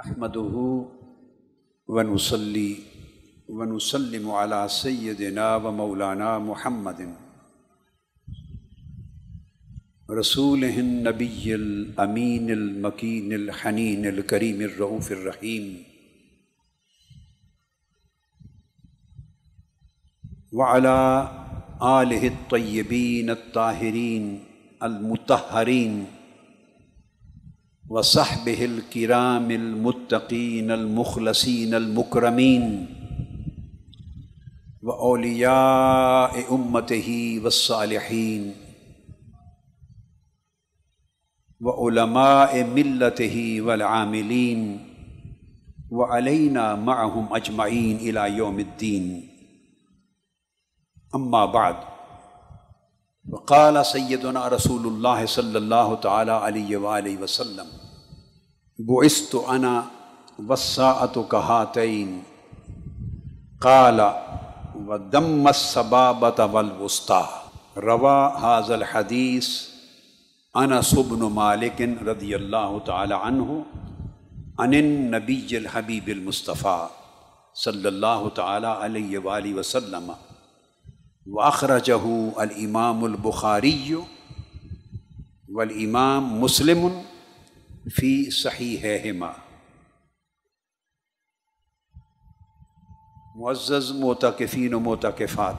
احمده ونصلي ونسلم على سيدنا ومولانا محمد. رسوله النبي الأمين المكين الحنين الكريم الرؤوف الرحيم. وعلى آله الطيبين الطاهرين المطهرين وصحبه الكرام المتقين المخلصين المكرمين وأولياء أمته والصالحين وعلماء ملته والعاملين وعلينا معهم أجمعين إلى يوم الدين. أما بعد، وقال سيدنا رسول الله صلى الله تعالى عليه وآله وسلم بعثت أنا والساعة كهاتين قال، ودم السبابة والوسطى. روى هذا الحديث انس بن مالك رضي الله تعالى عنه عن النبي الحبيب المصطفى صلى الله تعالى عليه وآله وسلم. واخرجه الامام البخاری والامام مسلم فی صحیحہما۔ معزز معتکفین و معتکفات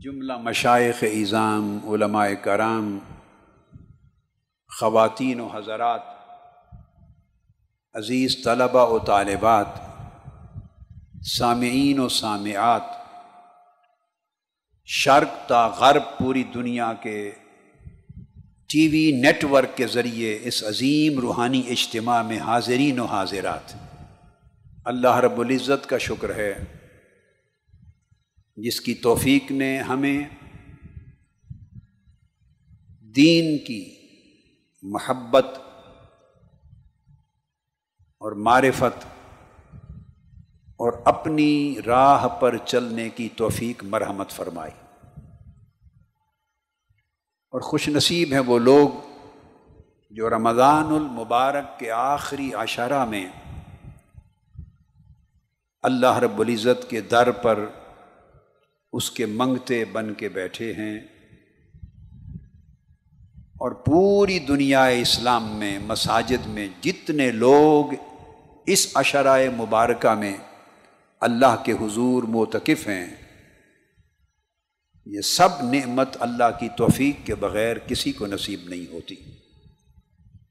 جملہ مشائق اظام علماء کرام، خواتین و حضرات، عزیز طلبہ و طالبات، سامعین و سامعات۔ شرق تا غرب پوری دنیا کے ٹی وی نیٹ ورک کے ذریعے اس عظیم روحانی اجتماع میں حاضرین و حاضرات، اللہ رب العزت کا شکر ہے، جس کی توفیق نے ہمیں دین کی محبت اور معرفت اور اپنی راہ پر چلنے کی توفیق مرحمت فرمائی۔ اور خوش نصیب ہیں وہ لوگ جو رمضان المبارک کے آخری عشرہ میں اللہ رب العزت کے در پر اس کے منگتے بن کے بیٹھے ہیں اور پوری دنیا اسلام میں، مساجد میں جتنے لوگ اس اشرائے مبارکہ میں اللہ کے حضور موتقف ہیں یہ سب نعمت اللہ کی توفیق کے بغیر کسی کو نصیب نہیں ہوتی۔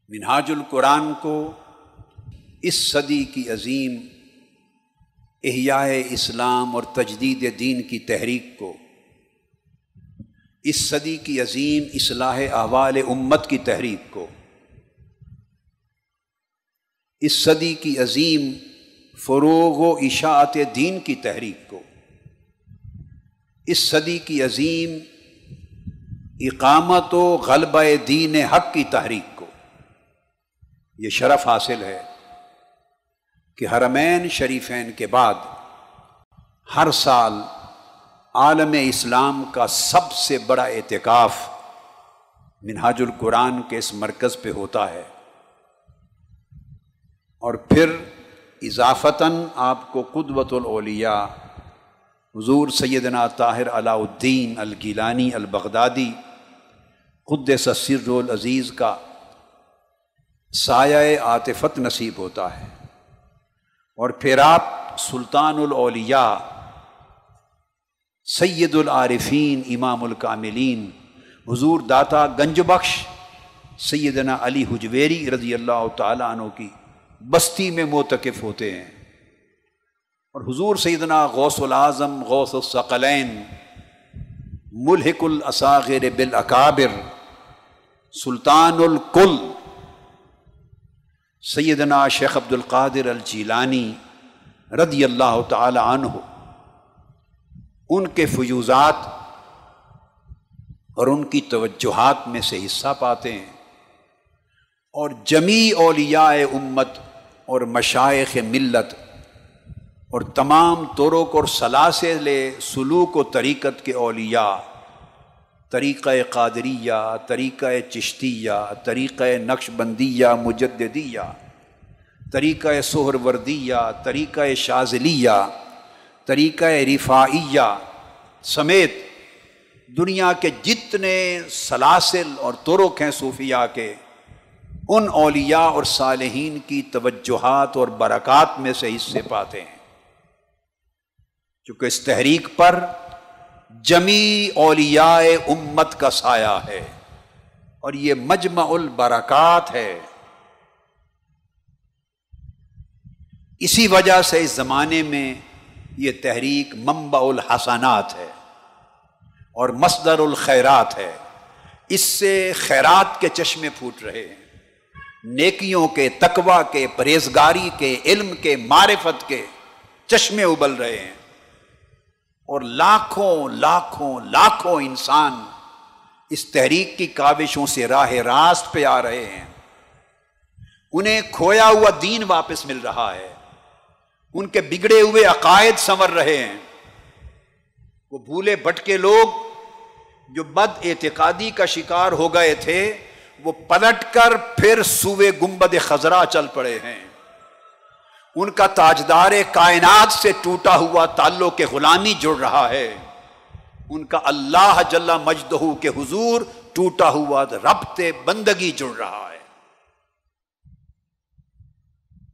منہاج القرآن کو اس صدی کی عظیم احیاء اسلام اور تجدید دین کی تحریک کو، اس صدی کی عظیم اصلاح احوال امت کی تحریک کو، اس صدی کی عظیم فروغ و اشاعت دین کی تحریک کو۔ اس صدی کی عظیم اقامت و غلبہ دین حق کی تحریک کو۔ یہ شرف حاصل ہے کہ حرمین شریفین کے بعد ہر سال عالم اسلام کا سب سے بڑا اعتکاف منہاج القرآن کے اس مرکز پہ ہوتا ہے۔ اور پھر اضافتاً آپ کو قدوت الاولیاء حضور سیدنا طاہر علاء الدین الگیلانی البغدادی خد سر العزیز کا سایہ عاطفت نصیب ہوتا ہے۔ اور پھر آپ سلطان الاولیاء، سید العارفین امام الکاملین، حضور داتا گنج بخش سیدنا علی حجویری رضی اللہ تعالیٰ عنہ کی بستی میں موتقف ہوتے ہیں۔ اور حضور سیدنا غوث العظم غوث الثقلین، ملحق الاصاغر بالاکابر، سلطان الکل، سیدنا شیخ عبد القادر الجیلانی رضی اللہ تعالی عنہ، ان کے فیوزات اور ان کی توجہات میں سے حصہ پاتے ہیں۔ اور جمی اولیاء امت اور مشائق ملت اور تمام طرق اور سلاسل سلوک و طریقت کے اولیاء، طریقہ قادریہ، طریقہ چشتیہ، طریقہ نقش بندیہ، مجددیہ، طریقہ سہر وردیہ طریقہ شازلیہ طریقہ رفائیہ سمیت دنیا کے جتنے سلاسل اور ترک ہیں صوفیہ کے، ان اولیاء اور صالحین کی توجہات اور برکات میں سے حصے پاتے ہیں۔ چونکہ اس تحریک پر جمی اولیاء امت کا سایہ ہے اور یہ مجمع البرکات ہے۔ اسی وجہ سے اس زمانے میں یہ تحریک منبع الحسنات ہے اور مصدر الخیرات ہے۔ اس سے خیرات کے چشمے پھوٹ رہے ہیں۔ نیکیوں کے تقوا کے، پرہیزگاری کے، علم کے، معرفت کے چشمے ابل رہے ہیں۔ اور لاکھوں لاکھوں لاکھوں انسان اس تحریک کی کاوشوں سے راہ راست پہ آ رہے ہیں۔ انہیں کھویا ہوا دین واپس مل رہا ہے۔ ان کے بگڑے ہوئے عقائد سنور رہے ہیں۔ وہ بھولے بٹکے لوگ جو بد اعتقادی کا شکار ہو گئے تھے، وہ پلٹ کر پھر سوئے گمبد خزرا چل پڑے ہیں۔ ان کا تاجدار کائنات سے ٹوٹا ہوا تعلق کے غلامی جڑ رہا ہے۔ ان کا اللہ جل مجدہ کے حضور ٹوٹا ہوا ربط بندگی جڑ رہا ہے۔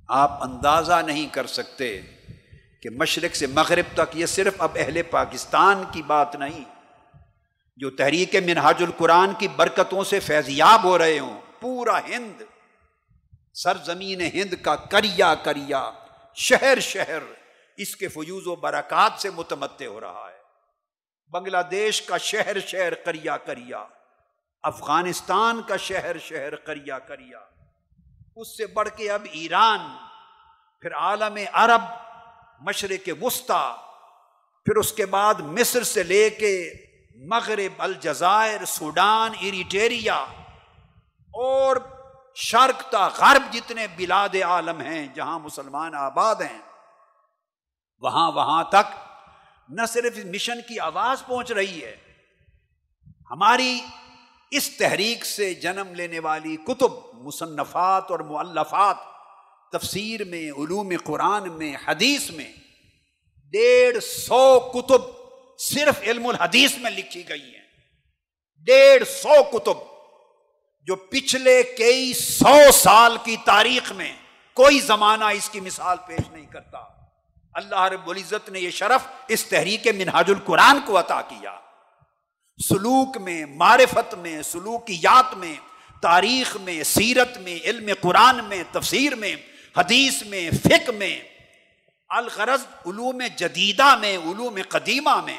آپ اندازہ نہیں کر سکتے کہ مشرق سے مغرب تک یہ صرف اب اہل پاکستان کی بات نہیں، جو تحریک منہاج القرآن کی برکتوں سے فیضیاب ہو رہے ہوں۔ پورا ہند سرزمین ہند کا کریا کریا، شہر شہر اس کے فیوز و برکات سے متمد ہو رہا ہے۔ بنگلہ دیش کا شہر شہر کریا کریا، افغانستان کا شہر شہر کریا کریا۔ اس سے بڑھ کے اب ایران، پھر عالم عرب، مشرق وسطی، پھر اس کے بعد مصر سے لے کے مغرب، الجزائر، سوڈان، ایریٹیریا اور شرق تا غرب جتنے بلاد عالم ہیں، جہاں مسلمان آباد ہیں، وہاں وہاں تک نہ صرف مشن کی آواز پہنچ رہی ہے، ہماری اس تحریک سے جنم لینے والی کتب، مصنفات اور معلفات تفسیر میں، علوم قرآن میں، حدیث میں، ڈیڑھ سو کتب صرف علم الحدیث میں لکھی گئی ہیں۔ ڈیڑھ سو کتب۔ جو پچھلے کئی سو سال کی تاریخ میں کوئی زمانہ اس کی مثال پیش نہیں کرتا۔ اللہ رب العزت نے یہ شرف اس تحریک منہاج القرآن کو عطا کیا۔ سلوک میں، معرفت میں، سلوکیات میں، تاریخ میں، سیرت میں، علم قرآن میں، تفسیر میں، حدیث میں فک میں، الغرض علوم جدیدہ میں، علوم قدیمہ میں،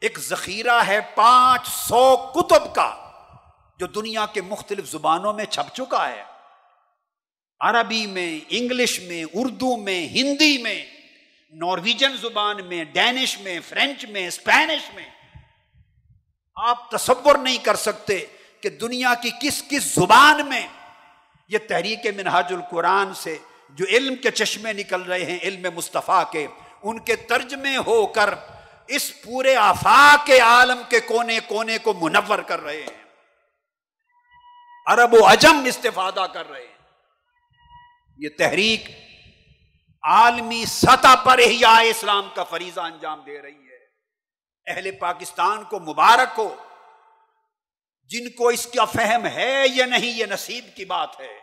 ایک ذخیرہ ہے پانچ سو کتب کا۔ جو دنیا کے مختلف زبانوں میں چھپ چکا ہے۔ عربی میں، انگلش میں، اردو میں، ہندی میں، نارویجن زبان میں، ڈینش میں، فرینچ میں، اسپینش میں۔ آپ تصور نہیں کر سکتے کہ دنیا کی کس کس زبان میں یہ تحریک منہاج القرآن سے جو علم کے چشمے نکل رہے ہیں، علم مصطفیٰ کے، ان کے ترجمے ہو کر اس پورے آفاق عالم کے کونے کونے کو منور کر رہے ہیں۔ عرب و عجم استفادہ کر رہے ہیں۔ یہ تحریک عالمی سطح پر احیاء اسلام کا فریضہ انجام دے رہی ہے۔ اہل پاکستان کو مبارک ہو۔ جن کو اس کا فہم ہے یا نہیں، یہ نصیب کی بات ہے۔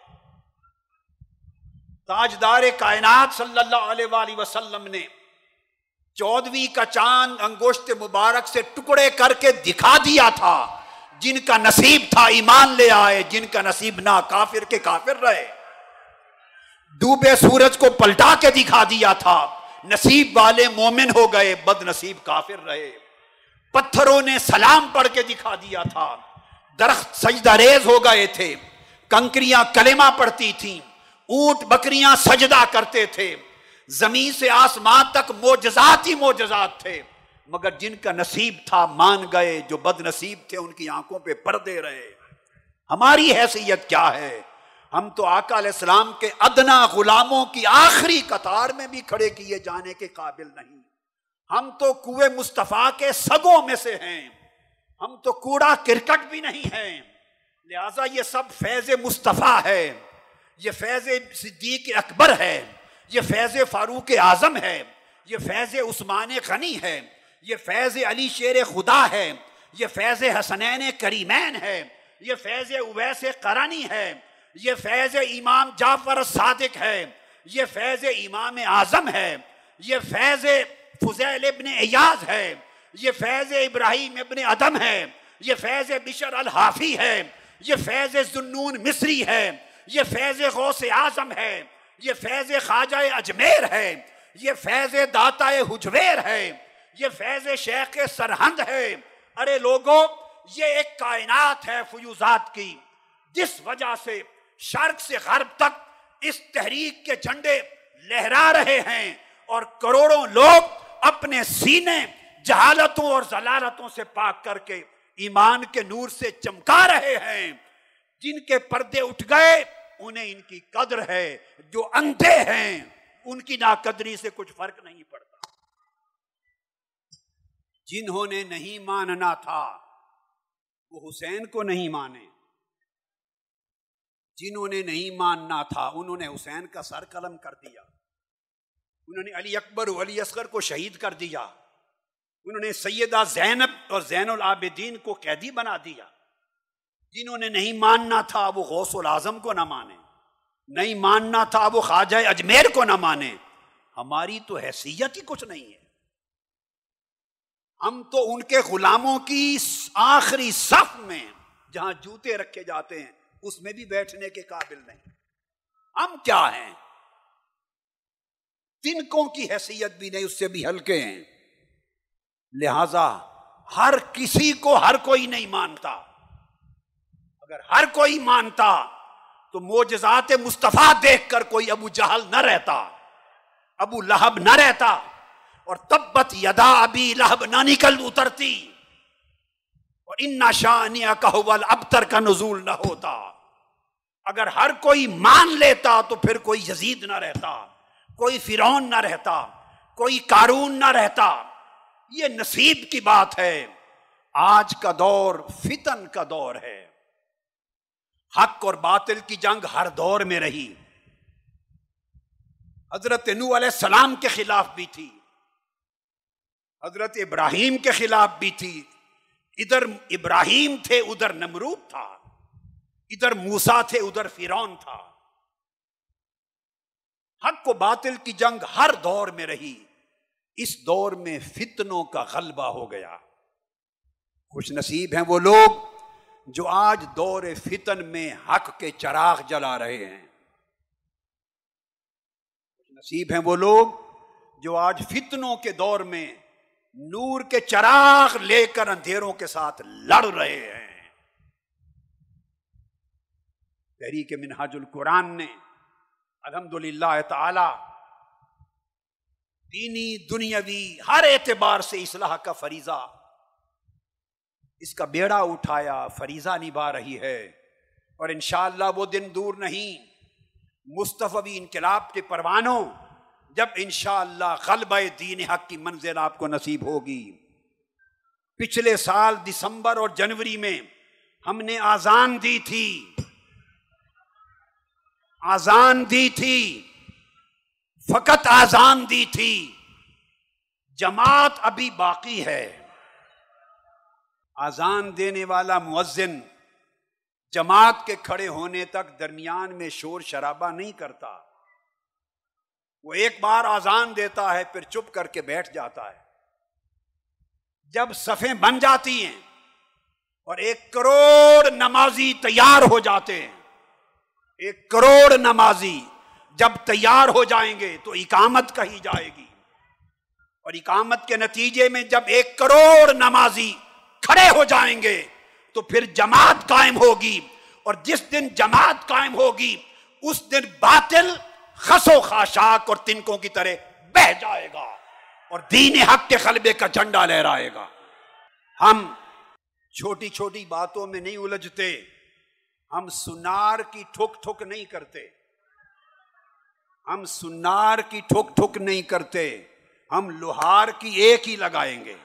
تاجدار کائنات صلی اللہ علیہ وآلہ وسلم نے چودویں کا چاند انگوشت مبارک سے ٹکڑے کر کے دکھا دیا تھا۔ جن کا نصیب تھا ایمان لے آئے، جن کا نصیب نہ کافر کے کافر رہے۔ ڈوبے سورج کو پلٹا کے دکھا دیا تھا۔ نصیب والے مومن ہو گئے، بد نصیب کافر رہے۔ پتھروں نے سلام پڑھ کے دکھا دیا تھا۔ درخت سجدہ ریز ہو گئے تھے۔ کنکریاں کلمہ پڑتی تھیں۔ اونٹ بکریاں سجدہ کرتے تھے۔ زمین سے آسمان تک موجزات ہی موجزات تھے۔ مگر جن کا نصیب تھا مان گئے، جو بد نصیب تھے، ان کی آنکھوں پہ پردے رہے۔ ہماری حیثیت کیا ہے؟ ہم تو آقا علیہ السلام کے ادنا غلاموں کی آخری قطار میں بھی کھڑے کیے جانے کے قابل نہیں۔ ہم تو کنویں مصطفیٰ کے سگوں میں سے ہیں۔ ہم تو کوڑا کرکٹ بھی نہیں ہیں۔ لہذا یہ سب فیض مصطفیٰ ہے۔ یہ فیض صدیق اکبر ہے۔ یہ فیض فاروق اعظم ہے۔ یہ فیض عثمان غنی ہے۔ یہ فیض علی شیر خدا ہے یہ فیض حسنین کریمین ہے یہ فیض اویس کرانی ہے یہ فیض امام جعفر صادق ہے یہ فیض امام اعظم ہے یہ فیض فضیل ابن ایاز ہے یہ فیض ابراہیم ابن ادم ہے یہ فیض بشر الحافی ہے یہ فیض ذنون مصری ہے یہ فیض غوث اعظم ہے یہ فیض خواجہ اجمیر ہے یہ فیض داتا حجویر ہے یہ فیض شیخ سرہند ہے۔ ارے لوگوں، یہ ایک کائنات ہے فیوزات کی۔ جس وجہ سے شرق سے غرب تک اس تحریک کے جھنڈے لہرا رہے ہیں اور کروڑوں لوگ اپنے سینے جہالتوں اور ضلالتوں سے پاک کر کے ایمان کے نور سے چمکا رہے ہیں۔ جن کے پردے اٹھ گئے، انہیں ان کی قدر ہے جو اندھے ہیں۔ ان کی ناقدری سے کچھ فرق نہیں پڑتا۔ جنہوں نے نہیں ماننا تھا، وہ حسین کو نہیں مانے۔ جنہوں نے نہیں ماننا تھا، انہوں نے حسین کا سر قلم کر دیا۔ انہوں نے علی اکبر علی اصغر کو شہید کر دیا۔ انہوں نے سیدہ زینب اور زین العابدین کو قیدی بنا دیا۔ جنہوں نے نہیں ماننا تھا، وہ غوث العظم کو نہ مانے۔ نہیں ماننا تھا، وہ خواجہ اجمیر کو نہ مانے۔ ہماری تو حیثیت ہی کچھ نہیں ہے۔ ہم تو ان کے غلاموں کی آخری صف میں جہاں جوتے رکھے جاتے ہیں، اس میں بھی بیٹھنے کے قابل نہیں۔ ہم کیا ہیں؟ تنکوں کی حیثیت بھی نہیں، اس سے بھی ہلکے ہیں۔ لہذا ہر کسی کو ہر کوئی نہیں مانتا۔ اگر ہر کوئی مانتا تو موجزات مصطفیٰ دیکھ کر کوئی ابو جہل نہ رہتا، ابو لہب نہ رہتا۔ اور تبت یدا ابی لہب نہ نکل اترتی اور ان شانیہ کہول ابتر کا نزول نہ ہوتا۔ اگر ہر کوئی مان لیتا تو پھر کوئی یزید نہ رہتا، کوئی فرون نہ رہتا، کوئی کارون نہ رہتا۔ یہ نصیب کی بات ہے۔ آج کا دور فتن کا دور ہے۔ حق اور باطل کی جنگ ہر دور میں رہی۔ حضرت نو علیہ السلام کے خلاف بھی تھی۔ حضرت ابراہیم کے خلاف بھی تھی۔ ادھر ابراہیم تھے، ادھر نمرود تھا۔ ادھر موسا تھے، ادھر فرون تھا۔ حق و باطل کی جنگ ہر دور میں رہی۔ اس دور میں فتنوں کا غلبہ ہو گیا۔ خوش نصیب ہیں وہ لوگ جو آج دور فتن میں حق کے چراغ جلا رہے ہیں۔ خوش نصیب ہیں وہ لوگ جو آج فتنوں کے دور میں نور کے چراغ لے کر اندھیروں کے ساتھ لڑ رہے ہیں۔ تحریک منہاج القرآن نے الحمد للہ تعالی دینی، دنیاوی ہر اعتبار سے اصلاح کا فریضہ، اس کا بیڑا اٹھایا، فریضہ نبھا رہی ہے۔ اور انشاءاللہ وہ دن دور نہیں، مصطفی انقلاب کے پروانوں جب انشاءاللہ غلبہ دین حق کی منزل آپ کو نصیب ہوگی۔ پچھلے سال دسمبر اور جنوری میں ہم نے آزان دی تھی۔ آزان دی تھی۔ فقط آزان دی تھی۔ جماعت ابھی باقی ہے۔ آزان دینے والا مؤذن جماعت کے کھڑے ہونے تک درمیان میں شور شرابہ نہیں کرتا۔ وہ ایک بار آزان دیتا ہے، پھر چپ کر کے بیٹھ جاتا ہے۔ جب صفیں بن جاتی ہیں اور ایک کروڑ نمازی تیار ہو جاتے ہیں، ایک کروڑ نمازی جب تیار ہو جائیں گے تو اکامت کہی جائے گی۔ اور اکامت کے نتیجے میں جب ایک کروڑ نمازی کھڑے ہو جائیں گے تو پھر جماعت قائم ہوگی۔ اور جس دن جماعت قائم ہوگی، اس دن باطل خسو خاشاک اور تنکوں کی طرح بہ جائے گا اور دین حق کے خلبے کا جھنڈا لہرائے گا۔ ہم چھوٹی چھوٹی باتوں میں نہیں الجھتے، ہم سنار کی ٹھک ٹھک نہیں کرتے۔ ہم سنار کی ٹھک ٹھک نہیں کرتے، ہم لوہار کی ایک ہی لگائیں گے۔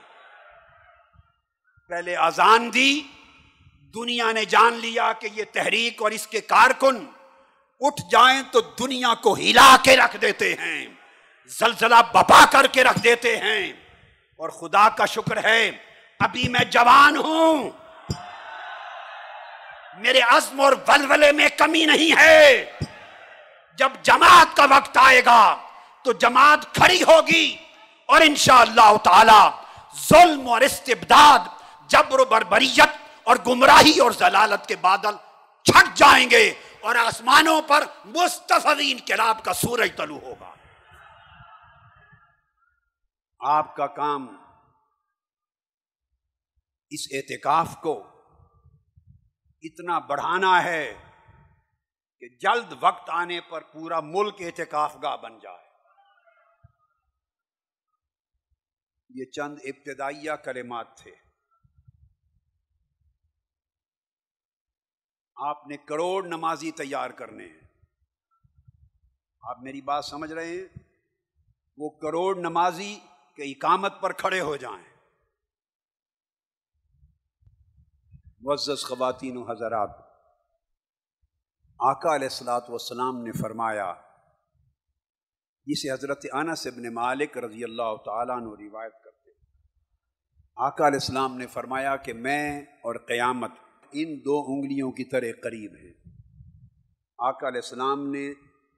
پہلے اذان دی، دنیا نے جان لیا کہ یہ تحریک اور اس کے کارکن اٹھ جائیں تو دنیا کو ہلا کے رکھ دیتے ہیں، زلزلہ بپا کر کے رکھ دیتے ہیں۔ اور خدا کا شکر ہے، ابھی میں جوان ہوں۔ میرے عزم اور ولولے میں کمی نہیں ہے۔ جب جماعت کا وقت آئے گا تو جماعت کھڑی ہوگی۔ اور انشاءاللہ تعالی ظلم اور استبداد، جبر و بربریت اور گمراہی اور ضلالت کے بادل چھٹ جائیں گے۔ اور آسمانوں پر مستفین کلاب کا سورج طلوع ہوگا۔ آپ کا کام اس اعتکاف کو اتنا بڑھانا ہے کہ جلد وقت آنے پر پورا ملک اعتکاف گاہ بن جائے۔ یہ چند ابتدائیہ کلمات تھے۔ آپ نے کروڑ نمازی تیار کرنے ہیں۔ آپ میری بات سمجھ رہے ہیں؟ وہ کروڑ نمازی کے اقامت پر کھڑے ہو جائیں۔ معزز خواتین و حضرات، آقا علیہ السلاۃ والسلام نے فرمایا، جسے حضرت انس ابن مالک رضی اللہ تعالیٰ عنہ روایت کرتے آقا علیہ السلام نے فرمایا کہ میں اور قیامت ان دو انگلیوں کی طرح قریب ہیں۔ آقا علیہ السلام نے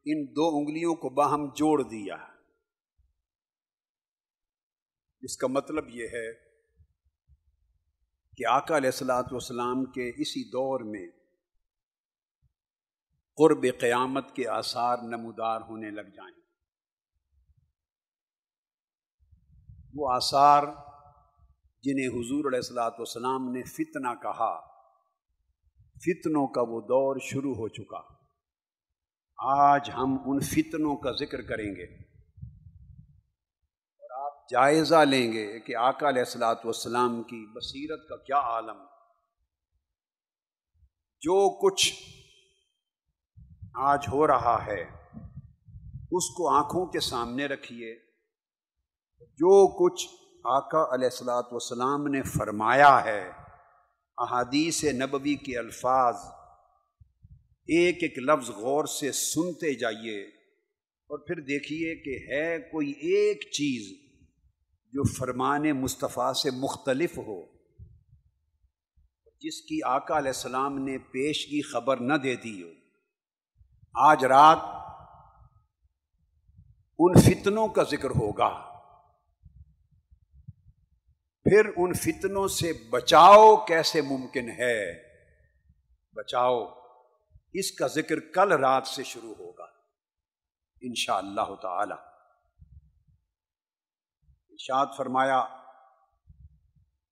ان دو انگلیوں کو باہم جوڑ دیا۔ اس کا مطلب یہ ہے کہ آقا علیہ السلاۃ والسلام کے اسی دور میں قرب قیامت کے آثار نمودار ہونے لگ جائیں۔ وہ آثار جنہیں حضور علیہ السلاۃ والسلام نے فتنہ کہا فتنوں کا وہ دور شروع ہو چکا۔ آج ہم ان فتنوں کا ذکر کریں گے۔ اور آپ جائزہ لیں گے کہ آقا علیہ السلاۃ والسلام کی بصیرت کا کیا عالم۔ جو کچھ آج ہو رہا ہے، اس کو آنکھوں کے سامنے رکھیے۔ جو کچھ آقا علیہ السلاۃ والسلام نے فرمایا ہے احادیث نبوی کے الفاظ ایک ایک لفظ غور سے سنتے جائیے اور پھر دیکھیے کہ ہے کوئی ایک چیز جو فرمان مصطفیٰ سے مختلف ہو، جس کی آقا علیہ السلام نے پیش کی خبر نہ دے دی ہو۔ آج رات ان فتنوں کا ذکر ہوگا۔ پھر ان فتنوں سے بچاؤ کیسے ممکن ہے؟ بچاؤ، اس کا ذکر کل رات سے شروع ہوگا، انشاءاللہ اللہ تعالی۔ ارشاد فرمایا،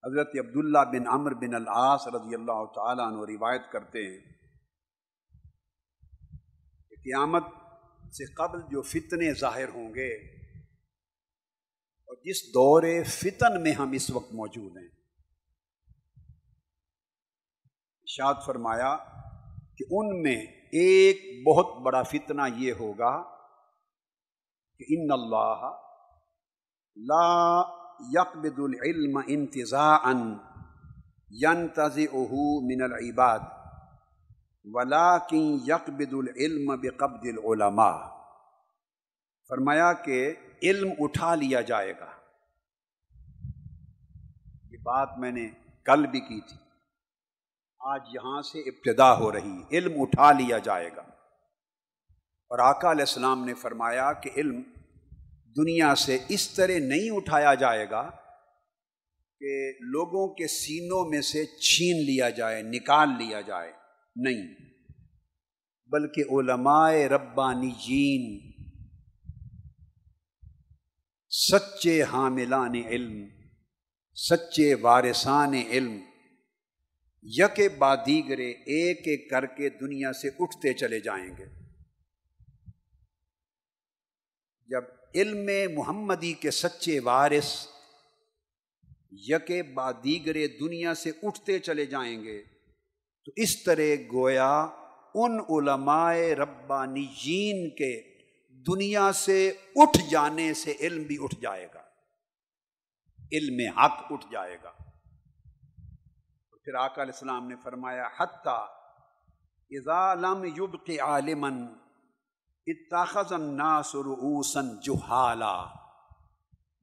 حضرت عبداللہ بن عمر بن العاص رضی اللہ تعالیٰ عنہ روایت کرتے ہیں کہ قیامت سے قبل جو فتنے ظاہر ہوں گے اور جس دور فتن میں ہم اس وقت موجود ہیں۔ ارشاد فرمایا کہ ان میں ایک بہت بڑا فتنہ یہ ہوگا کہ ان اللہ لا يقبض العلم انتظاعا ينتزعه من العباد ولكن يقبض العلم بقبض العلماء۔ فرمایا کہ علم اٹھا لیا جائے گا۔ یہ بات میں نے کل بھی کی تھی۔ آج یہاں سے ابتدا ہو رہی علم اٹھا لیا جائے گا۔ اور آقا علیہ السلام نے فرمایا کہ علم دنیا سے اس طرح نہیں اٹھایا جائے گا کہ لوگوں کے سینوں میں سے چھین لیا جائے، نکال لیا جائے۔ نہیں۔ بلکہ علماء ربانی جین سچے حاملان علم، سچے وارثان علم۔ یک بادیگرے ایک ایک کر کے دنیا سے اٹھتے چلے جائیں گے۔ جب علم محمدی کے سچے وارث یک بادیگر دنیا سے اٹھتے چلے جائیں گے، تو اس طرح گویا ان علماء ربانی جین کے دنیا سے اٹھ جانے سے علم بھی اٹھ جائے گا۔ علم حق اٹھ جائے گا۔ پھر آقا علیہ السلام نے فرمایا، حتیٰ اذا لم یبق عالمن اتخذ الناس رؤوسا جہالا،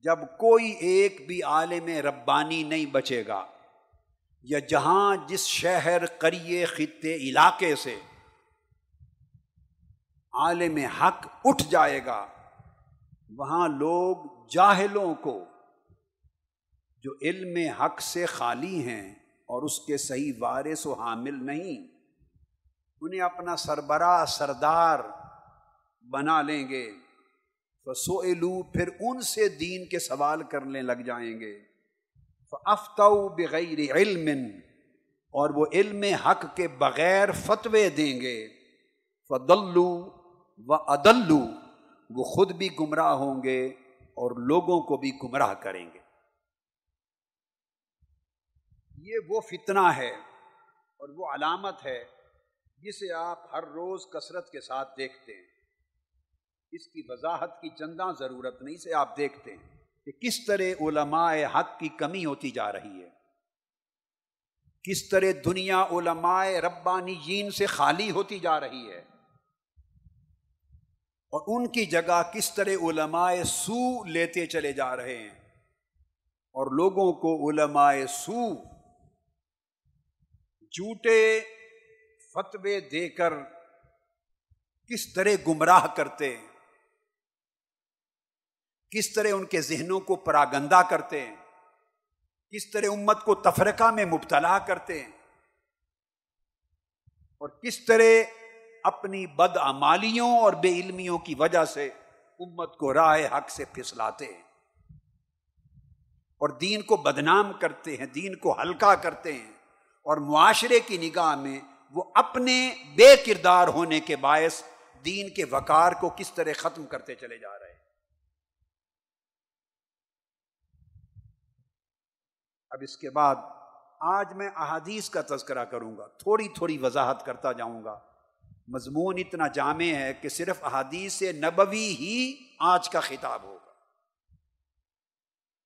جب کوئی ایک بھی عالم ربانی نہیں بچے گا یا جہاں جس شہر قریے خطے علاقے سے عالم حق اٹھ جائے گا۔ وہاں لوگ جاہلوں کو جو علم حق سے خالی ہیں اور اس کے صحیح وارث و حامل نہیں، انہیں اپنا سربراہ سردار بنا لیں گے۔ فسو پھر ان سے دین کے سوال کرنے لگ جائیں گے۔ افتاؤ بغیر علم اور وہ علم حق کے بغیر فتوے دیں گے۔ فدلو و عدلو وہ خود بھی گمراہ ہوں گے اور لوگوں کو بھی گمراہ کریں گے۔ یہ وہ فتنہ ہے اور وہ علامت ہے جسے آپ ہر روز کثرت کے ساتھ دیکھتے ہیں۔ اس کی وضاحت کی چندہ ضرورت نہیں سے آپ دیکھتے ہیں کہ کس طرح علماء حق کی کمی ہوتی جا رہی ہے۔ کس طرح دنیا علماء ربانی جین سے خالی ہوتی جا رہی ہے۔ اور ان کی جگہ کس طرح علماء سو لیتے چلے جا رہے ہیں۔ اور لوگوں کو علماء سو جھوٹے فتوے دے کر کس طرح گمراہ کرتے ہیں۔ کس طرح ان کے ذہنوں کو پراگندہ کرتے ہیں۔ کس طرح امت کو تفرقہ میں مبتلا کرتے ہیں۔ اور کس طرح اپنی بد امالیوں اور بے علمیوں کی وجہ سے امت کو راہ حق سے پھسلاتے ہیں اور دین کو بدنام کرتے ہیں، دین کو ہلکا کرتے ہیں اور معاشرے کی نگاہ میں وہ اپنے بے کردار ہونے کے باعث دین کے وقار کو کس طرح ختم کرتے چلے جا رہے ہیں۔ اب اس کے بعد آج میں احادیث کا تذکرہ کروں گا، تھوڑی تھوڑی وضاحت کرتا جاؤں گا۔ مضمون اتنا جامع ہے کہ صرف احادیث نبوی ہی آج کا خطاب ہوگا۔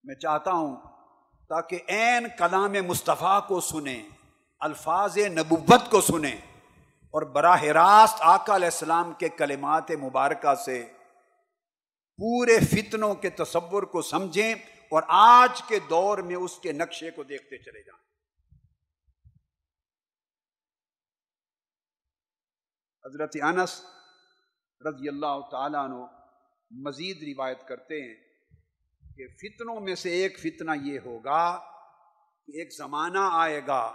میں چاہتا ہوں تاکہ عین کلام مصطفیٰ کو سنیں، الفاظ نبوت کو سنیں اور براہ راست آقا علیہ السلام کے کلمات مبارکہ سے پورے فتنوں کے تصور کو سمجھیں اور آج کے دور میں اس کے نقشے کو دیکھتے چلے جائیں۔ حضرت انس رضی اللہ تعالیٰ عنہ مزید روایت کرتے ہیں کہ فتنوں میں سے ایک فتنہ یہ ہوگا کہ ایک زمانہ آئے گا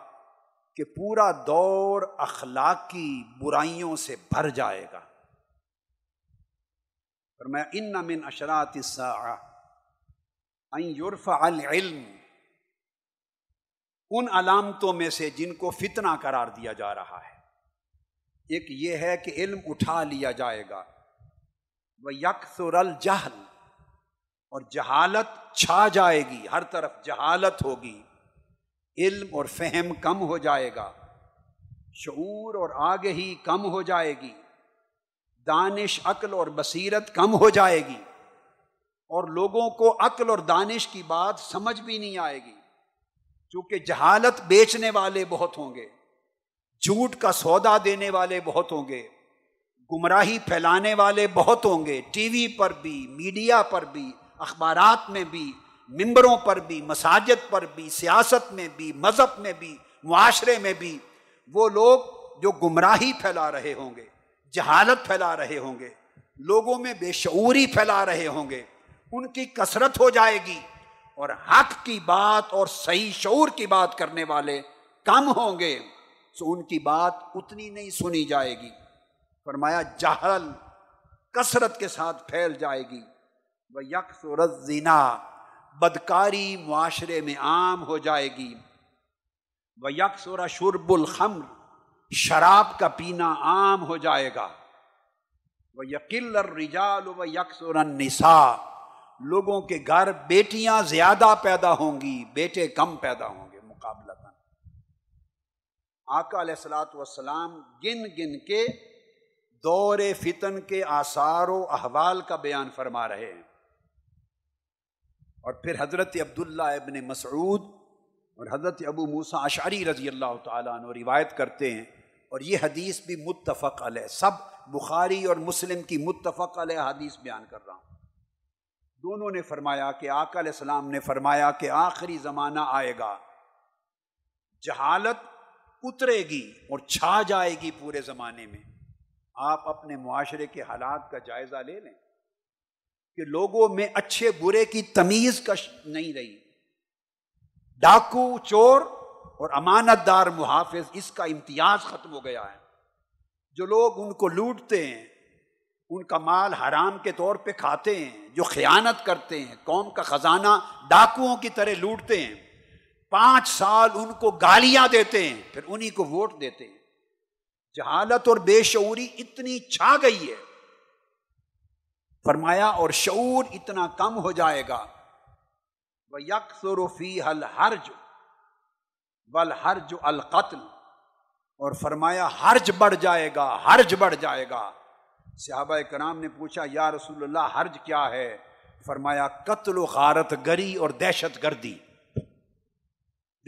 کہ پورا دور اخلاقی برائیوں سے بھر جائے گا۔ اور میں ان من اشرات یورف العلم، ان علامتوں میں سے جن کو فتنہ قرار دیا جا رہا ہے۔ ایک یہ ہے کہ علم اٹھا لیا جائے گا۔ وہ یکسر الجہل اور جہالت چھا جائے گی، ہر طرف جہالت ہوگی۔ علم اور فہم کم ہو جائے گا، شعور اور آگے ہی کم ہو جائے گی۔ دانش، عقل اور بصیرت کم ہو جائے گی۔ اور لوگوں کو عقل اور دانش کی بات سمجھ بھی نہیں آئے گی، چونکہ جہالت بیچنے والے بہت ہوں گے۔ جھوٹ کا سودا دینے والے بہت ہوں گے، گمراہی پھیلانے والے بہت ہوں گے، ٹی وی پر بھی، میڈیا پر بھی، اخبارات میں بھی، ممبروں پر بھی، مساجد پر بھی، سیاست میں بھی، مذہب میں بھی، معاشرے میں بھی۔ وہ لوگ جو گمراہی پھیلا رہے ہوں گے، جہالت پھیلا رہے ہوں گے، لوگوں میں بے شعوری پھیلا رہے ہوں گے۔ ان کی کثرت ہو جائے گی اور حق کی بات اور صحیح شعور کی بات کرنے والے کم ہوں گے۔ تو ان کی بات اتنی نہیں سنی جائے گی۔ فرمایا، جہل کثرت کے ساتھ پھیل جائے گی۔ وہ یکس و رزینہ بدکاری معاشرے میں عام ہو جائے گی۔ وہ یکس و شرب الخمر، شراب کا پینا عام ہو جائے گا۔ وہ یقل الرجال و یکس و لوگوں کے گھر بیٹیاں زیادہ پیدا ہوں گی، بیٹے کم پیدا ہوں گے۔ آقا علیہ السلاۃ والسلام گن گن کے دور فتن کے آثار و احوال کا بیان فرما رہے ہیں۔ اور پھر حضرت عبداللہ ابن مسعود اور حضرت ابو موسا اشعری رضی اللہ تعالیٰ عنہ روایت کرتے ہیں۔ اور یہ حدیث بھی متفق علیہ، سب بخاری اور مسلم کی متفق علیہ حدیث بیان کر رہا ہوں۔ دونوں نے فرمایا کہ آقا علیہ السلام نے فرمایا کہ آخری زمانہ آئے گا۔ جہالت اترے گی اور چھا جائے گی پورے زمانے میں۔ آپ اپنے معاشرے کے حالات کا جائزہ لے لیں کہ لوگوں میں اچھے برے کی تمیز کش نہیں رہی۔ ڈاکو چور اور امانت دار محافظ اس کا امتیاز ختم ہو گیا ہے۔ جو لوگ ان کو لوٹتے ہیں، ان کا مال حرام کے طور پہ کھاتے ہیں، جو خیانت کرتے ہیں، قوم کا خزانہ ڈاکوؤں کی طرح لوٹتے ہیں۔ پانچ سال ان کو گالیاں دیتے ہیں، پھر انہیں کو ووٹ دیتے ہیں۔ جہالت اور بے شعوری اتنی چھا گئی ہے۔ فرمایا، اور شعور اتنا کم ہو جائے گا۔ وہ یکسروفی حل حرج بل حرج القتل۔ اور فرمایا، حرج بڑھ جائے گا، حرج بڑھ جائے گا۔ صحابہ کرام نے پوچھا، یا رسول اللہ، حرج کیا ہے؟ فرمایا، قتل و غارت گری اور دہشت گردی۔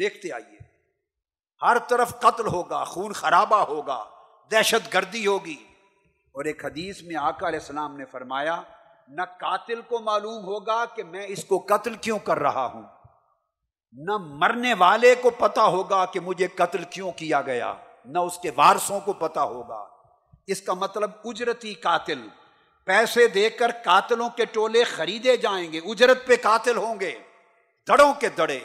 دیکھتے آئیے۔ ہر طرف قتل ہوگا، خون خرابہ ہوگا، دہشت گردی ہوگی۔ اور ایک حدیث میں آقا علیہ السلام نے فرمایا، نہ قاتل کو معلوم ہوگا کہ میں اس کو قتل کیوں کر رہا ہوں۔ نہ مرنے والے کو پتا ہوگا کہ مجھے قتل کیوں کیا گیا۔ نہ اس کے وارثوں کو پتا ہوگا۔ اس کا مطلب اجرتی قاتل۔ پیسے دے کر قاتلوں کے ٹولے خریدے جائیں گے، اجرت پہ قاتل ہوں گے۔ دڑوں کے دڑے۔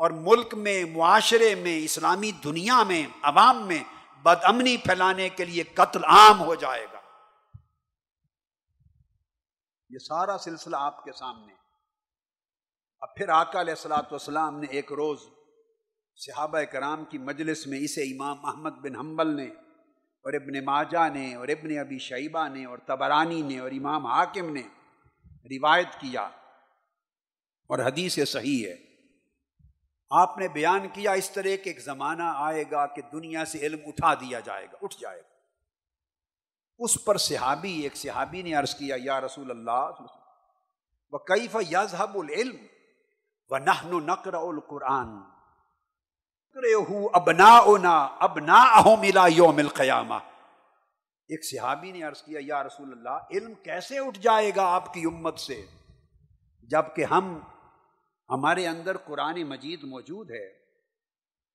اور ملک میں، معاشرے میں، اسلامی دنیا میں، عوام میں بد امنی پھیلانے کے لیے قتل عام ہو جائے گا۔ یہ سارا سلسلہ آپ کے سامنے۔ اب پھر آقا علیہ السلاۃ والسلام نے ایک روز صحابہ کرام کی مجلس میں اسے امام احمد بن حنبل نے اور ابن ماجہ نے اور ابن ابی شیبہ نے اور تبرانی نے اور امام حاکم نے روایت کیا اور حدیث صحیح ہے۔ آپ نے بیان کیا اس طرح کہ ایک زمانہ آئے گا کہ دنیا سے علم اٹھا دیا جائے گا، اٹھ جائے گا۔ اس پر صحابی، ایک صحابی نے عرض کیا، یا رسول اللہ وہ کیف یزہب العلم و نہن نقر القرآن۔ ابنا اونا ابنا ملا یوم القیامہ۔ ایک صحابی نے عرض کیا، یا رسول اللہ، علم کیسے اٹھ جائے گا آپ کی امت سے؟ جبکہ ہم ہمارے اندر قرآن مجید موجود ہے،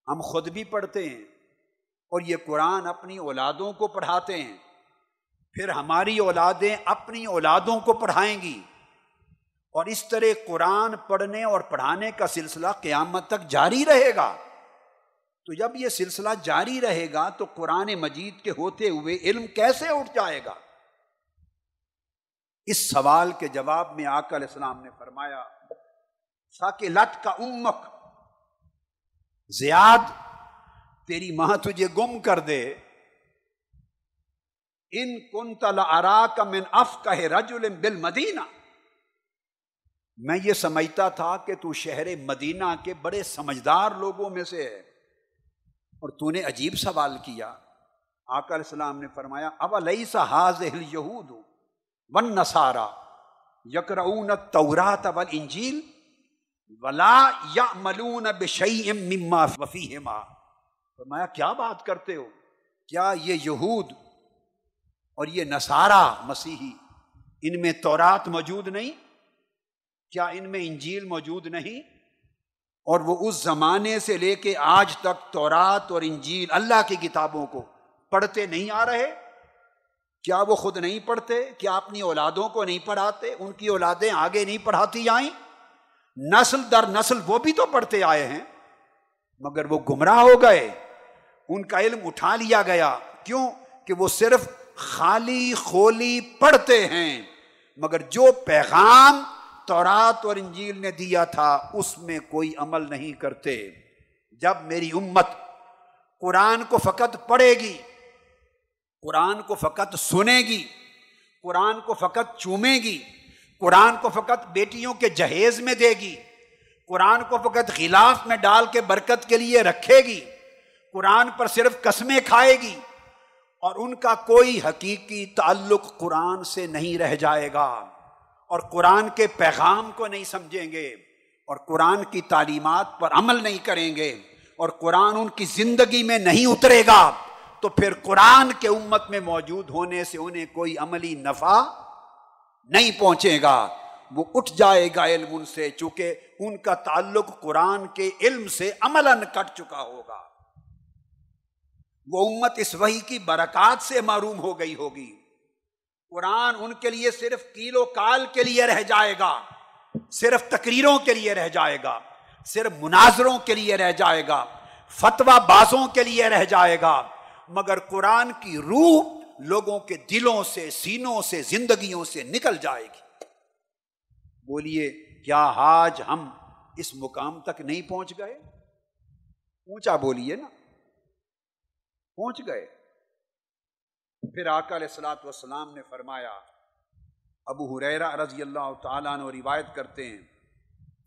ہم خود بھی پڑھتے ہیں اور یہ قرآن اپنی اولادوں کو پڑھاتے ہیں۔ پھر ہماری اولادیں اپنی اولادوں کو پڑھائیں گی۔ اور اس طرح قرآن پڑھنے اور پڑھانے کا سلسلہ قیامت تک جاری رہے گا۔ تو جب یہ سلسلہ جاری رہے گا تو قرآن مجید کے ہوتے ہوئے علم کیسے اٹھ جائے گا؟ اس سوال کے جواب میں آک علیہ السلام نے فرمایا ساکہ لت کا امک زیاد تیری ماں تجھے گم کر دے۔ ان کن تلا ارا کا من اف کا رجول بل مدینہ میں یہ سمجھتا تھا کہ تو شہر مدینہ کے بڑے سمجھدار لوگوں میں سے ہے۔ اور تو نے عجیب سوال کیا۔ آکر السلام نے فرمایا اب علیہ سا حاض یہود ون نسارا یکرون تورات ول انجیل ولا یا ملون بشئی مما وفی فرمایا، کیا بات کرتے ہو؟ کیا یہ یہود اور یہ نصارہ مسیحی ان میں تورات موجود نہیں؟ کیا ان میں انجیل موجود نہیں؟ اور وہ اس زمانے سے لے کے آج تک تورات اور انجیل اللہ کی کتابوں کو پڑھتے نہیں آ رہے؟ کیا وہ خود نہیں پڑھتے؟ کیا اپنی اولادوں کو نہیں پڑھاتے؟ ان کی اولادیں آگے نہیں پڑھاتی آئیں؟ نسل در نسل وہ بھی تو پڑھتے آئے ہیں، مگر وہ گمراہ ہو گئے۔ ان کا علم اٹھا لیا گیا۔ کیوں؟ کہ وہ صرف خالی خولی پڑھتے ہیں، مگر جو پیغام تورات اور انجیل نے دیا تھا، اس میں کوئی عمل نہیں کرتے۔ جب میری امت قرآن کو فقط پڑھے گی، قرآن کو فقط سنے گی، قرآن کو فقط چومے گی قرآن کو فقط بیٹیوں کے جہیز میں دے گی، قرآن کو فقط غلاف میں ڈال کے برکت کے لیے رکھے گی، قرآن پر صرف قسمیں کھائے گی اور ان کا کوئی حقیقی تعلق قرآن سے نہیں رہ جائے گا اور قرآن کے پیغام کو نہیں سمجھیں گے اور قرآن کی تعلیمات پر عمل نہیں کریں گے اور قرآن ان کی زندگی میں نہیں اترے گا تو پھر قرآن کے امت میں موجود ہونے سے انہیں کوئی عملی نفع نہیں پہنچے گا، وہ اٹھ جائے گا علم ان سے، چونکہ ان کا تعلق قرآن کے علم سے عمل کٹ چکا ہوگا۔ وہ امت اس وحی کی برکات سے معروم ہو گئی ہوگی۔ قرآن ان کے لیے صرف کیلو کال کے لیے رہ جائے گا، صرف تقریروں کے لیے رہ جائے گا، صرف مناظروں کے لیے رہ جائے گا فتوا بازوں کے لیے رہ جائے گا۔ مگر قرآن کی روح لوگوں کے دلوں سے، سینوں سے، زندگیوں سے نکل جائے گی۔ بولیے، کیا آج ہم اس مقام تک نہیں پہنچ گئے؟ اونچا بولیے نا۔ پہنچ گئے۔ پھر آقا علیہ السلاۃ والسلام نے فرمایا، ابو حریرا رضی اللہ تعالیٰ نے روایت کرتے ہیں۔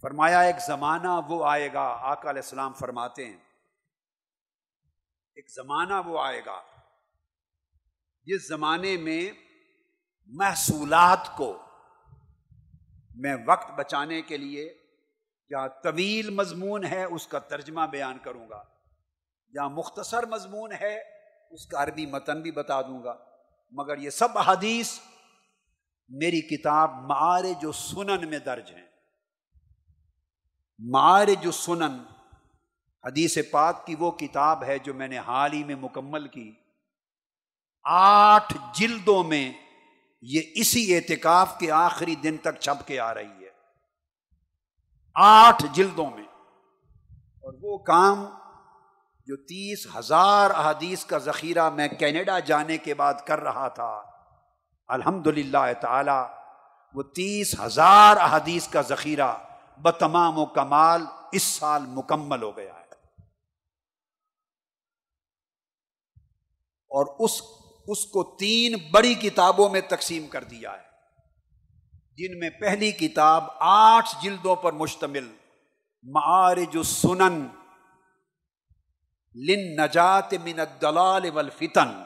فرمایا، ایک زمانہ وہ آئے گا، آقا علیہ السلام فرماتے ہیں۔ ایک زمانہ وہ آئے گا جس زمانے میں محصولات کو میں وقت بچانے کے لیے یا طویل مضمون ہے اس کا ترجمہ بیان کروں گا، یا مختصر مضمون ہے اس کا عربی متن بھی بتا دوں گا۔ مگر یہ سب حدیث میری کتاب مار جو سنن میں درج ہیں۔ مار جو سنن حدیث پاک کی وہ کتاب ہے جو میں نے حال ہی میں مکمل کی۔ آٹھ جلدوں میں یہ اسی اعتکاف کے آخری دن تک چھپ کے آ رہی ہے۔ آٹھ جلدوں میں۔ اور وہ کام جو تیس ہزار احادیث کا ذخیرہ میں کینیڈا جانے کے بعد کر رہا تھا الحمد للہ تعالی، وہ تیس ہزار احادیث کا ذخیرہ بتمام و کمال اس سال مکمل ہو گیا ہے۔ اور اس اس کو تین بڑی کتابوں میں تقسیم کر دیا ہے۔ جن میں پہلی کتاب آٹھ جلدوں پر مشتمل، معارج السنن لن نجات من الدلال والفتن۔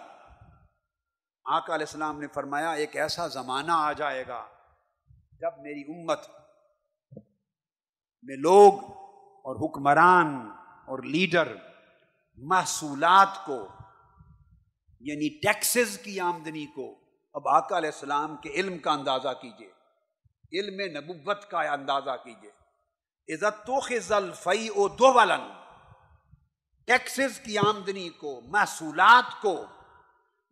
آقا علیہ السلام نے فرمایا، ایک ایسا زمانہ آ جائے گا جب میری امت میں لوگ اور حکمران اور لیڈر، محصولات کو یعنی ٹیکسز کی آمدنی کو اب آقا علیہ السلام کے علم کا اندازہ کیجیے علم نبوت کا اندازہ کیجیے عزت تو خزل فی او دو ولن ٹیکسز کی آمدنی کو، محصولات کو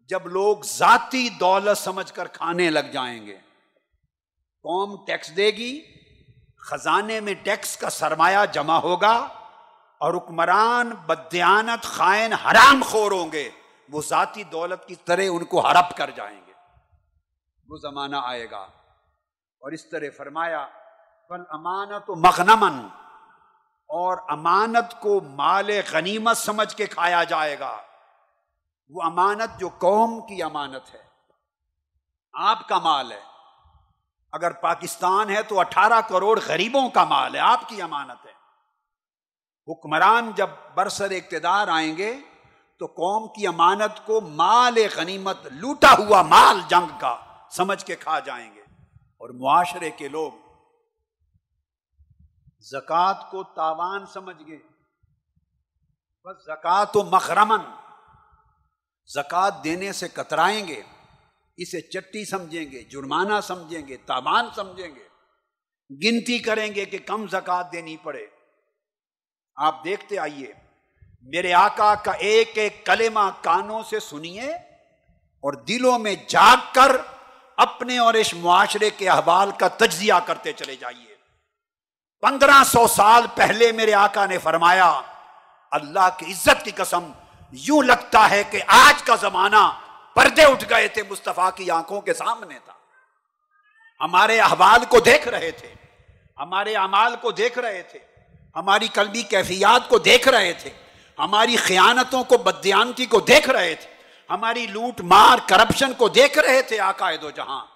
جب لوگ ذاتی دولت سمجھ کر کھانے لگ جائیں گے۔ قوم ٹیکس دے گی، خزانے میں ٹیکس کا سرمایہ جمع ہوگا اور حکمران بدیانت خائن حرام خور ہوں گے۔ وہ ذاتی دولت کی طرح ان کو ہڑپ کر جائیں گے۔ وہ زمانہ آئے گا۔ اور اس طرح فرمایا، فل امانت و مغنمن اور امانت کو مال غنیمت سمجھ کے کھایا جائے گا۔ وہ امانت جو قوم کی امانت ہے۔ آپ کا مال ہے۔ اگر پاکستان ہے تو اٹھارہ کروڑ غریبوں کا مال ہے۔ آپ کی امانت ہے۔ حکمران جب برسر اقتدار آئیں گے تو قوم کی امانت کو مال غنیمت، لوٹا ہوا مال جنگ کا سمجھ کے کھا جائیں گے۔ اور معاشرے کے لوگ زکات کو تاوان سمجھ گئے۔ بس زکات و مخرمن زکات دینے سے کترائیں گے، اسے چٹی سمجھیں گے، جرمانہ سمجھیں گے، تاوان سمجھیں گے۔ گنتی کریں گے کہ کم زکات دینی پڑے۔ آپ دیکھتے آئیے۔ میرے آقا کا ایک ایک کلمہ کانوں سے سنیے اور دلوں میں جاگ کر اپنے اور اس معاشرے کے احوال کا تجزیہ کرتے چلے جائیے۔ پندرہ سو سال پہلے میرے آقا نے فرمایا، اللہ کی عزت کی قسم، یوں لگتا ہے کہ آج کا زمانہ پردے اٹھ گئے تھے مصطفیٰ کی آنکھوں کے سامنے تھا۔ ہمارے احوال کو دیکھ رہے تھے، ہمارے امال کو دیکھ رہے تھے، ہماری قلبی کیفیات کو دیکھ رہے تھے۔ ہماری خیانتوں کو، بدیانتی کو دیکھ رہے تھے۔ ہماری لوٹ مار کرپشن کو دیکھ رہے تھے آقا دو جہاں۔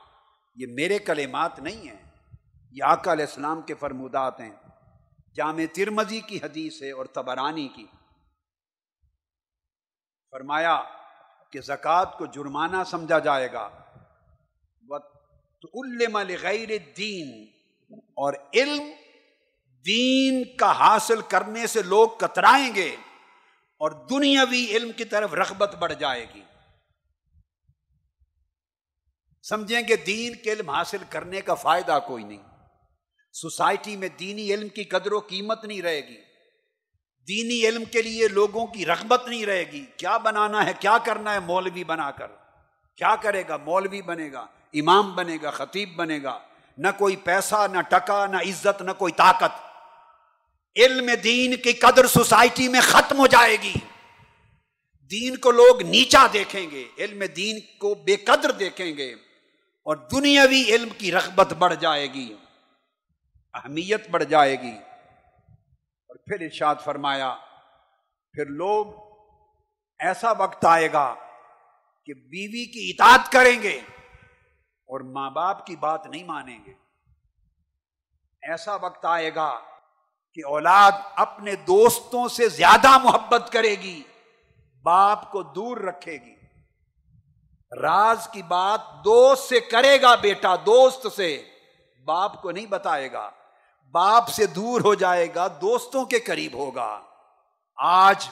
یہ میرے کلمات نہیں ہیں۔ یہ آقا علیہ السلام کے فرمودات ہیں۔ جامع ترمزی کی حدیث ہے اور تبرانی کی۔ فرمایا کہ زکوٰۃ کو جرمانہ سمجھا جائے گا۔ غیر دین اور علم دین کا حاصل کرنے سے لوگ کترائیں گے۔ اور دنیاوی علم کی طرف رغبت بڑھ جائے گی۔ سمجھیں گے دین کے علم حاصل کرنے کا فائدہ کوئی نہیں۔ سوسائٹی میں دینی علم کی قدر و قیمت نہیں رہے گی۔ دینی علم کے لیے لوگوں کی رغبت نہیں رہے گی۔ کیا بنانا ہے، کیا کرنا ہے مولوی بنا کر؟ کیا کرے گا؟ مولوی بنے گا، امام بنے گا، خطیب بنے گا۔ نہ کوئی پیسہ، نہ ٹکا، نہ عزت، نہ کوئی طاقت۔ علم دین کی قدر سوسائٹی میں ختم ہو جائے گی۔ دین کو لوگ نیچا دیکھیں گے، علم دین کو بے قدر دیکھیں گے اور دنیاوی علم کی رغبت بڑھ جائے گی، اہمیت بڑھ جائے گی۔ اور پھر ارشاد فرمایا، پھر لوگ ایسا وقت آئے گا کہ بیوی کی اطاعت کریں گے اور ماں باپ کی بات نہیں مانیں گے۔ ایسا وقت آئے گا کہ اولاد اپنے دوستوں سے زیادہ محبت کرے گی، باپ کو دور رکھے گی۔ راز کی بات دوست سے کرے گا بیٹا، دوست سے۔ باپ کو نہیں بتائے گا۔ باپ سے دور ہو جائے گا، دوستوں کے قریب ہوگا۔ آج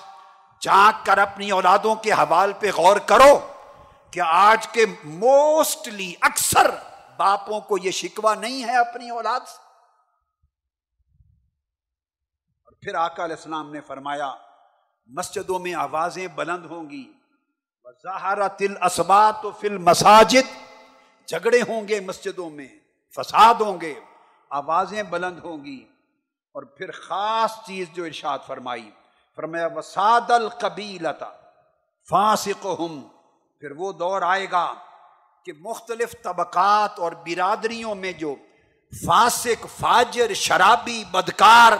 جانک کر اپنی اولادوں کے حوال پہ غور کرو کہ آج کے موسٹلی اکثر باپوں کو یہ شکوا نہیں ہے اپنی اولاد سے اور پھر آقا علیہ السلام نے فرمایا، مسجدوں میں آوازیں بلند ہوں گی۔ تل اسبات فل مساجد جھگڑے ہوں گے مسجدوں میں، فساد ہوں گے، آوازیں بلند ہوں گی۔ اور پھر خاص چیز جو ارشاد فرمائی، فرمایا، وساد القبیلتا فاسق ہوں پھر وہ دور آئے گا کہ مختلف طبقات اور برادریوں میں جو فاسق، فاجر، شرابی، بدکار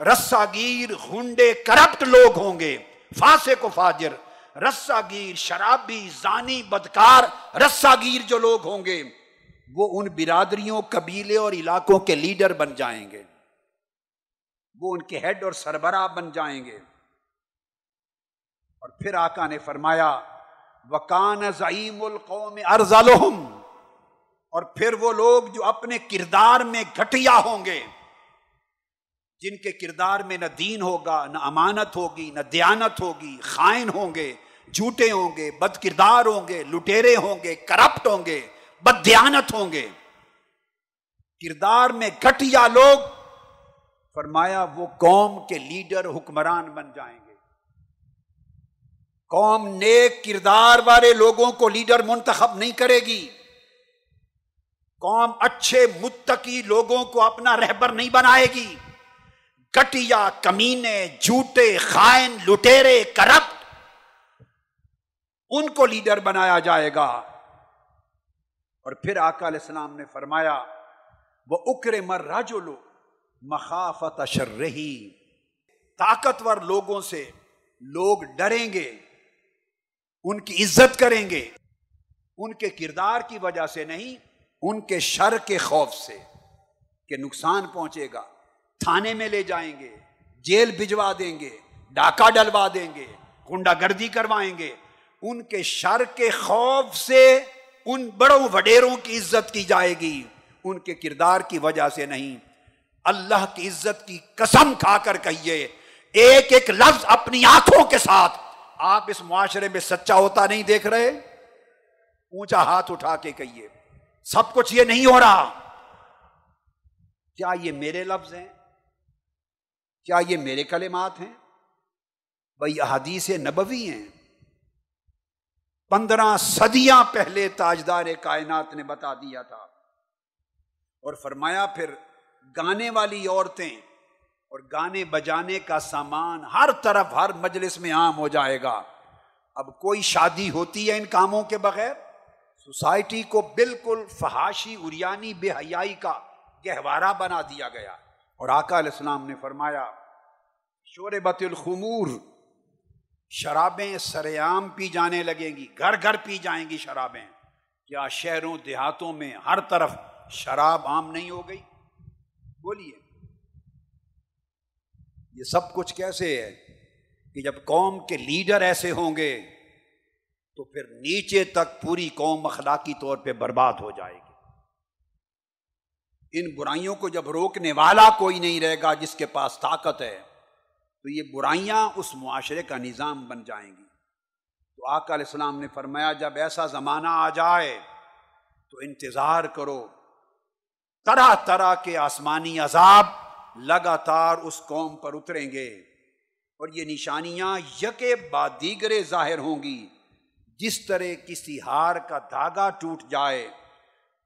رسا گیر ہنڈے کرپٹ لوگ ہوں گے، فاسق و فاجر رسا گیر شرابی، زانی، بدکار رسا گیر جو لوگ ہوں گے، وہ ان برادریوں، قبیلے اور علاقوں کے لیڈر بن جائیں گے۔ وہ ان کے ہیڈ اور سربراہ بن جائیں گے۔ اور پھر آقا نے فرمایا، وکان ضعیم القوم ارزالحم اور پھر وہ لوگ جو اپنے کردار میں گھٹیا ہوں گے۔ جن کے کردار میں نہ دین ہوگا، نہ امانت ہوگی، نہ دیانت ہوگی، خائن ہوں گے، جھوٹے ہوں گے، بد کردار ہوں گے، لٹیرے ہوں گے، کرپٹ ہوں گے، بد دیانت ہوں گے۔ کردار میں گھٹیا لوگ، فرمایا وہ قوم کے لیڈر، حکمران بن جائیں گے۔ قوم نیک کردار والے لوگوں کو لیڈر منتخب نہیں کرے گی۔ قوم اچھے متقی لوگوں کو اپنا رہبر نہیں بنائے گی۔ کٹیا کمینے، جھوٹے خائن، لٹیرے، کرپٹ۔ ان کو لیڈر بنایا جائے گا۔ اور پھر آقا علیہ السلام نے فرمایا، وہ اکرے مر راجو لو، مخافت اشر رہی طاقتور لوگوں سے لوگ ڈریں گے، ان کی عزت کریں گے۔ ان کے کردار کی وجہ سے نہیں، ان کے شر کے خوف سے کہ نقصان پہنچے گا۔ تھانے میں لے جائیں گے، جیل بھجوا دیں گے، ڈاکہ ڈلوا دیں گے کنڈا گردی کروائیں گے۔ ان کے شر کے خوف سے ان بڑوں وڈیروں کی عزت کی جائے گی۔ ان کے کردار کی وجہ سے نہیں۔ اللہ کی عزت کی قسم کھا کر کہیے، ایک ایک لفظ اپنی آنکھوں کے ساتھ۔ آپ اس معاشرے میں سچا ہوتا نہیں دیکھ رہے؟ اونچا ہاتھ اٹھا کے کہیے، سب کچھ یہ نہیں ہو رہا۔ کیا یہ میرے لفظ ہیں؟ کیا یہ میرے کلمات ہیں؟ بھائی، احادیث نبوی ہیں۔ پندرہ صدیاں پہلے تاجدار کائنات نے بتا دیا تھا۔ اور فرمایا، پھر گانے والی عورتیں اور گانے بجانے کا سامان ہر طرف ہر مجلس میں عام ہو جائے گا۔ اب کوئی شادی ہوتی ہے ان کاموں کے بغیر؟ سوسائٹی کو بالکل فحاشی اریانی بے حیائی کا گہوارہ بنا دیا گیا۔ اور آقا علیہ السلام نے فرمایا، شور بت الخمور، شرابیں سریام پی جانے لگیں گی، گھر گھر پی جائیں گی شرابیں۔ کیا شہروں، دیہاتوں میں ہر طرف شراب عام نہیں ہو گئی؟ بولیے۔ یہ سب کچھ کیسے ہے کہ جب قوم کے لیڈر ایسے ہوں گے، تو پھر نیچے تک پوری قوم اخلاقی طور پہ برباد ہو جائے گی۔ ان برائیوں کو جب روکنے والا کوئی نہیں رہے گا جس کے پاس طاقت ہے، تو یہ برائیاں اس معاشرے کا نظام بن جائیں گی۔ تو آقا علیہ السلام نے فرمایا، جب ایسا زمانہ آ جائے تو انتظار کرو۔ طرح طرح کے آسمانی عذاب لگاتار اس قوم پر اتریں گے اور یہ نشانیاں یکے بعد دیگرے ظاہر ہوں گی۔ جس طرح کسی ہار کا دھاگا ٹوٹ جائے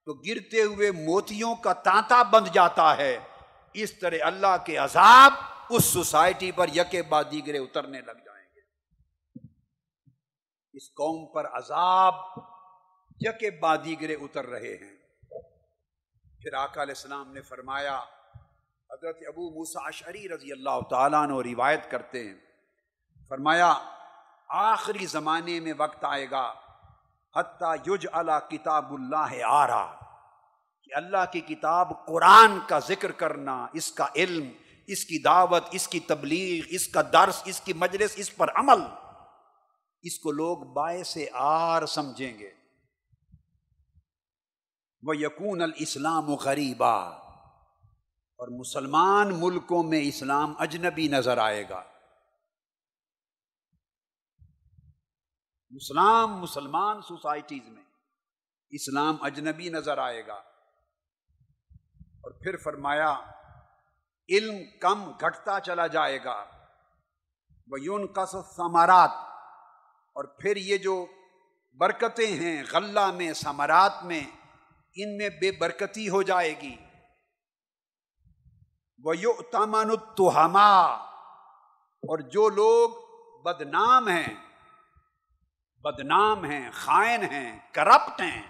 تو گرتے ہوئے موتیوں کا تانتا بند جاتا ہے۔ اس طرح اللہ کے عذاب اس سوسائٹی پر یکے بعد دیگرے اترنے لگ جائیں گے۔ اس قوم پر عذاب یکے بعد دیگرے اتر رہے ہیں۔ پھر آقا علیہ السلام نے فرمایا، حضرت ابو موسا اشعری رضی اللہ تعالیٰ نے روایت کرتے ہیں۔ فرمایا، آخری زمانے میں وقت آئے گا حتیٰ یج اللہ کتاب اللہ آ رہا کہ اللہ کی کتاب قرآن کا ذکر کرنا، اس کا علم، اس کی دعوت، اس کی تبلیغ، اس کا درس، اس کی مجلس، اس پر عمل۔ اس کو لوگ باعث آر سمجھیں گے۔ وہ یقون الاسلام غریبا اور مسلمان ملکوں میں اسلام اجنبی نظر آئے گا۔ مسلم مسلمان سوسائٹیز میں اسلام اجنبی نظر آئے گا۔ اور پھر فرمایا، علم کم گھٹتا چلا جائے گا۔ وہ یون قص ثمارات اور پھر یہ جو برکتیں ہیں غلہ میں، ثمرات میں، ان میں بے برکتی ہو جائے گی۔ وہ یو تامن اور جو لوگ بدنام ہیں بدنام ہیں، خائن ہیں، کرپٹ ہیں۔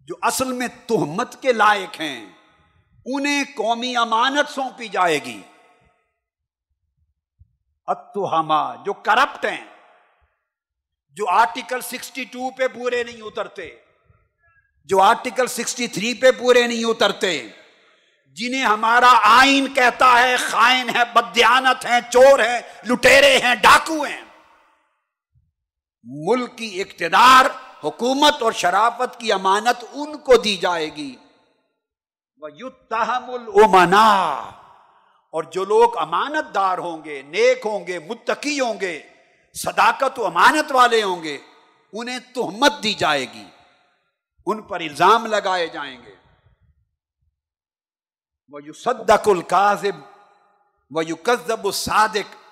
جو اصل میں تہمت کے لائق ہیں، انہیں قومی امانت سونپی جائے گی۔ اتہما جو کرپٹ ہیں، جو آرٹیکل سکسٹی ٹو پہ پورے نہیں اترتے، جو آرٹیکل سکسٹی تھری پہ پورے نہیں اترتے، جنہیں ہمارا آئین کہتا ہے، خائن ہے بدیانت ہیں، چور ہیں، لٹیرے ہیں، ڈاکو ہیں۔ ملک کی اقتدار، حکومت اور شرافت کی امانت ان کو دی جائے گی۔ المنا اور جو لوگ امانت دار ہوں گے، نیک ہوں گے، متقی ہوں گے، صداقت و امانت والے ہوں گے، انہیں تہمت دی جائے گی۔ ان پر الزام لگائے جائیں گے۔ وہ یو صدق القاظب وہ یو قزب الصادق۔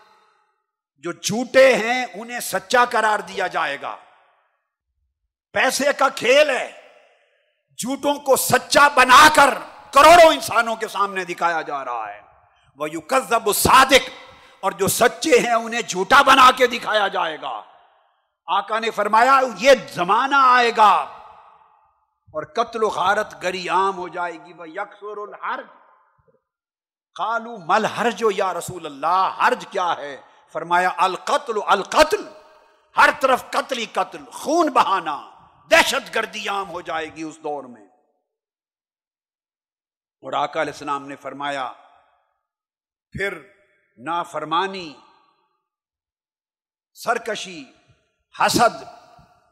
جو جھوٹے ہیں انہیں سچا قرار دیا جائے گا۔ پیسے کا کھیل ہے۔ جھوٹوں کو سچا بنا کر کروڑوں انسانوں کے سامنے دکھایا جا رہا ہے۔ وہ یو قزب صادق اور جو سچے ہیں انہیں جھوٹا بنا کے دکھایا جائے گا۔ آقا نے فرمایا، یہ زمانہ آئے گا۔ اور قتل و غارت گری عام ہو جائے گی۔ وہ یکسر الحرج۔ خالو مل حرج یا رسول اللہ، حرج کیا ہے؟ فرمایا، القتل القتل، ہر طرف قتل ہی قتل، خون بہانا، دہشت گردی عام ہو جائے گی اس دور میں۔ اور آقا علیہ السلام نے فرمایا، پھر نافرمانی، سرکشی، حسد،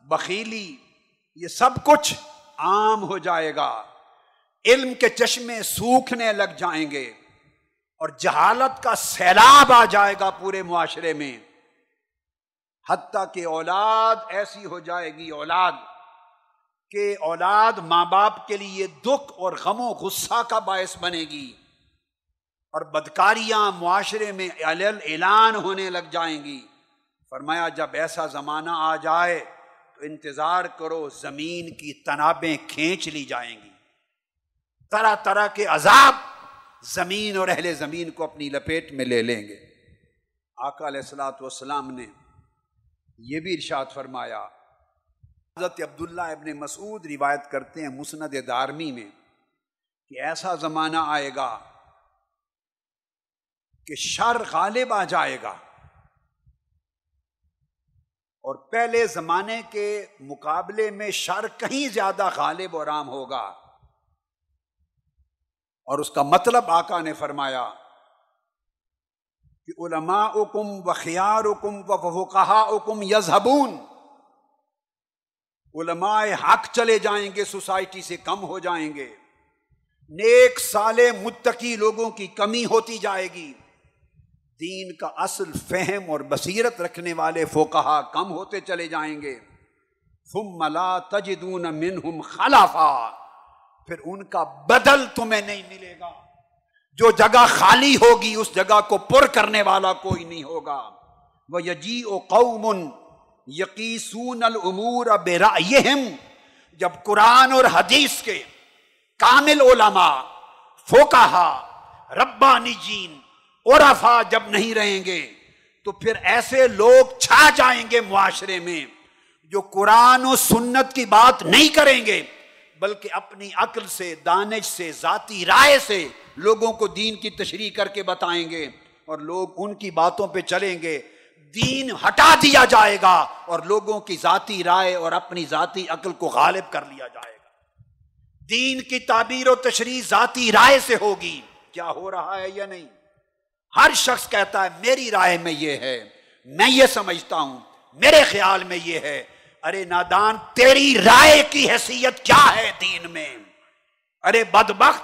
بخیلی، یہ سب کچھ عام ہو جائے گا۔ علم کے چشمے سوکھنے لگ جائیں گے۔ اور جہالت کا سیلاب آ جائے گا پورے معاشرے میں۔ حتیٰ کہ اولاد ایسی ہو جائے گی، اولاد، کہ اولاد ماں باپ کے لیے دکھ اور غم و غصہ کا باعث بنے گی۔ اور بدکاریاں معاشرے میں اعلان ہونے لگ جائیں گی۔ فرمایا، جب ایسا زمانہ آ جائے تو انتظار کرو، زمین کی تنابیں کھینچ لی جائیں گی۔ طرح طرح کے عذاب زمین اور اہل زمین کو اپنی لپیٹ میں لے لیں گے۔ آقا علیہ السلاۃ والسلام نے یہ بھی ارشاد فرمایا، حضرت عبداللہ ابن مسعود روایت کرتے ہیں مسند دارمی میں کہ ایسا زمانہ آئے گا کہ شر غالب آ جائے گا۔ اور پہلے زمانے کے مقابلے میں شر کہیں زیادہ غالب اور عام ہوگا۔ اور اس کا مطلب آقا نے فرمایا کہ علماء اکم و خیار اکم و کہا اکم یزہبون علماء حق چلے جائیں گے، سوسائٹی سے کم ہو جائیں گے۔ نیک سال متقی لوگوں کی کمی ہوتی جائے گی۔ دین کا اصل فہم اور بصیرت رکھنے والے فوکہ کم ہوتے چلے جائیں گے۔ ثم لا تجدون منہم خلافا۔ پھر ان کا بدل تمہیں نہیں ملے گا۔ جو جگہ خالی ہوگی، اس جگہ کو پر کرنے والا کوئی نہیں ہوگا۔ وہ یجی او قومن یقیسون العمور جب قرآن اور حدیث کے کامل علماء فوکا ربانی جین اور جب نہیں رہیں گے، تو پھر ایسے لوگ چھا جائیں گے معاشرے میں جو قرآن و سنت کی بات نہیں کریں گے۔ بلکہ اپنی عقل سے، دانش سے، ذاتی رائے سے لوگوں کو دین کی تشریح کر کے بتائیں گے اور لوگ ان کی باتوں پہ چلیں گے۔ دین ہٹا دیا جائے گا اور لوگوں کی ذاتی رائے اور اپنی ذاتی عقل کو غالب کر لیا جائے گا۔ دین کی تعبیر و تشریح ذاتی رائے سے ہوگی۔ کیا ہو رہا ہے یا نہیں؟ ہر شخص کہتا ہے، میری رائے میں یہ ہے، میں یہ سمجھتا ہوں، میرے خیال میں یہ ہے۔ ارے نادان، تیری رائے کی حیثیت کیا ہے دین میں؟ ارے بدبخت،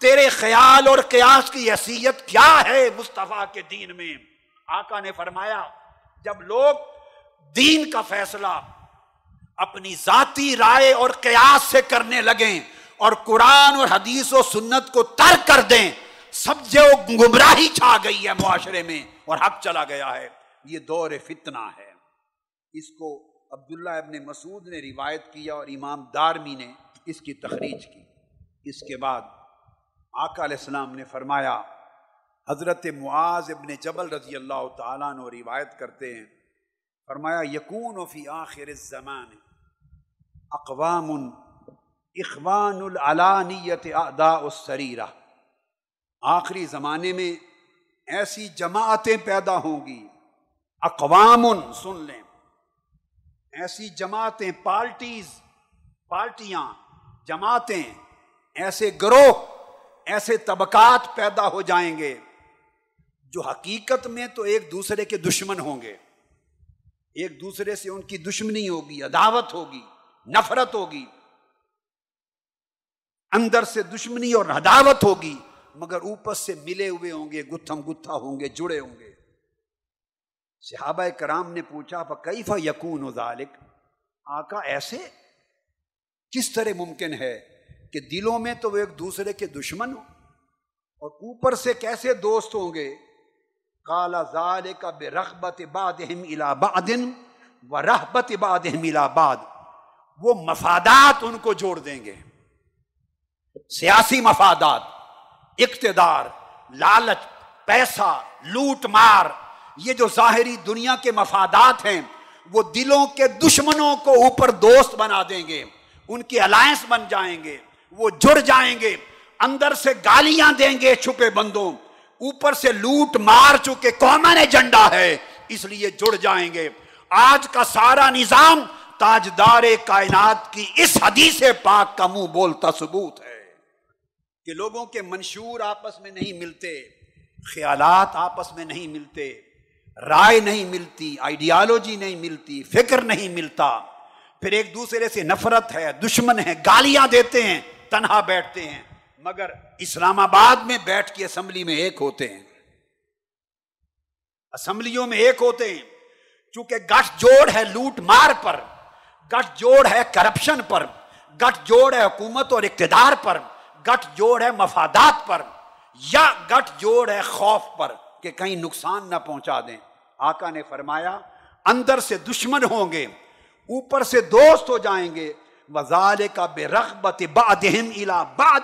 تیرے خیال اور قیاس کی حیثیت کیا ہے مصطفیٰ کے دین میں؟ آقا نے فرمایا، جب لوگ دین کا فیصلہ اپنی ذاتی رائے اور قیاس سے کرنے لگیں اور قرآن اور حدیث و سنت کو ترک کر دیں سب جو گمراہی چھا گئی ہے معاشرے میں اور حق چلا گیا ہے۔ یہ دور فتنہ ہے۔ اس کو عبداللہ ابن مسعود نے روایت کیا اور امام دارمی نے اس کی تخریج کی۔ اس کے بعد آقا علیہ السلام نے فرمایا، حضرت معاذ ابن جبل رضی اللہ تعالیٰ نے روایت کرتے ہیں۔ فرمایا یقون و فی آخر الزمان اقوام اخوان العلانیت اعداء السریرہ۔ آخری زمانے میں ایسی جماعتیں پیدا ہوں گی۔ اقوام، سن لیں۔ ایسی جماعتیں، پارٹیز، پارٹیاں، جماعتیں، ایسے گروہ، ایسے طبقات پیدا ہو جائیں گے جو حقیقت میں تو ایک دوسرے کے دشمن ہوں گے۔ ایک دوسرے سے ان کی دشمنی ہوگی، عداوت ہوگی، نفرت ہوگی۔ اندر سے دشمنی اور عداوت ہوگی، مگر اوپر سے ملے ہوئے ہوں گے، گتھم گتھا ہوں گے، جڑے ہوں گے۔ صحابہ کرام نے پوچھا کیفا یقون ذالک؟ آقا، ایسے؟ کس طرح ممکن ہے کہ دلوں میں تو وہ ایک دوسرے کے دشمن ہو اور اوپر سے کیسے دوست ہوں گے؟ کالا زال کا بے رغبت باد الابادن و رحبت باد الاباد وہ مفادات ان کو جوڑ دیں گے۔ سیاسی مفادات، اقتدار، لالچ، پیسہ، لوٹ مار یہ جو ظاہری دنیا کے مفادات ہیں، وہ دلوں کے دشمنوں کو اوپر دوست بنا دیں گے، ان کی الائنس بن جائیں گے، وہ جڑ جائیں گے، اندر سے گالیاں دیں گے چھپے بندوں، اوپر سے لوٹ مار چکے قومن ایجنڈا ہے، اس لیے جڑ جائیں گے۔ آج کا سارا نظام تاجدار کائنات کی اس حدیث پاک کا منہ بولتا ثبوت ہے کہ لوگوں کے منشور آپس میں نہیں ملتے، خیالات آپس میں نہیں ملتے رائے نہیں ملتی آئیڈیالوجی نہیں ملتی، فکر نہیں ملتا۔ پھر ایک دوسرے سے نفرت ہے، دشمن ہے، گالیاں دیتے ہیں، تنہا بیٹھتے ہیں۔ مگر اسلام آباد میں بیٹھ کے اسمبلی میں ایک ہوتے ہیں۔ اسمبلیوں میں ایک ہوتے ہیں۔ چونکہ گٹھ جوڑ ہے لوٹ مار پر، گٹھ جوڑ ہے کرپشن پر، گٹھ جوڑ ہے حکومت اور اقتدار پر، گٹھ جوڑ ہے مفادات پر، یا گٹھ جوڑ ہے خوف پر کہ کہیں نقصان نہ پہنچا دیں۔ آقا نے فرمایا، اندر سے دشمن ہوں گے، اوپر سے دوست ہو جائیں گے۔ وزال کا بے رغبت بادہم الاباد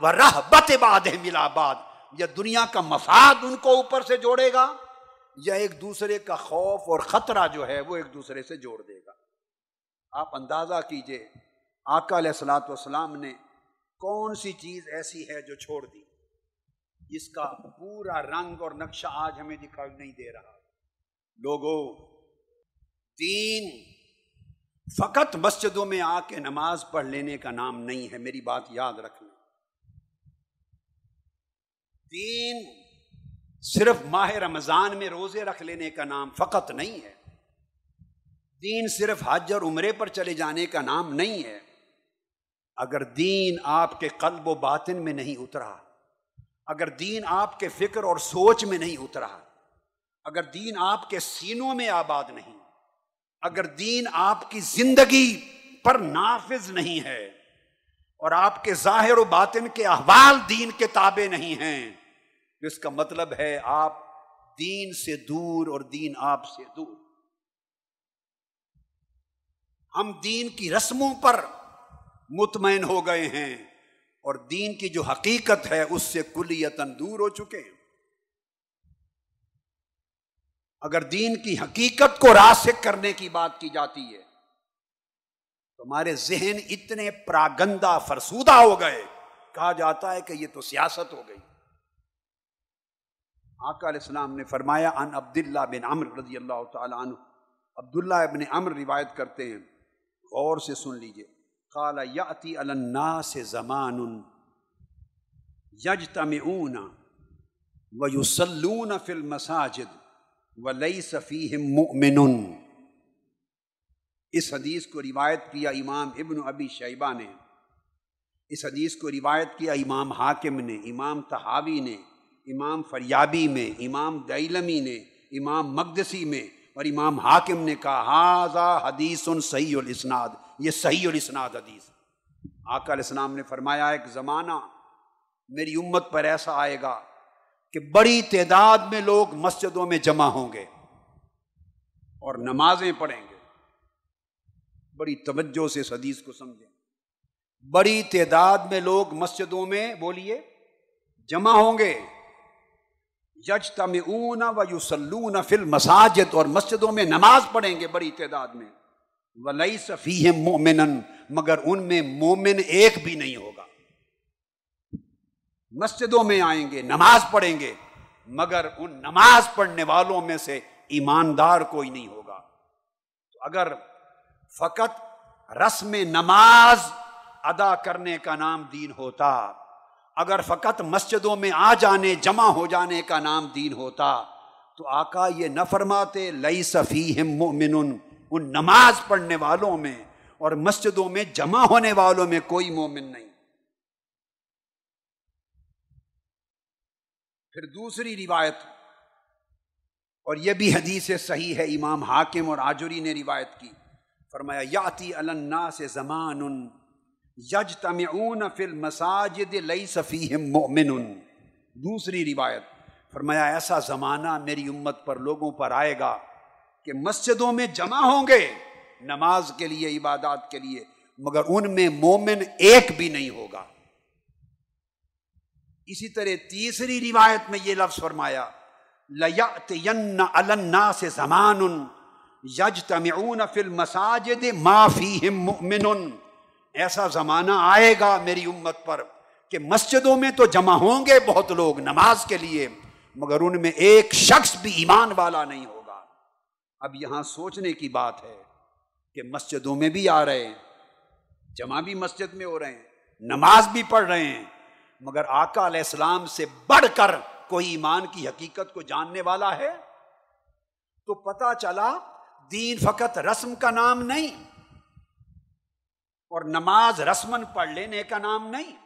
و رحبت بادہم الا یا دنیا کا مفاد ان کو اوپر سے جوڑے گا، یا ایک دوسرے کا خوف اور خطرہ جو ہے وہ ایک دوسرے سے جوڑ دے گا۔ آپ اندازہ کیجیے، آقا علیہ السلاۃ والسلام نے کون سی چیز ایسی ہے جو چھوڑ دی؟ جس کا پورا رنگ اور نقشہ آج ہمیں دکھائی نہیں دے رہا۔ لوگوں تین فقط مسجدوں میں آ کے نماز پڑھ لینے کا نام نہیں ہے، میری بات یاد رکھنا۔ تین صرف ماہ رمضان میں روزے رکھ لینے کا نام فقط نہیں ہے۔ دین صرف حج اور عمرے پر چلے جانے کا نام نہیں ہے۔ اگر دین آپ کے قلب و باطن میں نہیں اترا، اگر دین آپ کے فکر اور سوچ میں نہیں اترا اگر دین آپ کے سینوں میں آباد نہیں، اگر دین آپ کی زندگی پر نافذ نہیں ہے اور آپ کے ظاہر و باطن کے احوال دین کے تابع نہیں ہیں اس کا مطلب ہے آپ دین سے دور اور دین آپ سے دور۔ ہم دین کی رسموں پر مطمئن ہو گئے ہیں اور دین کی جو حقیقت ہے اس سے کلیتن دور ہو چکے ہیں۔ اگر دین کی حقیقت کو راسک کرنے کی بات کی جاتی ہے تو ہمارے ذہن اتنے پراگندہ فرسودہ ہو گئے، کہا جاتا ہے کہ یہ تو سیاست ہو گئی۔ آقا علیہ السلام نے فرمایا ان عبداللہ بن عمر رضی اللہ تعالیٰ عنہ۔ عبداللہ ابن عمر روایت کرتے ہیں، غور سے سن لیجیے۔ قال یاتی الناس زمان یجتمعون ویصلون فی المساجد۔ ولیس فیہم مؤمن اس حدیث کو روایت کیا امام ابن ابی شیبہ نے۔ اس حدیث کو روایت کیا امام حاکم نے، امام تحاوی نے، امام فریابی میں، امام دیلمی نے، امام مقدسی میں اور امام حاکم نے کہا حاضہ حدیث صحیح الاسناد۔ یہ صحیح الاسناد حدیث آقا علیہ السلام نے فرمایا، ایک زمانہ میری امت پر ایسا آئے گا کہ بڑی تعداد میں لوگ مسجدوں میں جمع ہوں گے اور نمازیں پڑھیں گے۔ بڑی توجہ سے اس حدیث کو سمجھیں۔ بڑی تعداد میں لوگ مسجدوں میں بولیے جمع ہوں گے۔ یج اون و یوسلون فل مساجد اور مسجدوں میں نماز پڑھیں گے بڑی تعداد میں۔ ولی صفی مومن مگر ان میں مومن ایک بھی نہیں ہوگا۔ مسجدوں میں آئیں گے، نماز پڑھیں گے، مگر ان نماز پڑھنے والوں میں سے ایماندار کوئی نہیں ہوگا۔ تو اگر فقط رسم نماز ادا کرنے کا نام دین ہوتا، اگر فقط مسجدوں میں آ جانے، جمع ہو جانے کا نام دین ہوتا، تو آقا یہ نہ فرماتے لئی صفی مومن ان نماز پڑھنے والوں میں اور مسجدوں میں جمع ہونے والوں میں کوئی مومن نہیں۔ پھر دوسری روایت، اور یہ بھی حدیث صحیح ہے، امام حاکم اور آجری نے روایت کی۔ فرمایا، یاتی النا سے زمان یج تمعون فل مساجد لئی صفی مومن دوسری روایت، فرمایا، ایسا زمانہ میری امت پر لوگوں پر آئے گا کہ مسجدوں میں جمع ہوں گے نماز کے لیے، عبادات کے لیے، مگر ان میں مومن ایک بھی نہیں ہوگا۔ اسی طرح تیسری روایت میں یہ لفظ فرمایا لیات النا سے زمان یج تمعون فل مساجد معافی ایسا زمانہ آئے گا میری امت پر کہ مسجدوں میں تو جمع ہوں گے بہت لوگ نماز کے لیے، مگر ان میں ایک شخص بھی ایمان والا نہیں ہوگا۔ اب یہاں سوچنے کی بات ہے کہ مسجدوں میں بھی آ رہے ہیں، جمع بھی مسجد میں ہو رہے ہیں، نماز بھی پڑھ رہے ہیں۔ مگر آقا علیہ السلام سے بڑھ کر کوئی ایمان کی حقیقت کو جاننے والا ہے؟ تو پتا چلا دین فقط رسم کا نام نہیں، اور نماز رسمن پڑھ لینے کا نام نہیں۔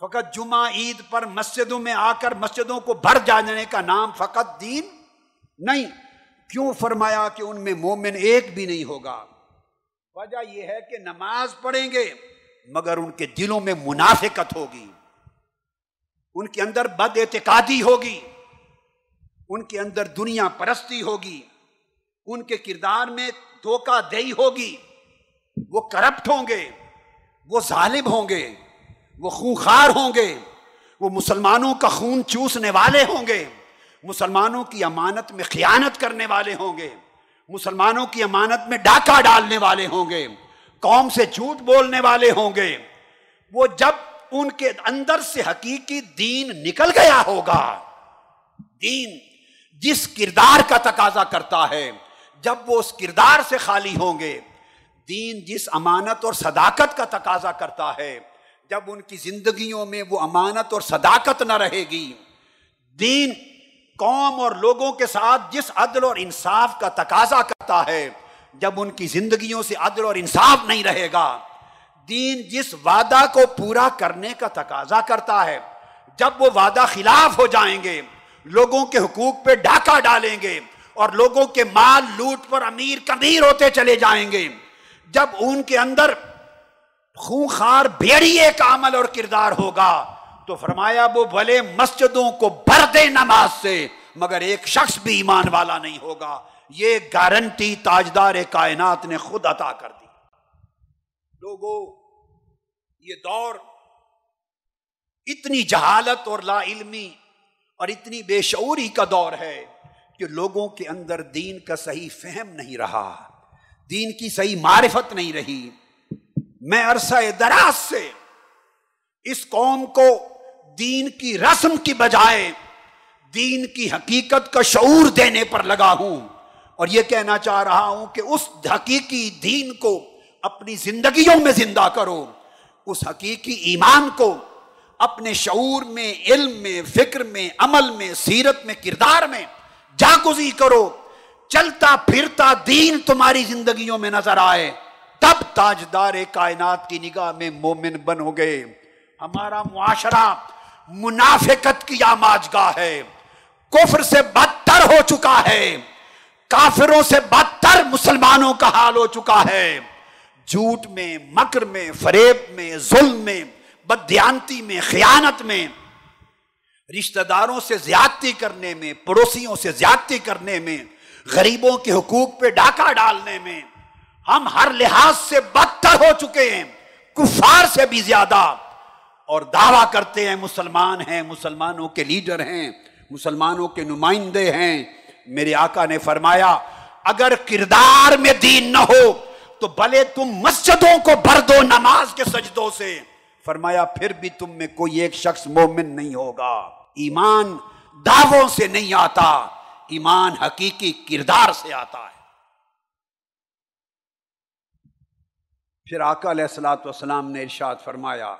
فقط جمعہ، عید پر مسجدوں میں آ کر مسجدوں کو بھر جانے کا نام فقط دین نہیں۔ کیوں فرمایا کہ ان میں مومن ایک بھی نہیں ہوگا؟ وجہ یہ ہے کہ نماز پڑھیں گے۔ مگر ان کے دلوں میں منافقت ہوگی۔ ان کے اندر بد اعتقادی ہوگی۔ ان کے اندر دنیا پرستی ہوگی۔ ان کے کردار میں دھوکہ دہی ہوگی۔ وہ کرپٹ ہوں گے۔ وہ ظالب ہوں گے۔ وہ خونخار ہوں گے۔ وہ مسلمانوں کا خون چوسنے والے ہوں گے۔ مسلمانوں کی امانت میں خیانت کرنے والے ہوں گے۔ مسلمانوں کی امانت میں ڈاکہ ڈالنے والے ہوں گے۔ قوم سے جھوٹ بولنے والے ہوں گے، وہ جب ان کے اندر سے حقیقی دین نکل گیا ہوگا۔ دین جس کردار کا تقاضا کرتا ہے، جب وہ اس کردار سے خالی ہوں گے، دین جس امانت اور صداقت کا تقاضا کرتا ہے، جب ان کی زندگیوں میں وہ امانت اور صداقت نہ رہے گی۔ دین قوم اور لوگوں کے ساتھ جس عدل اور انصاف کا تقاضا کرتا ہے جب ان کی زندگیوں سے عدل اور انصاف نہیں رہے گا۔ دین جس وعدہ کو پورا کرنے کا تقاضا کرتا ہے، جب وہ وعدہ خلاف ہو جائیں گے، لوگوں کے حقوق پہ ڈاکہ ڈالیں گے اور لوگوں کے مال لوٹ پر امیر کبیر ہوتے چلے جائیں گے۔ جب ان کے اندر خونخار بھیڑیے کا عمل اور کردار ہوگا، تو فرمایا وہ بھلے مسجدوں کو بھر دے نماز سے، مگر ایک شخص بھی ایمان والا نہیں ہوگا۔ یہ گارنٹی تاجدار کائنات نے خود عطا کر دی۔ لوگوں یہ دور اتنی جہالت اور لا علمی اور اتنی بے شعوری کا دور ہے کہ لوگوں کے اندر دین کا صحیح فہم نہیں رہا، دین کی صحیح معرفت نہیں رہی۔ میں عرصہ دراز سے اس قوم کو دین کی رسم کی بجائے دین کی حقیقت کا شعور دینے پر لگا ہوں۔ اور یہ کہنا چاہ رہا ہوں کہ اس حقیقی دین کو اپنی زندگیوں میں زندہ کرو، اس حقیقی ایمان کو اپنے شعور میں، علم میں، فکر میں، عمل میں، سیرت میں، کردار میں جاگزی کرو۔ چلتا پھرتا دین تمہاری زندگیوں میں نظر آئے۔ تب تاجدار کائنات کی نگاہ میں مومن بن ہو گئے۔ ہمارا معاشرہ منافقت کی آماج گاہ ہے۔ کفر سے بدتر ہو چکا ہے۔ کافروں سے بدتر مسلمانوں کا حال ہو چکا ہے۔ جھوٹ میں، مکر میں، فریب میں، ظلم میں بدیانتی میں، خیانت میں۔ رشتہ داروں سے زیادتی کرنے میں، پڑوسیوں سے زیادتی کرنے میں، غریبوں کے حقوق پہ ڈاکہ ڈالنے میں۔ ہم ہر لحاظ سے بدتر ہو چکے ہیں، کفار سے بھی زیادہ۔ اور دعویٰ کرتے ہیں، مسلمان ہیں، مسلمانوں کے لیڈر ہیں، مسلمانوں کے نمائندے ہیں۔ میرے آقا نے فرمایا، اگر کردار میں دین نہ ہو، تو بھلے تم مسجدوں کو بھر دو نماز کے سجدوں سے۔ فرمایا، پھر بھی تم میں کوئی ایک شخص مومن نہیں ہوگا۔ ایمان دعووں سے نہیں آتا، ایمان حقیقی کردار سے آتا ہے۔ پھر آقا علیہ السلاۃ والسلام نے ارشاد فرمایا،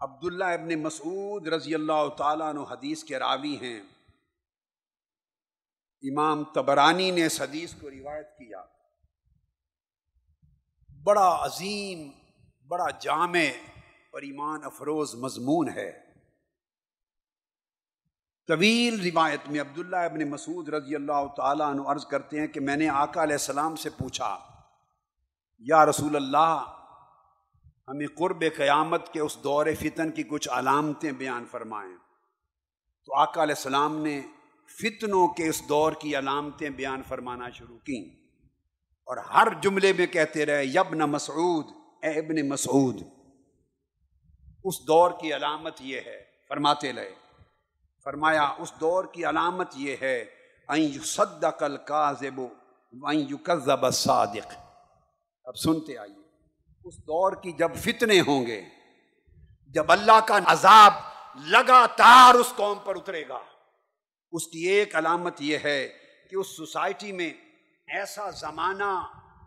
عبداللہ ابن مسعود رضی اللہ تعالیٰ نے حدیث کے راوی ہیں۔ امام تبرانی نے اس حدیث کو روایت کیا۔ بڑا عظیم، بڑا جامع اور ایمان افروز مضمون ہے۔ طویل روایت میں عبداللہ ابن مسعود رضی اللہ تعالیٰ عنہ عرض کرتے ہیں کہ میں نے آقا علیہ السلام سے پوچھا، یا رسول اللہ، ہمیں قرب قیامت کے اس دور فتن کی کچھ علامتیں بیان فرمائیں۔ تو آقا علیہ السلام نے فتنوں کے اس دور کی علامتیں بیان فرمانا شروع کیں۔ اور ہر جملے میں کہتے رہے یبن مسعود، اے ابن مسعود اس دور کی علامت یہ ہے، فرماتے رہے۔ فرمایا، اس دور کی علامت یہ ہے صدق القاذب یکذب الصادق اب سنتے آئیے، اس دور کی جب فتنے ہوں گے، جب اللہ کا عذاب لگاتار اس قوم پر اترے گا اس کی ایک علامت یہ ہے کہ اس سوسائٹی میں ایسا زمانہ،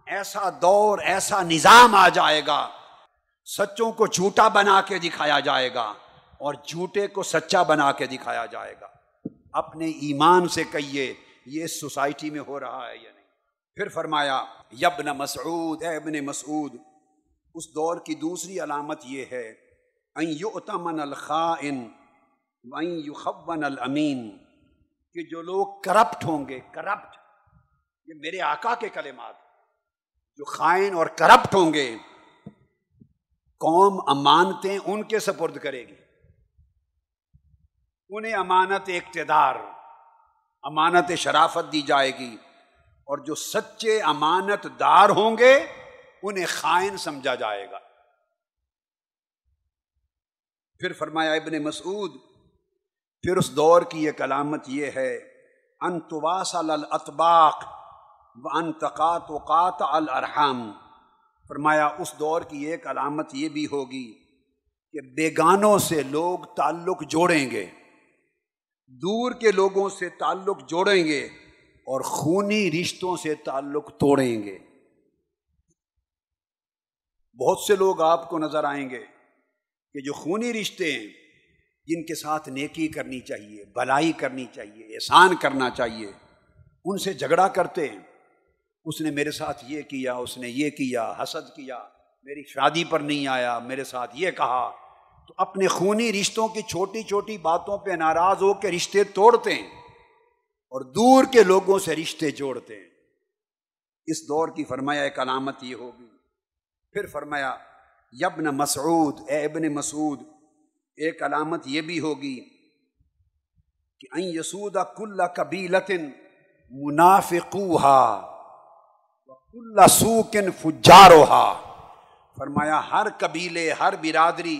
ایسا دور، ایسا نظام آ جائے گا، سچوں کو جھوٹا بنا کے دکھایا جائے گا اور جھوٹے کو سچا بنا کے دکھایا جائے گا۔ اپنے ایمان سے کہیے، یہ سوسائٹی میں ہو رہا ہے یا نہیں؟ پھر فرمایا یبن مسعود، اے ابن مسعود، اس دور کی دوسری علامت یہ ہے یؤتمن الخائن یخون الامین۔ کہ جو لوگ کرپٹ ہوں گے کرپٹ یہ میرے آقا کے کلمات جو خائن اور کرپٹ ہوں گے، قوم امانتیں ان کے سپرد کرے گی۔ انہیں امانت اقتدار، امانت شرافت دی جائے گی۔ اور جو سچے امانت دار ہوں گے، انہیں خائن سمجھا جائے گا۔ پھر فرمایا ابن مسعود پھر اس دور کی ایک علامت یہ ہے انتواس الاطباق و انتقات وقات الرحم فرمایا، اس دور کی ایک علامت یہ بھی ہوگی کہ بیگانوں سے لوگ تعلق جوڑیں گے، دور کے لوگوں سے تعلق جوڑیں گے اور خونی رشتوں سے تعلق توڑیں گے. بہت سے لوگ آپ کو نظر آئیں گے کہ جو خونی رشتے ہیں جن کے ساتھ نیکی کرنی چاہیے، بلائی کرنی چاہیے، احسان کرنا چاہیے، ان سے جھگڑا کرتے ہیں۔ اس نے میرے ساتھ یہ کیا، اس نے یہ کیا، حسد کیا، میری شادی پر نہیں آیا، میرے ساتھ یہ کہا۔ تو اپنے خونی رشتوں کی چھوٹی چھوٹی باتوں پہ ناراض ہو کے رشتے توڑتے ہیں اور دور کے لوگوں سے رشتے جوڑتے ہیں۔ اس دور کی فرمایا ایک علامت یہ ہوگی۔ پھر فرمایا، یبن مسعود، اے ابن مسعود ایک علامت یہ بھی ہوگی کہ یسود کل کبھی منافقوہا کل سوکن فجاروہا۔ فرمایا، ہر قبیلے، ہر برادری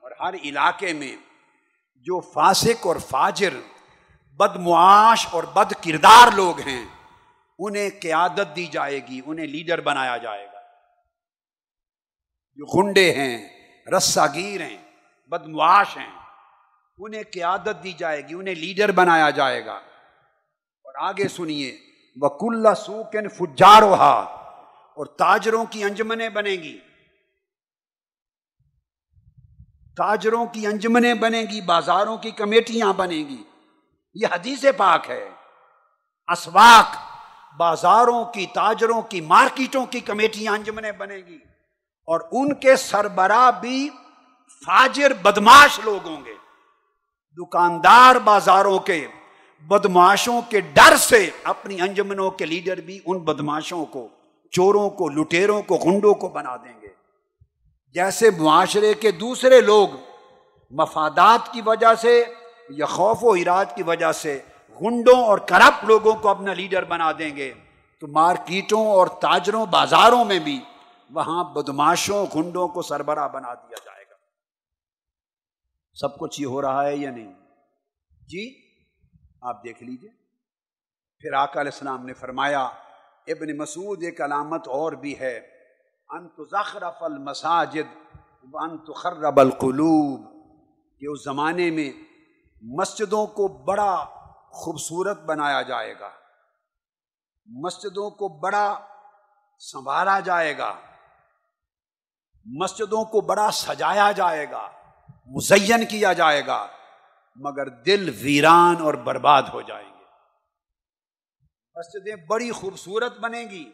اور ہر علاقے میں جو فاسق اور فاجر، بد معاش اور بد کردار لوگ ہیں، انہیں قیادت دی جائے گی، انہیں لیڈر بنایا جائے گا۔ جو گنڈے ہیں رسا گیر ہیں بد معاش ہیں۔ انہیں قیادت دی جائے گی، انہیں لیڈر بنایا جائے گا۔ اور آگے سنیے وک اللہ سوکن فجاروہا اور تاجروں کی انجمنیں بنے گی۔ تاجروں کی انجمنیں بنے گی، بازاروں کی کمیٹیاں بنے گی۔ یہ حدیث پاک ہے۔ اسواق، بازاروں کی، تاجروں کی، مارکیٹوں کی کمیٹیاں انجمنیں بنے گی۔ اور ان کے سربراہ بھی فاجر بدماش لوگ ہوں گے۔ دکاندار بازاروں کے بدماشوں کے ڈر سے اپنی انجمنوں کے لیڈر بھی ان بدماشوں کو، چوروں کو، لٹیروں کو گنڈوں کو بنا دیں گے۔ جیسے معاشرے کے دوسرے لوگ مفادات کی وجہ سے یا خوف و اراد کی وجہ سے گنڈوں اور کرپ لوگوں کو اپنا لیڈر بنا دیں گے، تو مارکیٹوں اور تاجروں بازاروں میں بھی وہاں بدماشوں گنڈوں کو سربراہ بنا دیا جائے۔ سب کچھ یہ ہو رہا ہے یا نہیں؟ جی آپ دیکھ لیجیے۔ پھر آقا علیہ السلام نے فرمایا، ابن مسعود ایک علامت اور بھی ہے۔ انت زخرف المساجد انت خرب القلوب۔ کہ اس زمانے میں مسجدوں کو بڑا خوبصورت بنایا جائے گا۔ مسجدوں کو بڑا سنبھالا جائے گا۔ مسجدوں کو بڑا سجایا جائے گا۔ مزین کیا جائے گا، مگر دل ویران اور برباد ہو جائیں گے۔ مسجدیں بڑی خوبصورت بنیں گی،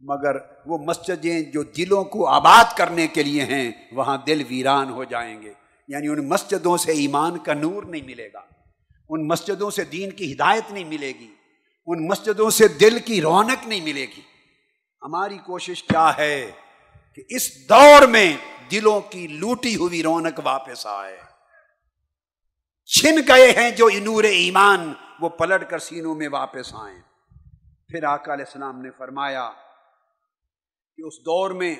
مگر وہ مسجدیں جو دلوں کو آباد کرنے کے لیے ہیں، وہاں دل ویران ہو جائیں گے۔ یعنی ان مسجدوں سے ایمان کا نور نہیں ملے گا، ان مسجدوں سے دین کی ہدایت نہیں ملے گی، ان مسجدوں سے دل کی رونق نہیں ملے گی۔ ہماری کوشش کیا ہے؟ کہ اس دور میں دلوں کی لوٹی ہوئی رونق واپس آئے۔ چھن گئے ہیں جو انور ایمان، وہ پلٹ کر سینوں میں واپس آئیں پھر آقا علیہ السلام نے فرمایا کہ اس دور میں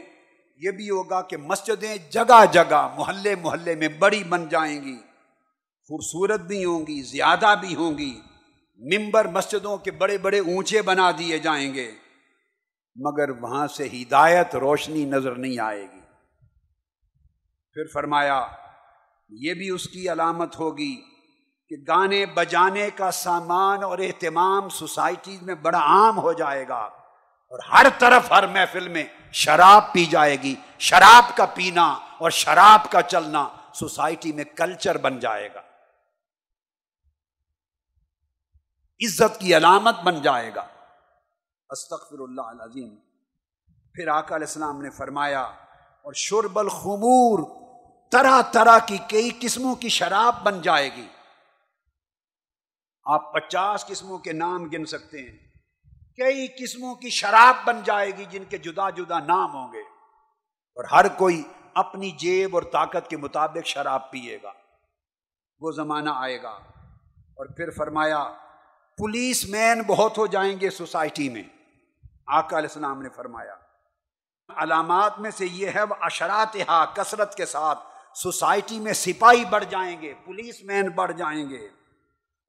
یہ بھی ہوگا کہ مسجدیں جگہ جگہ، محلے محلے میں بڑی بن جائیں گی۔ خوبصورت بھی ہوں گی، زیادہ بھی ہوں گی۔ ممبر مسجدوں کے بڑے بڑے اونچے بنا دیے جائیں گے۔ مگر وہاں سے ہدایت روشنی نظر نہیں آئے گی۔ پھر فرمایا، یہ بھی اس کی علامت ہوگی کہ گانے بجانے کا سامان اور اہتمام سوسائٹی میں بڑا عام ہو جائے گا اور ہر طرف ہر محفل میں شراب پی جائے گی۔ شراب کا پینا اور شراب کا چلنا سوسائٹی میں کلچر بن جائے گا۔ عزت کی علامت بن جائے گا۔ استغفر اللہ العظیم۔ پھر آقا علیہ السلام نے فرمایا، اور شرب الخمور طرح طرح کی کئی قسموں کی شراب بن جائے گی۔ آپ پچاس قسموں کے نام گن سکتے ہیں۔ کئی قسموں کی شراب بن جائے گی جن کے جدا جدا نام ہوں گے۔ اور ہر کوئی اپنی جیب اور طاقت کے مطابق شراب پیے گا۔ وہ زمانہ آئے گا۔ اور پھر فرمایا، پولیس مین بہت ہو جائیں گے سوسائٹی میں۔ آقا علیہ السلام نے فرمایا، علامات میں سے یہ ہے، وہ اشرات ہا کثرت کے ساتھ سوسائٹی میں سپاہی بڑھ جائیں گے، پولیس مین بڑھ جائیں گے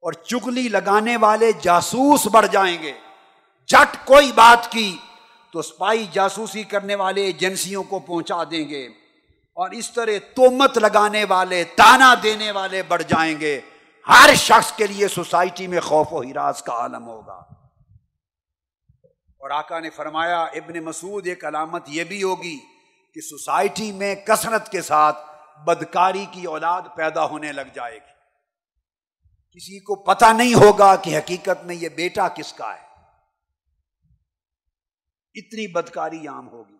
اور چگلی لگانے والے جاسوس بڑھ جائیں گے۔ جٹ کوئی بات کی تو سپاہی جاسوسی کرنے والے ایجنسیوں کو پہنچا دیں گے اور اس طرح تومت لگانے والے، تانا دینے والے بڑھ جائیں گے۔ ہر شخص کے لیے سوسائٹی میں خوف و ہراس کا عالم ہوگا۔ اور آقا نے فرمایا، ابن مسعود ایک علامت یہ بھی ہوگی کہ سوسائٹی میں کثرت کے ساتھ بدکاری کی اولاد پیدا ہونے لگ جائے گی۔ کسی کو پتہ نہیں ہوگا کہ حقیقت میں یہ بیٹا کس کا ہے۔ اتنی بدکاری عام ہوگی۔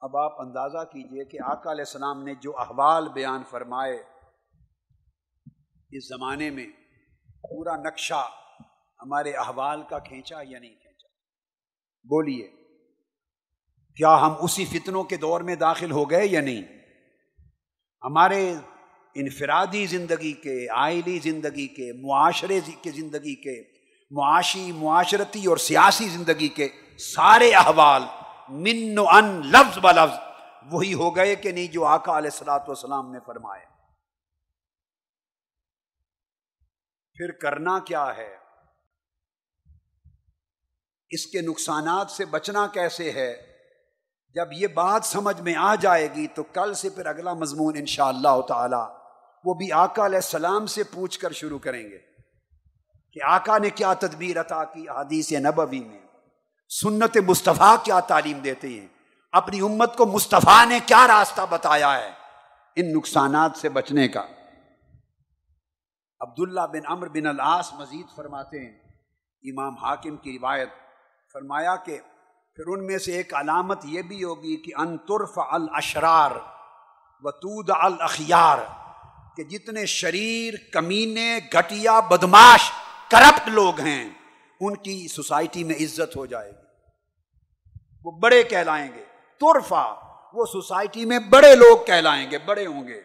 اب آپ اندازہ کیجیے کہ آقا علیہ السلام نے جو احوال بیان فرمائے، اس زمانے میں پورا نقشہ ہمارے احوال کا کھینچا یا نہیں کھینچا؟ بولیے، کیا ہم اسی فتنوں کے دور میں داخل ہو گئے یا نہیں؟ ہمارے انفرادی زندگی کے، آئلی زندگی کے، معاشرے کی زندگی کے، معاشی، معاشرتی اور سیاسی زندگی کے سارے احوال من و ان، لفظ ب لفظ وہی ہو گئے کہ نہیں جو آقا علیہ السلاۃ والسلام نے فرمائے پھر کرنا کیا ہے؟ اس کے نقصانات سے بچنا کیسے ہے؟ جب یہ بات سمجھ میں آ جائے گی تو کل سے پھر اگلا مضمون ان شاء اللہ تعالی، وہ بھی آقا علیہ السلام سے پوچھ کر شروع کریں گے کہ آقا نے کیا تدبیر عطا کی حدیث نبوی میں؟ سنت مصطفیٰ کیا تعلیم دیتے ہیں؟ اپنی امت کو مصطفیٰ نے کیا راستہ بتایا ہے؟ ان نقصانات سے بچنے کا۔ عبداللہ بن امر بن العاص مزید فرماتے ہیں، امام حاکم کی روایت فرمایا کہ پھر ان میں سے ایک علامت یہ بھی ہوگی کہ انترف الاشرار وطود الاخیار، کہ جتنے شریر، کمینے، گھٹیا، بدماش، کرپٹ لوگ ہیں، ان کی سوسائٹی میں عزت ہو جائے گی۔ وہ بڑے کہلائیں گے۔ ترفا، وہ سوسائٹی میں بڑے لوگ کہلائیں گے، بڑے ہوں گے۔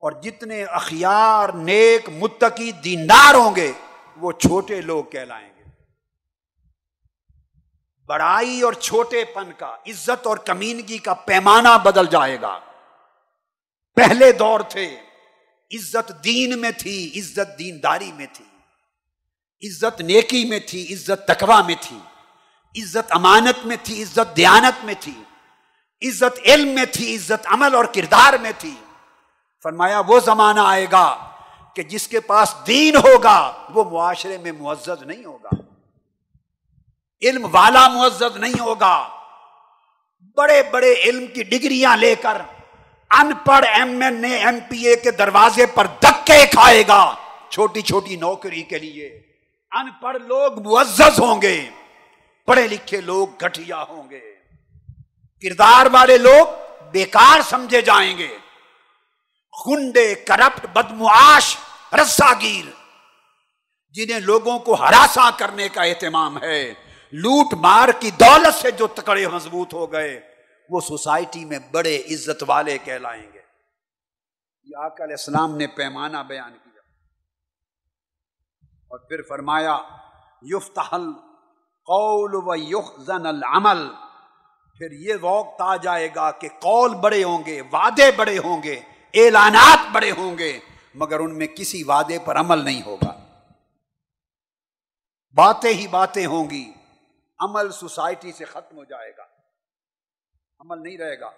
اور جتنے اخیار، نیک، متقی دیندار ہوں گے، وہ چھوٹے لوگ کہلائیں گے۔ بڑائی اور چھوٹے پن کا، عزت اور کمینگی کا پیمانہ بدل جائے گا۔ پہلے دور تھے، عزت دین میں تھی، عزت دینداری میں تھی۔ عزت نیکی میں تھی، عزت تقوا میں تھی۔ عزت امانت میں تھی، عزت دیانت میں تھی۔ عزت علم میں تھی، عزت عمل اور کردار میں تھی۔ فرمایا، وہ زمانہ آئے گا کہ جس کے پاس دین ہوگا، وہ معاشرے میں معزز نہیں ہوگا۔ علم والا معزز نہیں ہوگا۔ بڑے بڑے علم کی ڈگریاں لے کر ان پڑھ M N A, M P A کے دروازے پر دکے کھائے گا۔ چھوٹی چھوٹی نوکری کے لیے ان پڑھ لوگ معزز ہوں گے، پڑھے لکھے لوگ گٹھیا ہوں گے۔ کردار والے لوگ بیکار سمجھے جائیں گے۔ خنڈے کرپٹ، بدمعاش، رساگیر، جنہیں لوگوں کو ہراساں کرنے کا اہتمام ہے۔ لوٹ مار کی دولت سے جو تکڑے مضبوط ہو گئے، وہ سوسائٹی میں بڑے عزت والے کہلائیں گے۔ یہ آقا علیہ السلام نے پیمانہ بیان کیا۔ اور پھر فرمایا، یفتحل قول و یخزن العمل۔ پھر یہ وقت آ جائے گا کہ قول بڑے ہوں گے، وعدے بڑے ہوں گے، اعلانات بڑے ہوں گے، مگر ان میں کسی وعدے پر عمل نہیں ہوگا۔ باتیں ہی باتیں ہوں گی۔ عمل سوسائٹی سے ختم ہو جائے گا۔ عمل نہیں رہے گا۔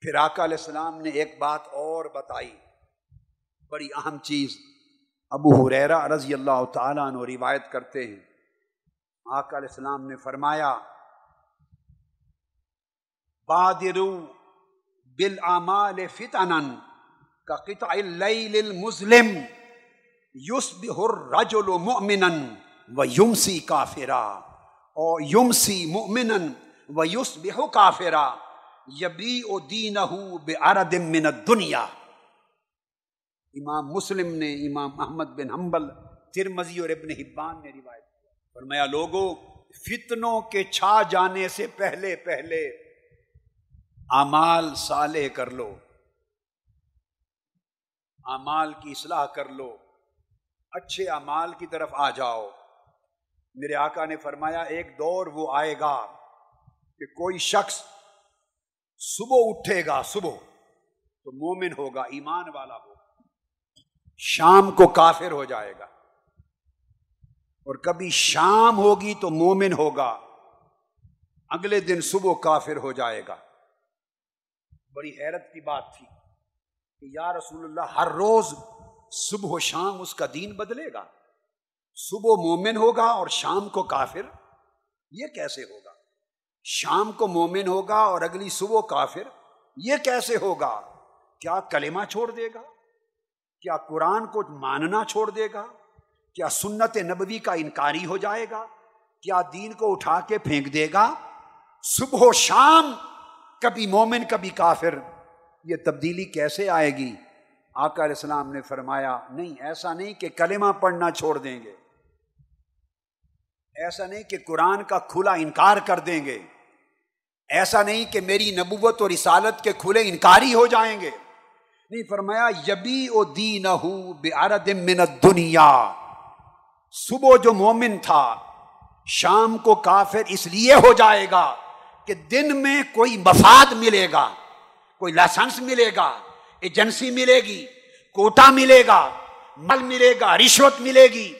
پھر آقا علیہ السلام نے ایک بات اور بتائی۔ بڑی اہم چیز۔ ابو حریرا رضی اللہ تعالیٰ عنہ روایت کرتے ہیں۔ آقا علیہ السلام نے فرمایا، بادرو بالآمال فتنن کا قطع اللیل المسلم یسبح الرجل مؤمنا۔ و یمسی کافرا۔ اور یمسی مؤمنا و یسبح کافرا۔ یبی او دینہ بے من الدنیا۔ امام مسلم نے امام احمد بن حنبل ترمزی اور ابن حبان نے روایت فرمایا لوگوں فتنوں کے چھا جانے سے پہلے پہلے امال صالح کر لو۔ امال کی اصلاح کر لو۔ اچھے امال کی طرف آ جاؤ۔ میرے آقا نے فرمایا، ایک دور وہ آئے گا کہ کوئی شخص صبح اٹھے گا، صبح، تو مومن ہوگا، ایمان والا ہوگا، شام کو کافر ہو جائے گا۔ اور کبھی شام ہوگی تو مومن ہوگا، اگلے دن صبح کافر ہو جائے گا۔ بڑی حیرت کی بات تھی کہ یا رسول اللہ، ہر روز صبح و شام اس کا دین بدلے گا۔ صبح مومن ہوگا اور شام کو کافر، یہ کیسے ہوگا؟ شام کو مومن ہوگا اور اگلی صبح کافر، یہ کیسے ہوگا؟ کیا کلمہ چھوڑ دے گا؟ کیا قرآن کو ماننا چھوڑ دے گا؟ کیا سنت نبوی کا انکاری ہو جائے گا؟ کیا دین کو اٹھا کے پھینک دے گا؟ صبح و شام کبھی مومن، کبھی کافر، یہ تبدیلی کیسے آئے گی؟ آقا علیہ السلام نے فرمایا، نہیں، ایسا نہیں کہ کلمہ پڑھنا چھوڑ دیں گے۔ ایسا نہیں کہ قرآن کا کھلا انکار کر دیں گے۔ ایسا نہیں کہ میری نبوت اور رسالت کے کھلے انکاری ہو جائیں گے۔ نہیں، فرمایا یبی او دین من دنیا صبح جو مومن تھا، شام کو کافر اس لیے ہو جائے گا کہ دن میں کوئی مفاد ملے گا، کوئی لائسنس ملے گا، ایجنسی ملے گی، کوٹا ملے گا مل ملے گا، رشوت ملے گی۔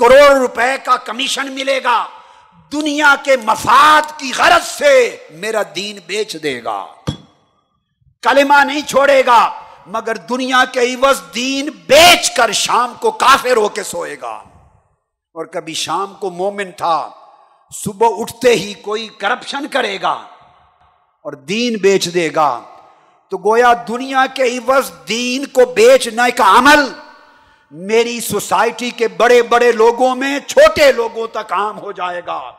کروڑ روپے کا کمیشن ملے گا۔ دنیا کے مفاد کی غرض سے میرا دین بیچ دے گا۔ کلمہ نہیں چھوڑے گا، مگر دنیا کے عوض دین بیچ کر شام کو کافر ہو کے سوئے گا۔ اور کبھی شام کو مومن تھا، صبح اٹھتے ہی کوئی کرپشن کرے گا اور دین بیچ دے گا۔ تو گویا دنیا کے عوض دین کو بیچنے کا عمل۔ میری سوسائٹی کے بڑے بڑے لوگوں میں چھوٹے لوگوں تک عام ہو جائے گا۔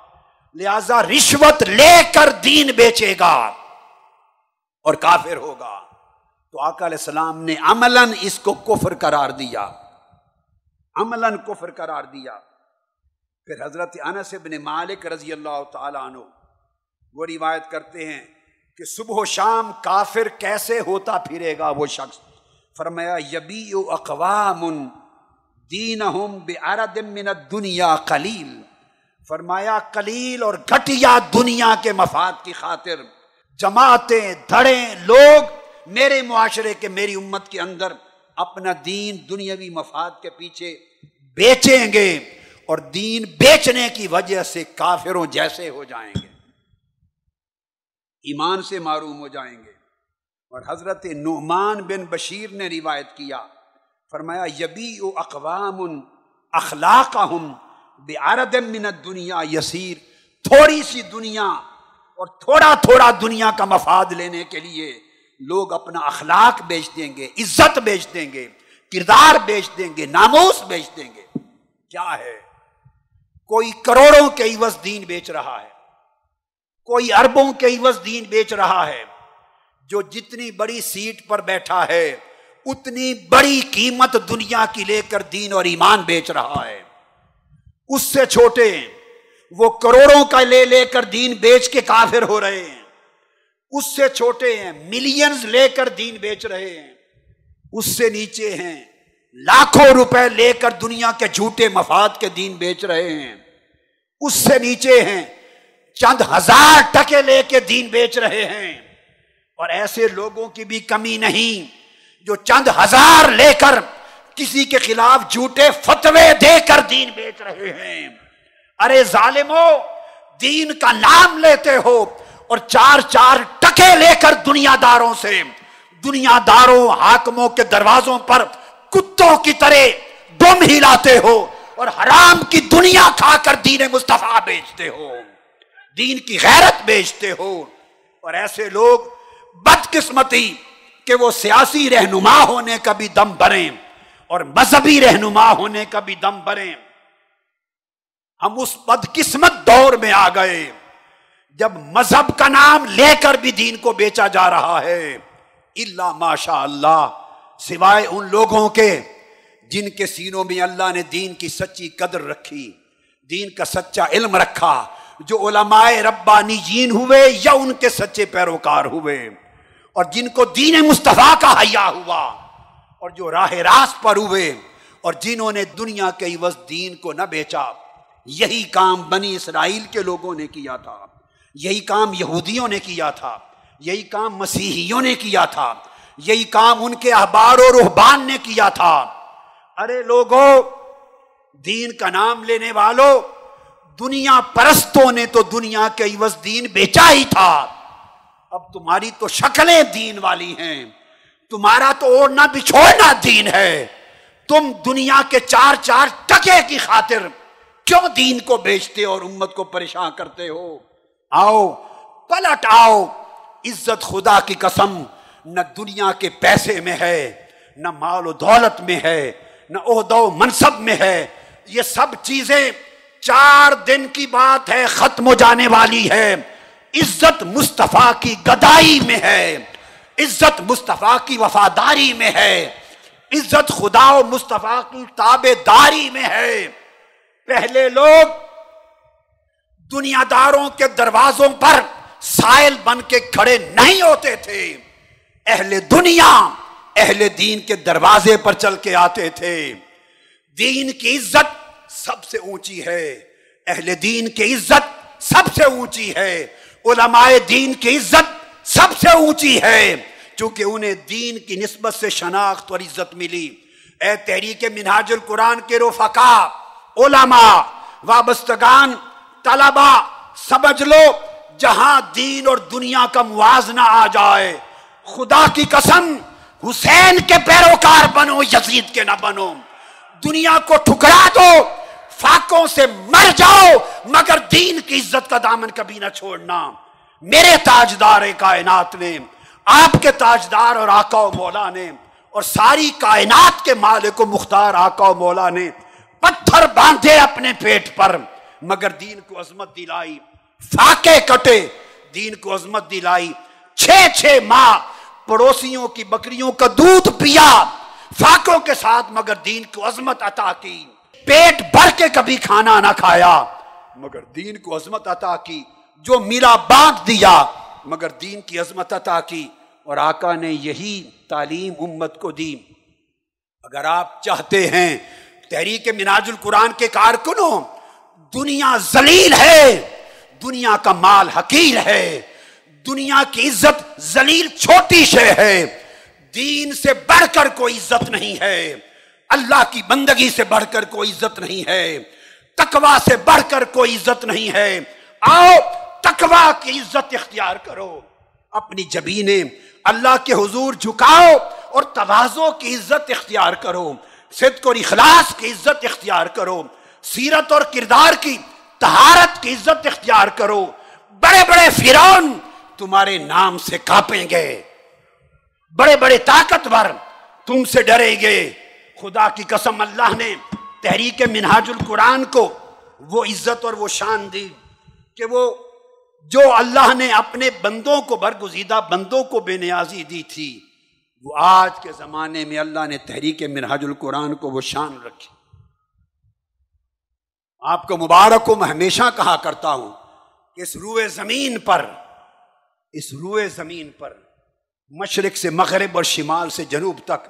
لہذا رشوت لے کر دین بیچے گا اور کافر ہوگا۔ تو آقا علیہ السلام نے عملاً اس کو کفر قرار دیا۔ عملاً کفر قرار دیا۔ پھر حضرت انس ابن مالک رضی اللہ تعالیٰ عنہ وہ روایت کرتے ہیں کہ صبح و شام کافر کیسے ہوتا پھرے گا وہ شخص۔ فرمایا یبی اقوام دین من دنیا کلیل فرمایا کلیل اور گھٹیا دنیا کے مفاد کی خاطر۔ جماعتیں دھڑے لوگ میرے معاشرے کے، میری امت کے اندر اپنا دین دنیاوی مفاد کے پیچھے بیچیں گے اور دین بیچنے کی وجہ سے کافروں جیسے ہو جائیں گے۔ ایمان سے معروم ہو جائیں گے۔ اور حضرت نعمان بن بشیر نے روایت کیا۔ فرمایا یبی و اقوام اخلاق ہم بے منت دنیا یسیر، تھوڑی سی دنیا اور تھوڑا تھوڑا دنیا کا مفاد لینے کے لیے لوگ اپنا اخلاق بیچ دیں گے، عزت بیچ دیں گے، کردار بیچ دیں گے، ناموس بیچ دیں گے۔ کیا ہے؟ کوئی کروڑوں کے عوض دین بیچ رہا ہے، کوئی اربوں کے عوض دین بیچ رہا ہے، جو جتنی بڑی سیٹ پر بیٹھا ہے اتنی بڑی قیمت دنیا کی لے کر دین اور ایمان بیچ رہا ہے۔ اس سے چھوٹے وہ کروڑوں کا لے لے کر دین بیچ کے کافر ہو رہے ہیں۔ اس سے چھوٹے ہیں۔ ملینز لے کر دین بیچ رہے ہیں۔ اس سے نیچے ہیں۔ لاکھوں روپے لے کر دنیا کے جھوٹے مفاد کے دین بیچ رہے ہیں۔ اس سے نیچے ہیں۔ چند ہزار ٹکے لے کے دین بیچ رہے ہیں۔ اور ایسے لوگوں کی بھی کمی نہیں۔ جو چند ہزار لے کر کسی کے خلاف جھوٹے فتوے دے کر دین بیچ رہے ہیں۔ ارے ظالمو، دین کا نام لیتے ہو اور چار چار ٹکے لے کر دنیا داروں سے، دنیا داروں حاکموں کے دروازوں پر کتوں کی طرح دم ہلاتے ہو اور حرام کی دنیا کھا کر دین مصطفیٰ بیچتے ہو، دین کی غیرت بیچتے ہو۔ اور ایسے لوگ بدقسمتی کہ وہ سیاسی رہنما ہونے کا بھی دم بھریں اور مذہبی رہنما ہونے کا بھی دم بھریں۔ ہم اس بدقسمت دور میں آ گئے جب مذہب کا نام لے کر بھی دین کو بیچا جا رہا ہے۔ اللہ ماشاء اللہ سوائے ان لوگوں کے جن کے سینوں میں اللہ نے دین کی سچی قدر رکھی، دین کا سچا علم رکھا، جو علماء ربانی جین ہوئے یا ان کے سچے پیروکار ہوئے۔ اور جن کو دین مصطفیٰ کا حیا ہوا اور جو راہ راست پر ہوئے اور جنہوں نے دنیا کے عوض دین کو نہ بیچا، یہی کام بنی اسرائیل کے لوگوں نے کیا تھا، یہی کام یہودیوں نے کیا تھا، یہی کام مسیحیوں نے کیا تھا، یہی کام ان کے احبار و رحبان نے کیا تھا۔ ارے لوگوں دین کا نام لینے والوں دنیا پرستوں نے تو دنیا کے عوض دین بیچا ہی تھا۔ اب تمہاری تو شکلیں دین والی ہیں۔ تمہارا تو اوڑنا بچھوڑنا دین ہے۔ تم دنیا کے چار چار ٹکے کی خاطر کیوں دین کو بیچتے اور امت کو پریشان کرتے ہو؟ آؤ، پلٹ آؤ۔ عزت خدا کی قسم، نہ دنیا کے پیسے میں ہے، نہ مال و دولت میں ہے، نہ عہد و منصب میں ہے۔ یہ سب چیزیں چار دن کی بات ہے، ختم ہو جانے والی ہے۔ عزت مصطفیٰ کی گدائی میں ہے۔ عزت مصطفیٰ کی وفاداری میں ہے۔ عزت خدا و مصطفیٰ کی تابے داری میں ہے۔ پہلے لوگ دنیا داروں کے دروازوں پر سائل بن کے کھڑے نہیں ہوتے تھے۔ اہل دنیا، اہل دین کے دروازے پر چل کے آتے تھے۔ دین کی عزت سب سے اونچی ہے۔ اہل دین کی عزت سب سے اونچی ہے۔ علماء دین کی عزت سب سے اونچی ہے۔ چونکہ انہیں دین کی نسبت سے شناخت اور عزت ملی۔ اے تحریک منہاج القرآن کے رفقا، علماء، وابستگان طلبا سمجھ لو، جہاں دین اور دنیا کا موازنہ آ جائے۔ خدا کی قسم، حسین کے پیروکار بنو، یزید کے نہ بنو۔ دنیا کو ٹھکرا دو۔ فاقوں سے مر جاؤ، مگر دین کی عزت کا دامن کبھی نہ چھوڑنا۔ میرے تاجدار کائنات نے، آپ کے تاجدار اور آقا و مولا نے، اور ساری کائنات کے مالک و مختار آقا و مولا نے پتھر باندھے اپنے پیٹ پر، مگر دین کو عظمت دلائی۔ فاقے کٹے، دین کو عظمت دلائی۔ چھ چھ ماہ، پڑوسیوں کی بکریوں کا دودھ پیا، فاقوں کے ساتھ مگر دین کو عظمت عطا کی۔ پیٹ بھر کے کبھی کھانا نہ کھایا۔ مگر دین کو عظمت عطا کی، جو میرا باندھ دیا، مگر دین کی عظمت عطا کی۔ اور آقا نے یہی تعلیم امت کو دی۔ اگر آپ چاہتے ہیں تحریک مناج القرآن کے کارکنوں، دنیا ذلیل ہے، دنیا کا مال حقیر ہے، دنیا کی عزت ذلیل چھوٹی شے ہے، دین سے بڑھ کر کوئی عزت نہیں ہے۔ اللہ کی بندگی سے بڑھ کر کوئی عزت نہیں ہے تکوا سے بڑھ کر کوئی عزت نہیں ہے۔ آؤ تکوا کی عزت اختیار کرو۔ اپنی جبینیں اللہ کے حضور جھکاؤ اور توازوں کی عزت اختیار کرو۔ صدق اور اخلاص کی عزت اختیار کرو۔ سیرت اور کردار کی تہارت کی عزت اختیار کرو۔ بڑے بڑے فرون تمہارے نام سے کاپیں گے۔ بڑے بڑے طاقتور تم سے ڈریں گے۔ خدا کی قسم اللہ نے تحریک منہاج القرآن کو وہ عزت اور وہ شان دی کہ وہ جو اللہ نے اپنے بندوں کو برگزیدہ بندوں کو بے نیازی دی تھی، وہ آج کے زمانے میں اللہ نے تحریک منہاج القرآن کو وہ شان رکھی۔ آپ کو مبارک کو میں ہمیشہ کہا کرتا ہوں کہ اس روئے زمین پر، اس روئے زمین پر مشرق سے مغرب اور شمال سے جنوب تک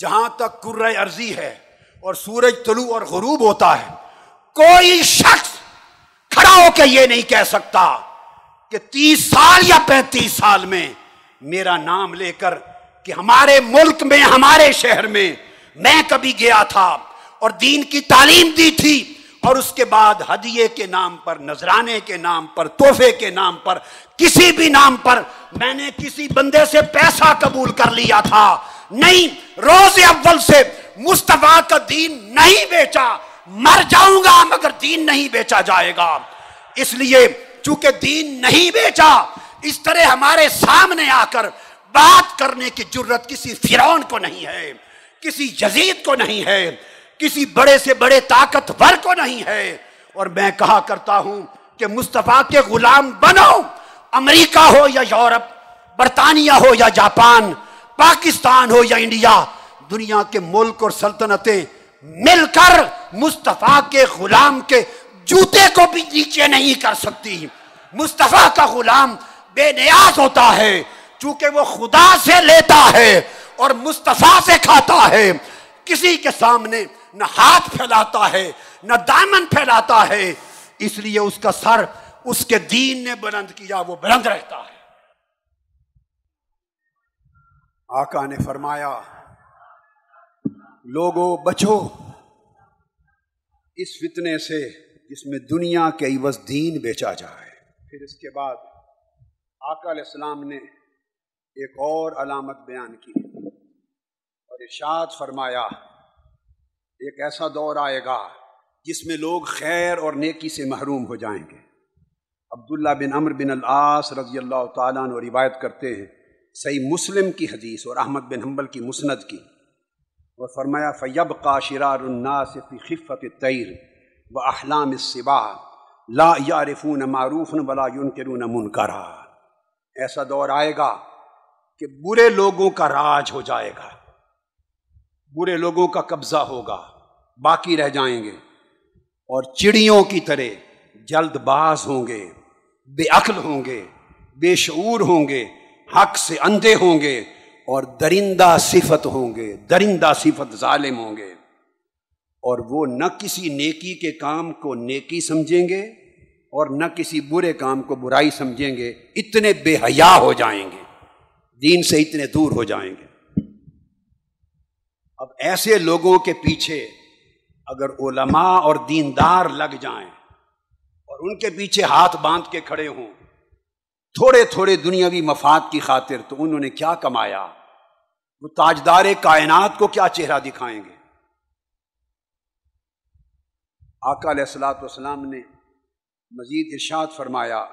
جہاں تک کر عرضی ہے اور سورج طلوع اور غروب ہوتا ہے، کوئی شخص کھڑا ہو کے یہ نہیں کہہ سکتا کہ تیس سال یا پینتیس سال میں میرا نام لے کر کہ ہمارے ملک میں، ہمارے شہر میں میں کبھی گیا تھا اور دین کی تعلیم دی تھی اور اس کے بعد ہدیے کے نام پر، نذرانے کے نام پر، تحفے کے نام پر، کسی بھی نام پر میں نے کسی بندے سے پیسہ قبول کر لیا تھا۔ نہیں، روز اول سے مصطفیٰ کا دین نہیں بیچا۔ مر جاؤں گا مگر دین نہیں بیچا جائے گا۔ اس لیے چونکہ دین نہیں بیچا، اس طرح ہمارے سامنے آ کر بات کرنے کی جرت کسی فرون کو نہیں ہے، کسی جزید کو نہیں ہے، کسی بڑے سے بڑے طاقتور کو نہیں ہے۔ اور میں کہا کرتا ہوں کہ مصطفیٰ کے غلام بنو۔ امریکہ ہو یا یورپ، برطانیہ ہو یا جاپان، پاکستان ہو یا انڈیا، دنیا کے ملک اور سلطنتیں مل کر مصطفیٰ کے غلام کے جوتے کو بھی نیچے نہیں کر سکتی۔ مصطفیٰ کا غلام بے نیاز ہوتا ہے، چونکہ وہ خدا سے لیتا ہے اور مصطفیٰ سے کھاتا ہے۔ کسی کے سامنے نہ ہاتھ پھیلاتا ہے، نہ دامن پھیلاتا ہے، اس لیے اس کا سر اس کے دین نے بلند کیا، وہ بلند رہتا ہے۔ آقا نے فرمایا لوگوں بچو، اس فتنے سے جس میں دنیا کے عوض دین بیچا جائے۔ پھر اس کے بعد آقا علیہ السلام نے ایک اور علامت بیان کی اور ارشاد فرمایا، ایک ایسا دور آئے گا جس میں لوگ خیر اور نیکی سے محروم ہو جائیں گے۔ عبداللہ بن امر بن العاص رضی اللہ تعالیٰ عنہ روایت کرتے ہیں، صحیح مسلم کی حدیث اور احمد بن حنبل کی مسند کی۔ اور فرمایا فیب کا شرار الناس فی خفت تیر و احلام الصبا لا یارفون معروف نہ بلا منکرا ایسا دور آئے گا کہ برے لوگوں کا راج ہو جائے گا، برے لوگوں کا قبضہ ہوگا، باقی رہ جائیں گے اور چڑیوں کی طرح جلد باز ہوں گے۔ بے عقل ہوں گے، بے شعور ہوں گے، حق سے اندھے ہوں گے اور درندہ صفت ہوں گے، درندہ صفت ظالم ہوں گے۔ اور وہ نہ کسی نیکی کے کام کو نیکی سمجھیں گے اور نہ کسی برے کام کو برائی سمجھیں گے، اتنے بے حیا ہو جائیں گے، دین سے اتنے دور ہو جائیں گے۔ اب ایسے لوگوں کے پیچھے اگر علماء اور دیندار لگ جائیں اور ان کے پیچھے ہاتھ باندھ کے کھڑے ہوں۔ تھوڑے تھوڑے دنیاوی مفاد کی خاطر تو انہوں نے کیا کمایا؟ وہ تاجدار کائنات کو کیا چہرہ دکھائیں گے؟ آقا علیہ السلاۃ والسلام نے مزید ارشاد فرمایا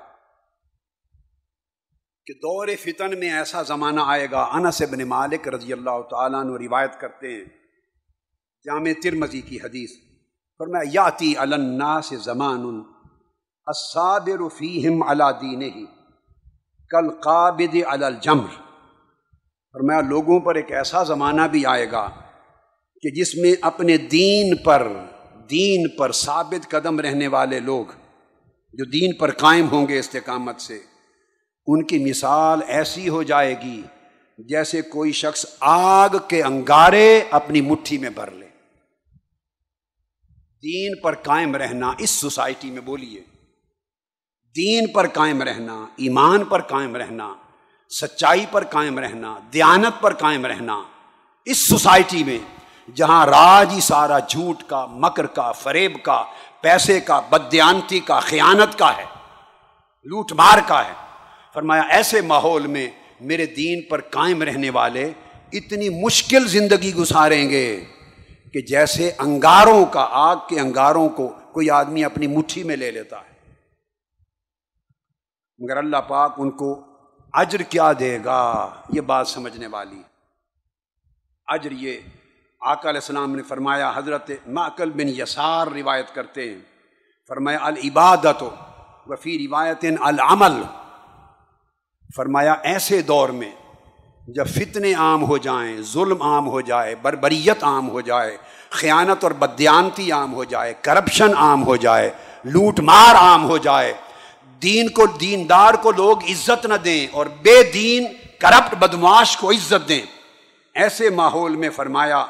کہ دور فتن میں ایسا زمانہ آئے گا، انس ابن مالک رضی اللہ تعالیٰ عنہ روایت کرتے ہیں، جامع ترمزی کی حدیث۔ فرمایا، یاتی الناس زمان الصابر فیہم علی دینہ کل قابد علی الجمر۔ فرمایا، لوگوں پر ایک ایسا زمانہ بھی آئے گا کہ جس میں اپنے دین پر دین پر ثابت قدم رہنے والے لوگ جو دین پر قائم ہوں گے استقامت سے، ان کی مثال ایسی ہو جائے گی جیسے کوئی شخص آگ کے انگارے اپنی مٹھی میں بھر لے۔ دین پر قائم رہنا، اس سوسائٹی میں بولیے۔ دین پر قائم رہنا، ایمان پر قائم رہنا، سچائی پر قائم رہنا، دیانت پر قائم رہنا، اس سوسائٹی میں جہاں راج ہی سارا جھوٹ کا، مکر کا، فریب کا، پیسے کا بدیانتی کا، خیانت کا ہے، لوٹ مار کا ہے۔ فرمایا، ایسے ماحول میں میرے دین پر قائم رہنے والے اتنی مشکل زندگی گزاریں گے کہ جیسے انگاروں کا، آگ کے انگاروں کو کوئی آدمی اپنی مٹھی میں لے لیتا ہے۔ مگر اللہ پاک ان کو اجر کیا دے گا؟ یہ بات سمجھنے والی اجر یہ آقا علیہ السلام نے فرمایا، حضرت معقل بن یسار روایت کرتے ہیں۔ فرمایا العبادت وفی روایت العمل۔ فرمایا، ایسے دور میں جب فتنے عام ہو جائیں، ظلم عام ہو جائے، بربریت عام ہو جائے، خیانت اور بدیانتی عام ہو جائے، کرپشن عام ہو جائے، لوٹ مار عام ہو جائے دین کو، دیندار کو لوگ عزت نہ دیں اور بے دین، کرپٹ بدماش کو عزت دیں۔ ایسے ماحول میں فرمایا،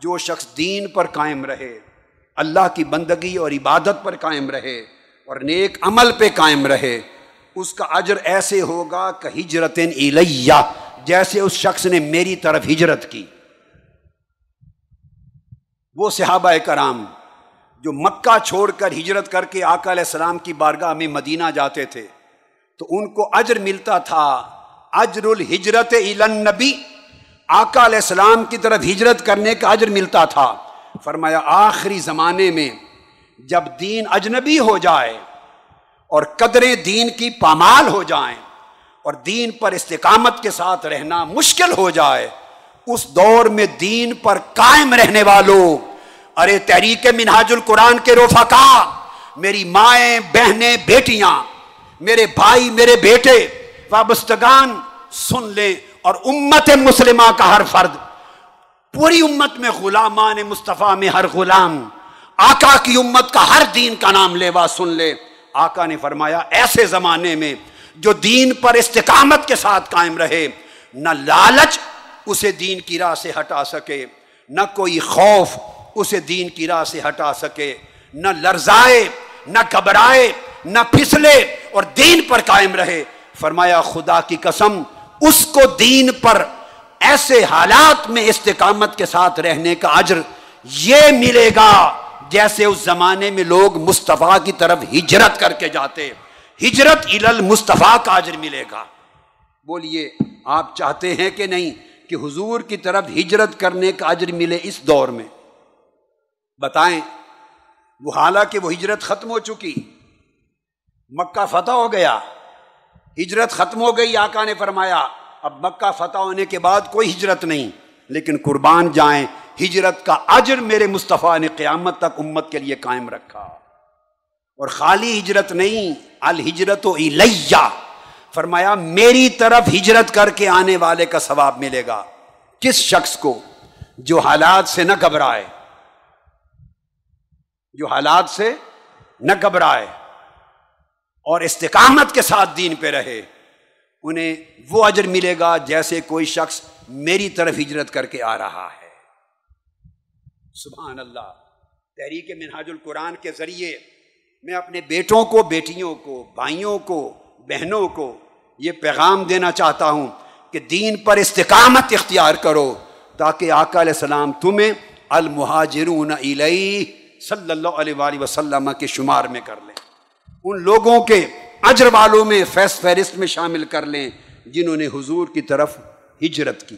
جو شخص دین پر قائم رہے، اللہ کی بندگی اور عبادت پر قائم رہے اور نیک عمل پہ قائم رہے، اس کا اجر ایسے ہوگا کہ ہجرت الیہ، جیسے اس شخص نے میری طرف ہجرت کی۔ وہ صحابہ کرام جو مکہ چھوڑ کر ہجرت کر کے آقا علیہ السلام کی بارگاہ میں مدینہ جاتے تھے، تو ان کو اجر ملتا تھا۔ اجر الحجرت النبی، آقا علیہ السلام کی طرف ہجرت کرنے کا اجر ملتا تھا۔ فرمایا، آخری زمانے میں جب دین اجنبی ہو جائے اور قدریں دین کی پامال ہو جائیں اور دین پر استقامت کے ساتھ رہنا مشکل ہو جائے، اس دور میں دین پر قائم رہنے والوں ارے تحریک منہاج القرآن کے روفا میری مائیں، بہنیں، بیٹیاں، میرے بھائی، میرے بیٹے، وابستگان، سن لیں اور امت مسلمہ کا ہر فرد، پوری امت میں غلامان مصطفیٰ میں ہر غلام، آقا کی امت کا ہر دین کا نام لیوا سن لے آقا نے فرمایا، ایسے زمانے میں جو دین پر استقامت کے ساتھ قائم رہے، نہ لالچ اسے دین کی راہ سے ہٹا سکے، نہ کوئی خوف اسے دین کی راہ سے ہٹا سکے۔ نہ لرزائے، نہ گھبرائے، نہ پھسلے اور دین پر قائم رہے۔ فرمایا، خدا کی قسم، اس کو دین پر ایسے حالات میں استقامت کے ساتھ رہنے کا اجر یہ ملے گا جیسے اس زمانے میں لوگ مصطفیٰ کی طرف ہجرت کر کے جاتے۔ ہجرت مصطفیٰ کا اجر ملے گا۔ بولیے، آپ چاہتے ہیں کہ نہیں کہ حضور کی طرف ہجرت کرنے کا اجر ملے اس دور میں؟ بتائیں، وہ حالانکہ وہ ہجرت ختم ہو چکی۔ مکہ فتح ہو گیا۔ ہجرت ختم ہو گئی، آقا نے فرمایا، اب مکہ فتح ہونے کے بعد کوئی ہجرت نہیں، لیکن قربان جائیں۔ ہجرت کا اجر میرے مصطفیٰ نے قیامت تک امت کے لیے قائم رکھا۔ اور خالی ہجرت نہیں الحجرت و الیہ۔ فرمایا، میری طرف ہجرت کر کے آنے والے کا ثواب ملے گا۔ کس شخص کو؟ جو حالات سے نہ گھبرائے۔ جو حالات سے نہ گھبرائے اور استقامت کے ساتھ دین پہ رہے، انہیں وہ اجر ملے گا جیسے کوئی شخص میری طرف ہجرت کر کے آ رہا ہے۔ سبحان اللہ۔ تحریک منہاج القرآن کے ذریعے میں اپنے بیٹوں کو، بیٹیوں کو، بھائیوں کو، بہنوں کو یہ پیغام دینا چاہتا ہوں کہ دین پر استقامت اختیار کرو تاکہ آقا علیہ السلام تمہیں المہاجرون علیہ صلی اللہ علیہ وآلہ وسلم کے شمار میں کر لیں۔ ان لوگوں کے اجر والوں میں فیس فہرست میں شامل کر لیں جنہوں نے حضور کی طرف ہجرت کی۔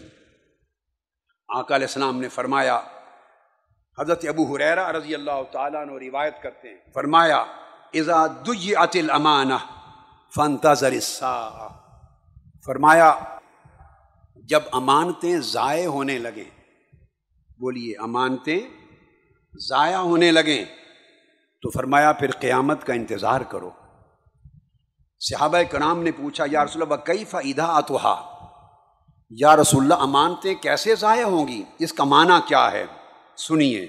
آقا علیہ السلام نے فرمایا، حضرت ابو حریرہ رضی اللہ تعالیٰ نے روایت کرتے ہیں۔ فرمایا، اذا دجعت الامانہ فانتظر الساعہ فرمایا، جب امانتیں ضائع ہونے لگیں، بولیے، امانتیں ضائع ہونے لگیں تو فرمایا پھر قیامت کا انتظار کرو۔ صحابہ کرام نے پوچھا، یا رسول اللہ کئی فائدہ اتوہا یا رسول اللہ، امانتیں کیسے ضائع ہوں گی؟ اس کا معنی کیا ہے؟ سنیے۔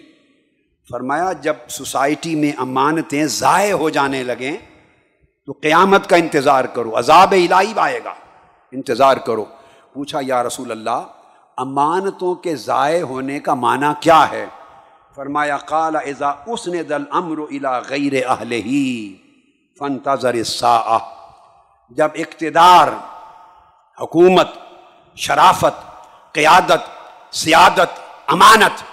فرمایا، جب سوسائٹی میں امانتیں ضائع ہو جانے لگیں تو قیامت کا انتظار کرو، عذاب الہی آئے گا۔ انتظار کرو۔ پوچھا، یا رسول اللہ، امانتوں کے ضائع ہونے کا معنی کیا ہے؟ فرمایا، قال، اذا اس نے دل امر الا غیر اہل ہی فن تذر جب اقتدار، حکومت، شرافت، قیادت، سیادت، امانت،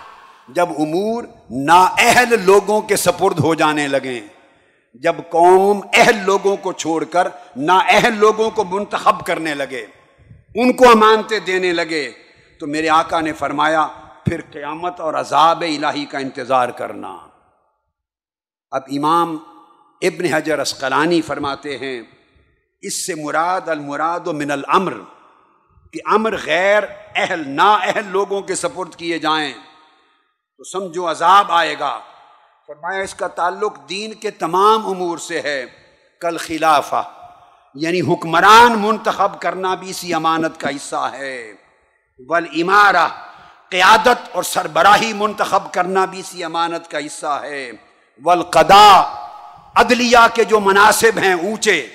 جب امور نااہل لوگوں کے سپرد ہو جانے لگیں، جب قوم اہل لوگوں کو چھوڑ کر نااہل لوگوں کو منتخب کرنے لگے، ان کو امانتے دینے لگے، تو میرے آقا نے فرمایا پھر قیامت اور عذاب الہی کا انتظار کرنا۔ اب امام ابن حجر اسقلانی فرماتے ہیں، اس سے مراد المراد و من الامر، کہ امر غیر اہل، نا اہل لوگوں کے سپرد کیے جائیں۔ تو سمجھو عذاب آئے گا۔ فرمایا، اس کا تعلق دین کے تمام امور سے ہے۔ کل خلافہ یعنی حکمران منتخب کرنا بھی اسی امانت کا حصہ ہے۔ ول امارہ قیادت اور سربراہی منتخب کرنا بھی اسی امانت کا حصہ ہے۔ ولقدا عدلیہ کے جو مناسب ہیں اونچے۔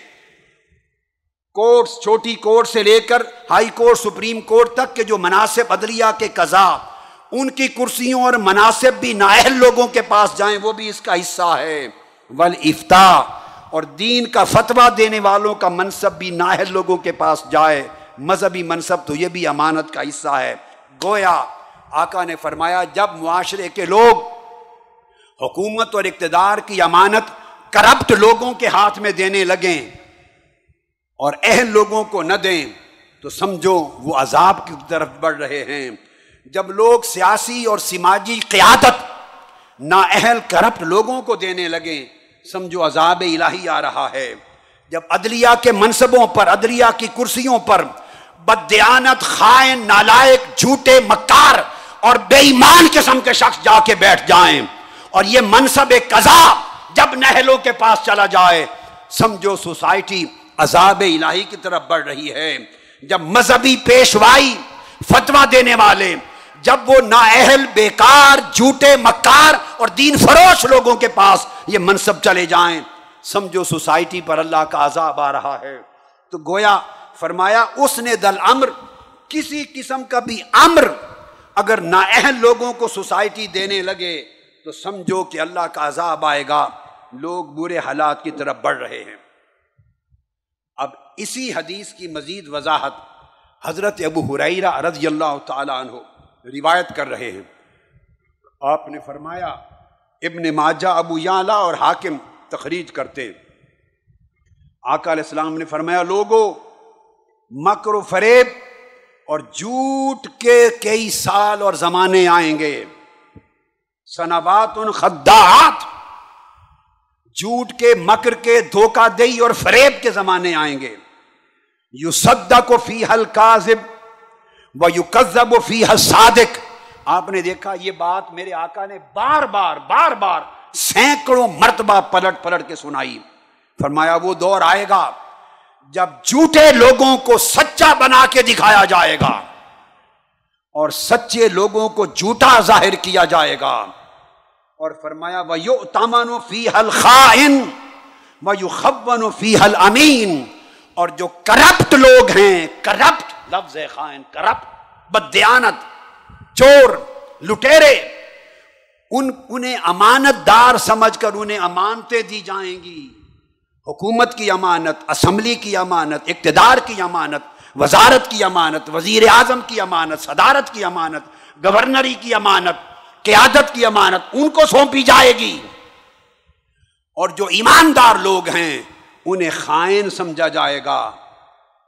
کورٹس، چھوٹی کورٹ سے لے کر ہائی کورٹ، سپریم کورٹ تک کے جو مناسب عدلیہ کے قضا ان کی کرسیوں اور مناسب بھی نااہل لوگوں کے پاس جائیں، وہ بھی اس کا حصہ ہے۔ ول اور دین کا فتویٰ دینے والوں کا منصب بھی نااہل لوگوں کے پاس جائے۔ مذہبی منصب تو یہ بھی امانت کا حصہ ہے۔ گویا آقا نے فرمایا، جب معاشرے کے لوگ حکومت اور اقتدار کی امانت کرپٹ لوگوں کے ہاتھ میں دینے لگیں اور اہل لوگوں کو نہ دیں، تو سمجھو وہ عذاب کی طرف بڑھ رہے ہیں۔ جب لوگ سیاسی اور سماجی قیادت نا اہل کرپٹ لوگوں کو دینے لگے سمجھو عذاب الہی آ رہا ہے۔ جب عدلیہ کے منصبوں پر، عدلیہ کی کرسیوں پر بدیانت خائن، نالائق، جھوٹے مکار اور بے ایمان قسم کے شخص جا کے بیٹھ جائیں۔ اور یہ منصب قضا جب نہلوں کے پاس چلا جائے۔ سمجھو سوسائٹی عذاب الہی کی طرف بڑھ رہی ہے۔ جب مذہبی پیشوائی فتوا دینے والے، جب وہ نااہل، بیکار، جھوٹے مکار اور دین فروش لوگوں کے پاس یہ منصب چلے جائیں۔ سمجھو سوسائٹی پر اللہ کا عذاب آ رہا ہے۔ تو گویا فرمایا، اس نے دل امر، کسی قسم کا بھی امر اگر نااہل لوگوں کو سوسائٹی دینے لگے تو سمجھو کہ اللہ کا عذاب آئے گا۔ لوگ برے حالات کی طرف بڑھ رہے ہیں۔ اب اسی حدیث کی مزید وضاحت حضرت ابو حریرہ رضی اللہ تعالیٰ عنہ روایت کر رہے ہیں۔ آپ نے فرمایا، ابن ماجہ، ابو یالا اور حاکم تخریج کرتے آقا علیہ السلام نے فرمایا، لوگو، مکر و فریب اور جھوٹ کے کئی سال اور زمانے آئیں گے۔ سنابات ان خداعت جھوٹ کے مکر کے دھوکہ دہی اور فریب کے زمانے آئیں گے۔ یو سدا کو فی حل کاذب وہ یو قزب و فی صادق آپ نے دیکھا یہ بات میرے آقا نے بار بار بار بار سینکڑوں مرتبہ پلٹ پلٹ کے سنائی۔ فرمایا وہ دور آئے گا۔ جب جھوٹے لوگوں کو سچا بنا کے دکھایا جائے گا اور سچے لوگوں کو جھوٹا ظاہر کیا جائے گا اور فرمایا وہ یو تامن فی حل خائن وہ یو خبن فی حل امین اور جو کرپٹ لوگ ہیں، کرپٹ لفظ خائن، کرپٹ، بدیانت، چور، لٹیرے، ان، انہیں امانت دار سمجھ کر، انہیں امانتیں دی جائیں گی۔ حکومت کی امانت، اسمبلی کی امانت، اقتدار کی امانت، وزارت کی امانت وزیر اعظم کی امانت، صدارت کی امانت، گورنری کی امانت، قیادت کی امانت، ان کو سونپی جائے گی۔ اور جو ایماندار لوگ ہیں، انہیں خائن سمجھا جائے گا۔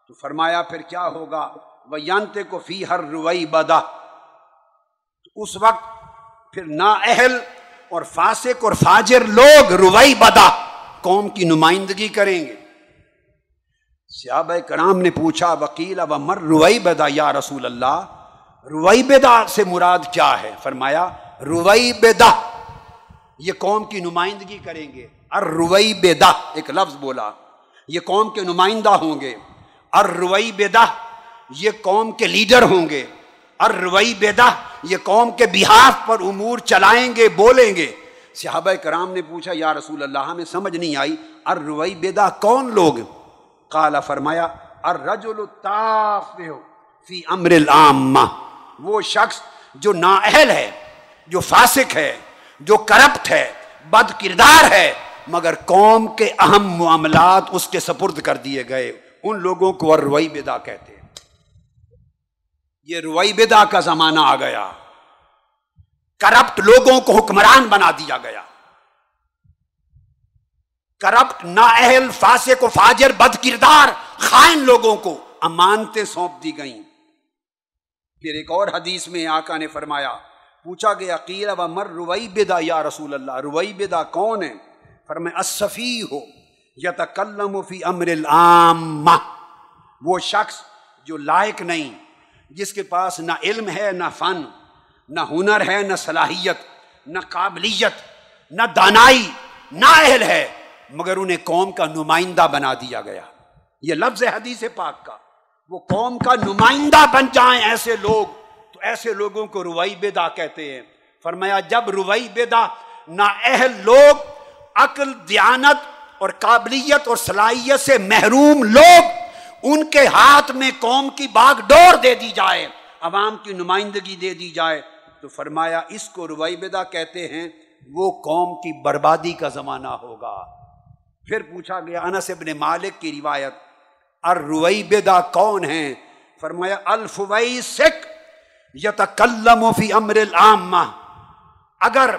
تو فرمایا پھر کیا ہوگا؟ وہ ینتے کو فی ہر روئی بدا اس وقت پھر نا اہل اور فاسق اور فاجر لوگ روئی بدا قوم کی نمائندگی کریں گے۔ سیاب کرام نے پوچھا، وکیل، اب مر روئی بدا یا رسول اللہ روئی بدا سے مراد کیا ہے؟ فرمایا روئی بدا یہ قوم کی نمائندگی کریں گے۔ ار روئی بےدا ایک لفظ بولا، یہ قوم کے نمائندہ ہوں گے۔ ار روئی بےدا یہ قوم کے لیڈر ہوں گے۔ ار روئی بےدا یہ قوم کے بہاف پر امور چلائیں گے، بولیں گے۔ صحابہ کرام نے پوچھا، یا رسول اللہ، ہمیں سمجھ نہیں آئی۔ ار روئی بےدا کون لوگ؟ کالا فرمایا ار رجل فی امر العامہ۔ وہ شخص جو نااہل ہے، جو فاسق ہے، جو کرپٹ ہے، بد کردار ہے، مگر قوم کے اہم معاملات اس کے سپرد کر دیے گئے۔ ان لوگوں کو روئی بدا کہتے ہیں۔ یہ روئی بدا کا زمانہ آ گیا۔ کرپٹ لوگوں کو حکمران بنا دیا گیا۔ کرپٹ نااہل فاسے کو فاجر بد کردار خائن لوگوں کو امانتیں سونپ دی گئیں۔ پھر ایک اور حدیث میں آقا نے فرمایا، پوچھا گیا، قیل و مر روئی بدا یا رسول اللہ روئی بدا کون ہے؟ فرمائے اصفی ہو یا تکلم فی امر العام وہ شخص جو لائق نہیں، جس کے پاس نہ علم ہے، نہ فن۔ نہ ہنر ہے، نہ صلاحیت، نہ قابلیت، نہ دانائی، نہ اہل ہے، مگر انہیں قوم کا نمائندہ بنا دیا گیا۔ یہ لفظ حدیث پاک کا۔ وہ قوم کا نمائندہ بن جائیں ایسے لوگ تو ایسے لوگوں کو روئی بیدا کہتے ہیں۔ فرمایا، جب روئی بیدا نہ اہل لوگ، عقل، دیانت اور قابلیت اور صلاحیت سے محروم لوگ ان کے ہاتھ میں قوم کی باغ ڈور دے دی جائے، عوام کی نمائندگی دے دی جائے۔ تو فرمایا، اس کو روئی بدا کہتے ہیں، وہ قوم کی بربادی کا زمانہ ہوگا۔ پھر پوچھا گیا، انس ابن مالک کی روایت ار کون ہیں؟ فرمایا الفوئی سکھ یتکلم فی امر العامہ۔ اگر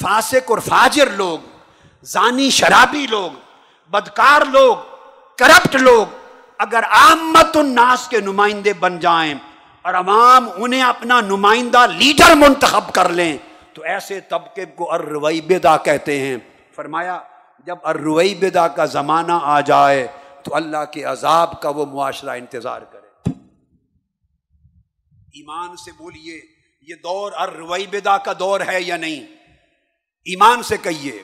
فاسق اور فاجر لوگ، زانی شرابی لوگ، بدکار لوگ، کرپٹ لوگ، اگر آمت الناس کے نمائندے بن جائیں اور عوام انہیں اپنا نمائندہ لیڈر منتخب کر لیں۔ تو ایسے طبقے کو اروئی بدا کہتے ہیں۔ فرمایا، جب اروئی بدا کا زمانہ آ جائے، تو اللہ کے عذاب کا وہ معاشرہ انتظار کرے۔ ایمان سے بولیے، یہ دور اروئی بدا کا دور ہے یا نہیں؟ ایمان سے کہیے۔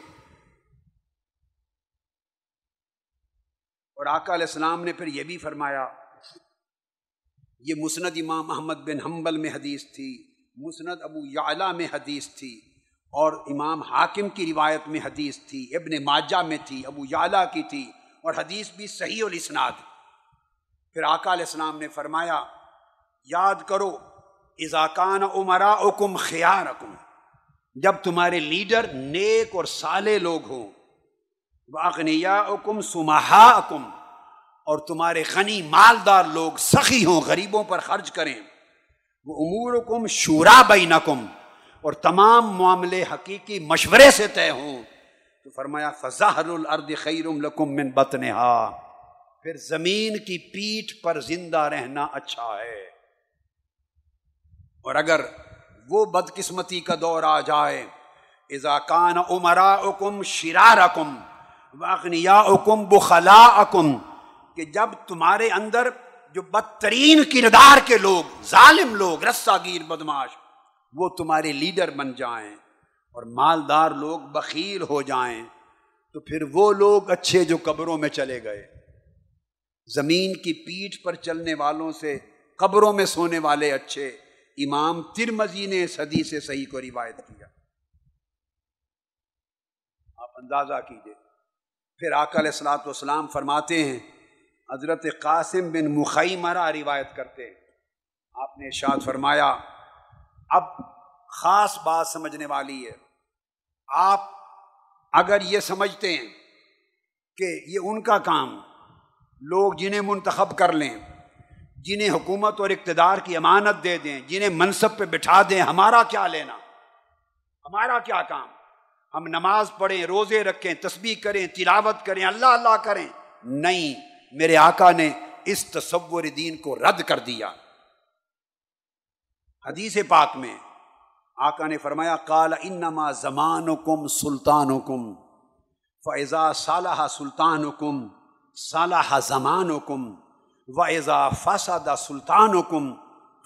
اور آقا علیہ السلام نے پھر یہ بھی فرمایا یہ مسند امام محمد بن حنبل میں حدیث تھی، مسند ابو یعلا میں حدیث تھی اور امام حاکم کی روایت میں حدیث تھی، ابن ماجہ میں تھی، ابو یعلا کی تھی اور حدیث بھی صحیح الاسناد۔ پھر آقا علیہ السلام نے فرمایا، یاد کرو اذاکان عمرا اکم خیار جب تمہارے لیڈر نیک اور سالے لوگ ہوں واغنیا اکم سمہا اکم اور تمہارے غنی مالدار لوگ سخی ہوں، غریبوں پر خرچ کریں۔ وہ امور کم شورا بین اور تمام معاملے حقیقی مشورے سے طے ہوں۔ تو فرمایا فضاہر الارض خیرم لکم من بطنہا پھر زمین کی پیٹھ پر زندہ رہنا اچھا ہے۔ اور اگر وہ بدقسمتی کا دور آ جائے، اذا کان عمرا اکم شرار اکم واغنیا اکم بخلا اکم کہ جب تمہارے اندر جو بدترین کردار کے لوگ، ظالم لوگ رسا گیر بدماش وہ تمہارے لیڈر بن جائیں اور مالدار لوگ بخیل ہو جائیں، تو پھر وہ لوگ اچھے جو قبروں میں چلے گئے۔ زمین کی پیٹھ پر چلنے والوں سے، قبروں میں سونے والے اچھے، امام ترمزی نے صدی سے صحیح کو روایت کیا۔ آپ اندازہ کیجیے پھر آکل اصلاۃ والسلام فرماتے ہیں حضرت قاسم بن مخی مرا روایت کرتے ہیں۔ آپ نے ارشاد فرمایا، اب خاص بات سمجھنے والی ہے۔ آپ اگر یہ سمجھتے ہیں کہ یہ ان کا کام، لوگ جنہیں منتخب کر لیں، جنہیں حکومت اور اقتدار کی امانت دے دیں، جنہیں منصب پہ بٹھا دیں، ہمارا کیا لینا؟ ہمارا کیا کام؟ ہم نماز پڑھیں، روزے رکھیں، تسبیح کریں، تلاوت کریں، اللہ اللہ کریں۔ نہیں۔ میرے آقا نے اس تصور دین کو رد کر دیا۔ حدیث پاک میں آقا نے فرمایا کال انما زمان کم سلطان حکم فیضا صالح سلطان حکم صالح زمان حکم و ایزا فساد سلطان حکم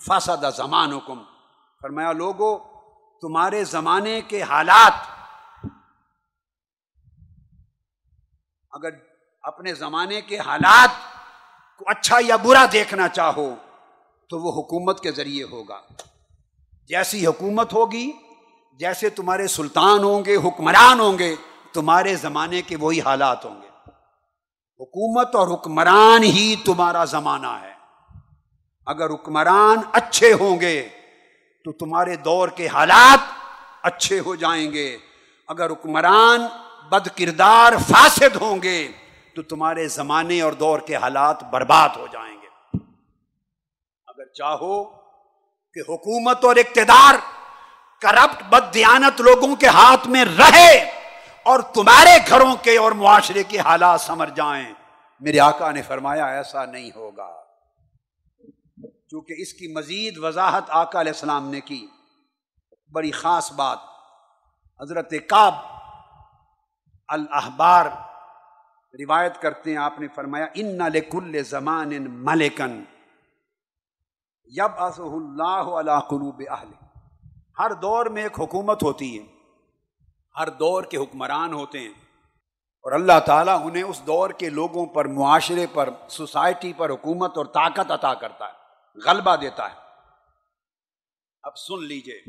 فساد زمان حکم فرمایا، لوگو، تمہارے زمانے کے حالات، اگر اپنے زمانے کے حالات کو اچھا یا برا دیکھنا چاہو تو وہ حکومت کے ذریعے ہوگا۔ جیسی حکومت ہوگی، جیسے تمہارے سلطان ہوں گے، حکمران ہوں گے، تمہارے زمانے کے وہی حالات ہوں گے۔ حکومت اور حکمران ہی تمہارا زمانہ ہے۔ اگر حکمران اچھے ہوں گے، تو تمہارے دور کے حالات اچھے ہو جائیں گے۔ اگر حکمران بد کردار فاسد ہوں گے تو تمہارے زمانے اور دور کے حالات برباد ہو جائیں گے۔ اگر چاہو کہ حکومت اور اقتدار کرپٹ بد دیانت لوگوں کے ہاتھ میں رہے اور تمہارے گھروں کے اور معاشرے کے حالات سمر جائیں، میرے آقا نے فرمایا ایسا نہیں ہوگا۔ کیونکہ اس کی مزید وضاحت آقا علیہ السلام نے کی۔ بڑی خاص بات، حضرت کاب الاحبار روایت کرتے ہیں، آپ نے فرمایا، ان لکل زمان ملکن یب اللہ علیہ قلوب اہل ہر دور میں ایک حکومت ہوتی ہے، ہر دور کے حکمران ہوتے ہیں، اور اللہ تعالیٰ انہیں اس دور کے لوگوں پر، معاشرے پر، سوسائٹی پر حکومت اور طاقت عطا کرتا ہے، غلبہ دیتا ہے۔ اب سن لیجیے،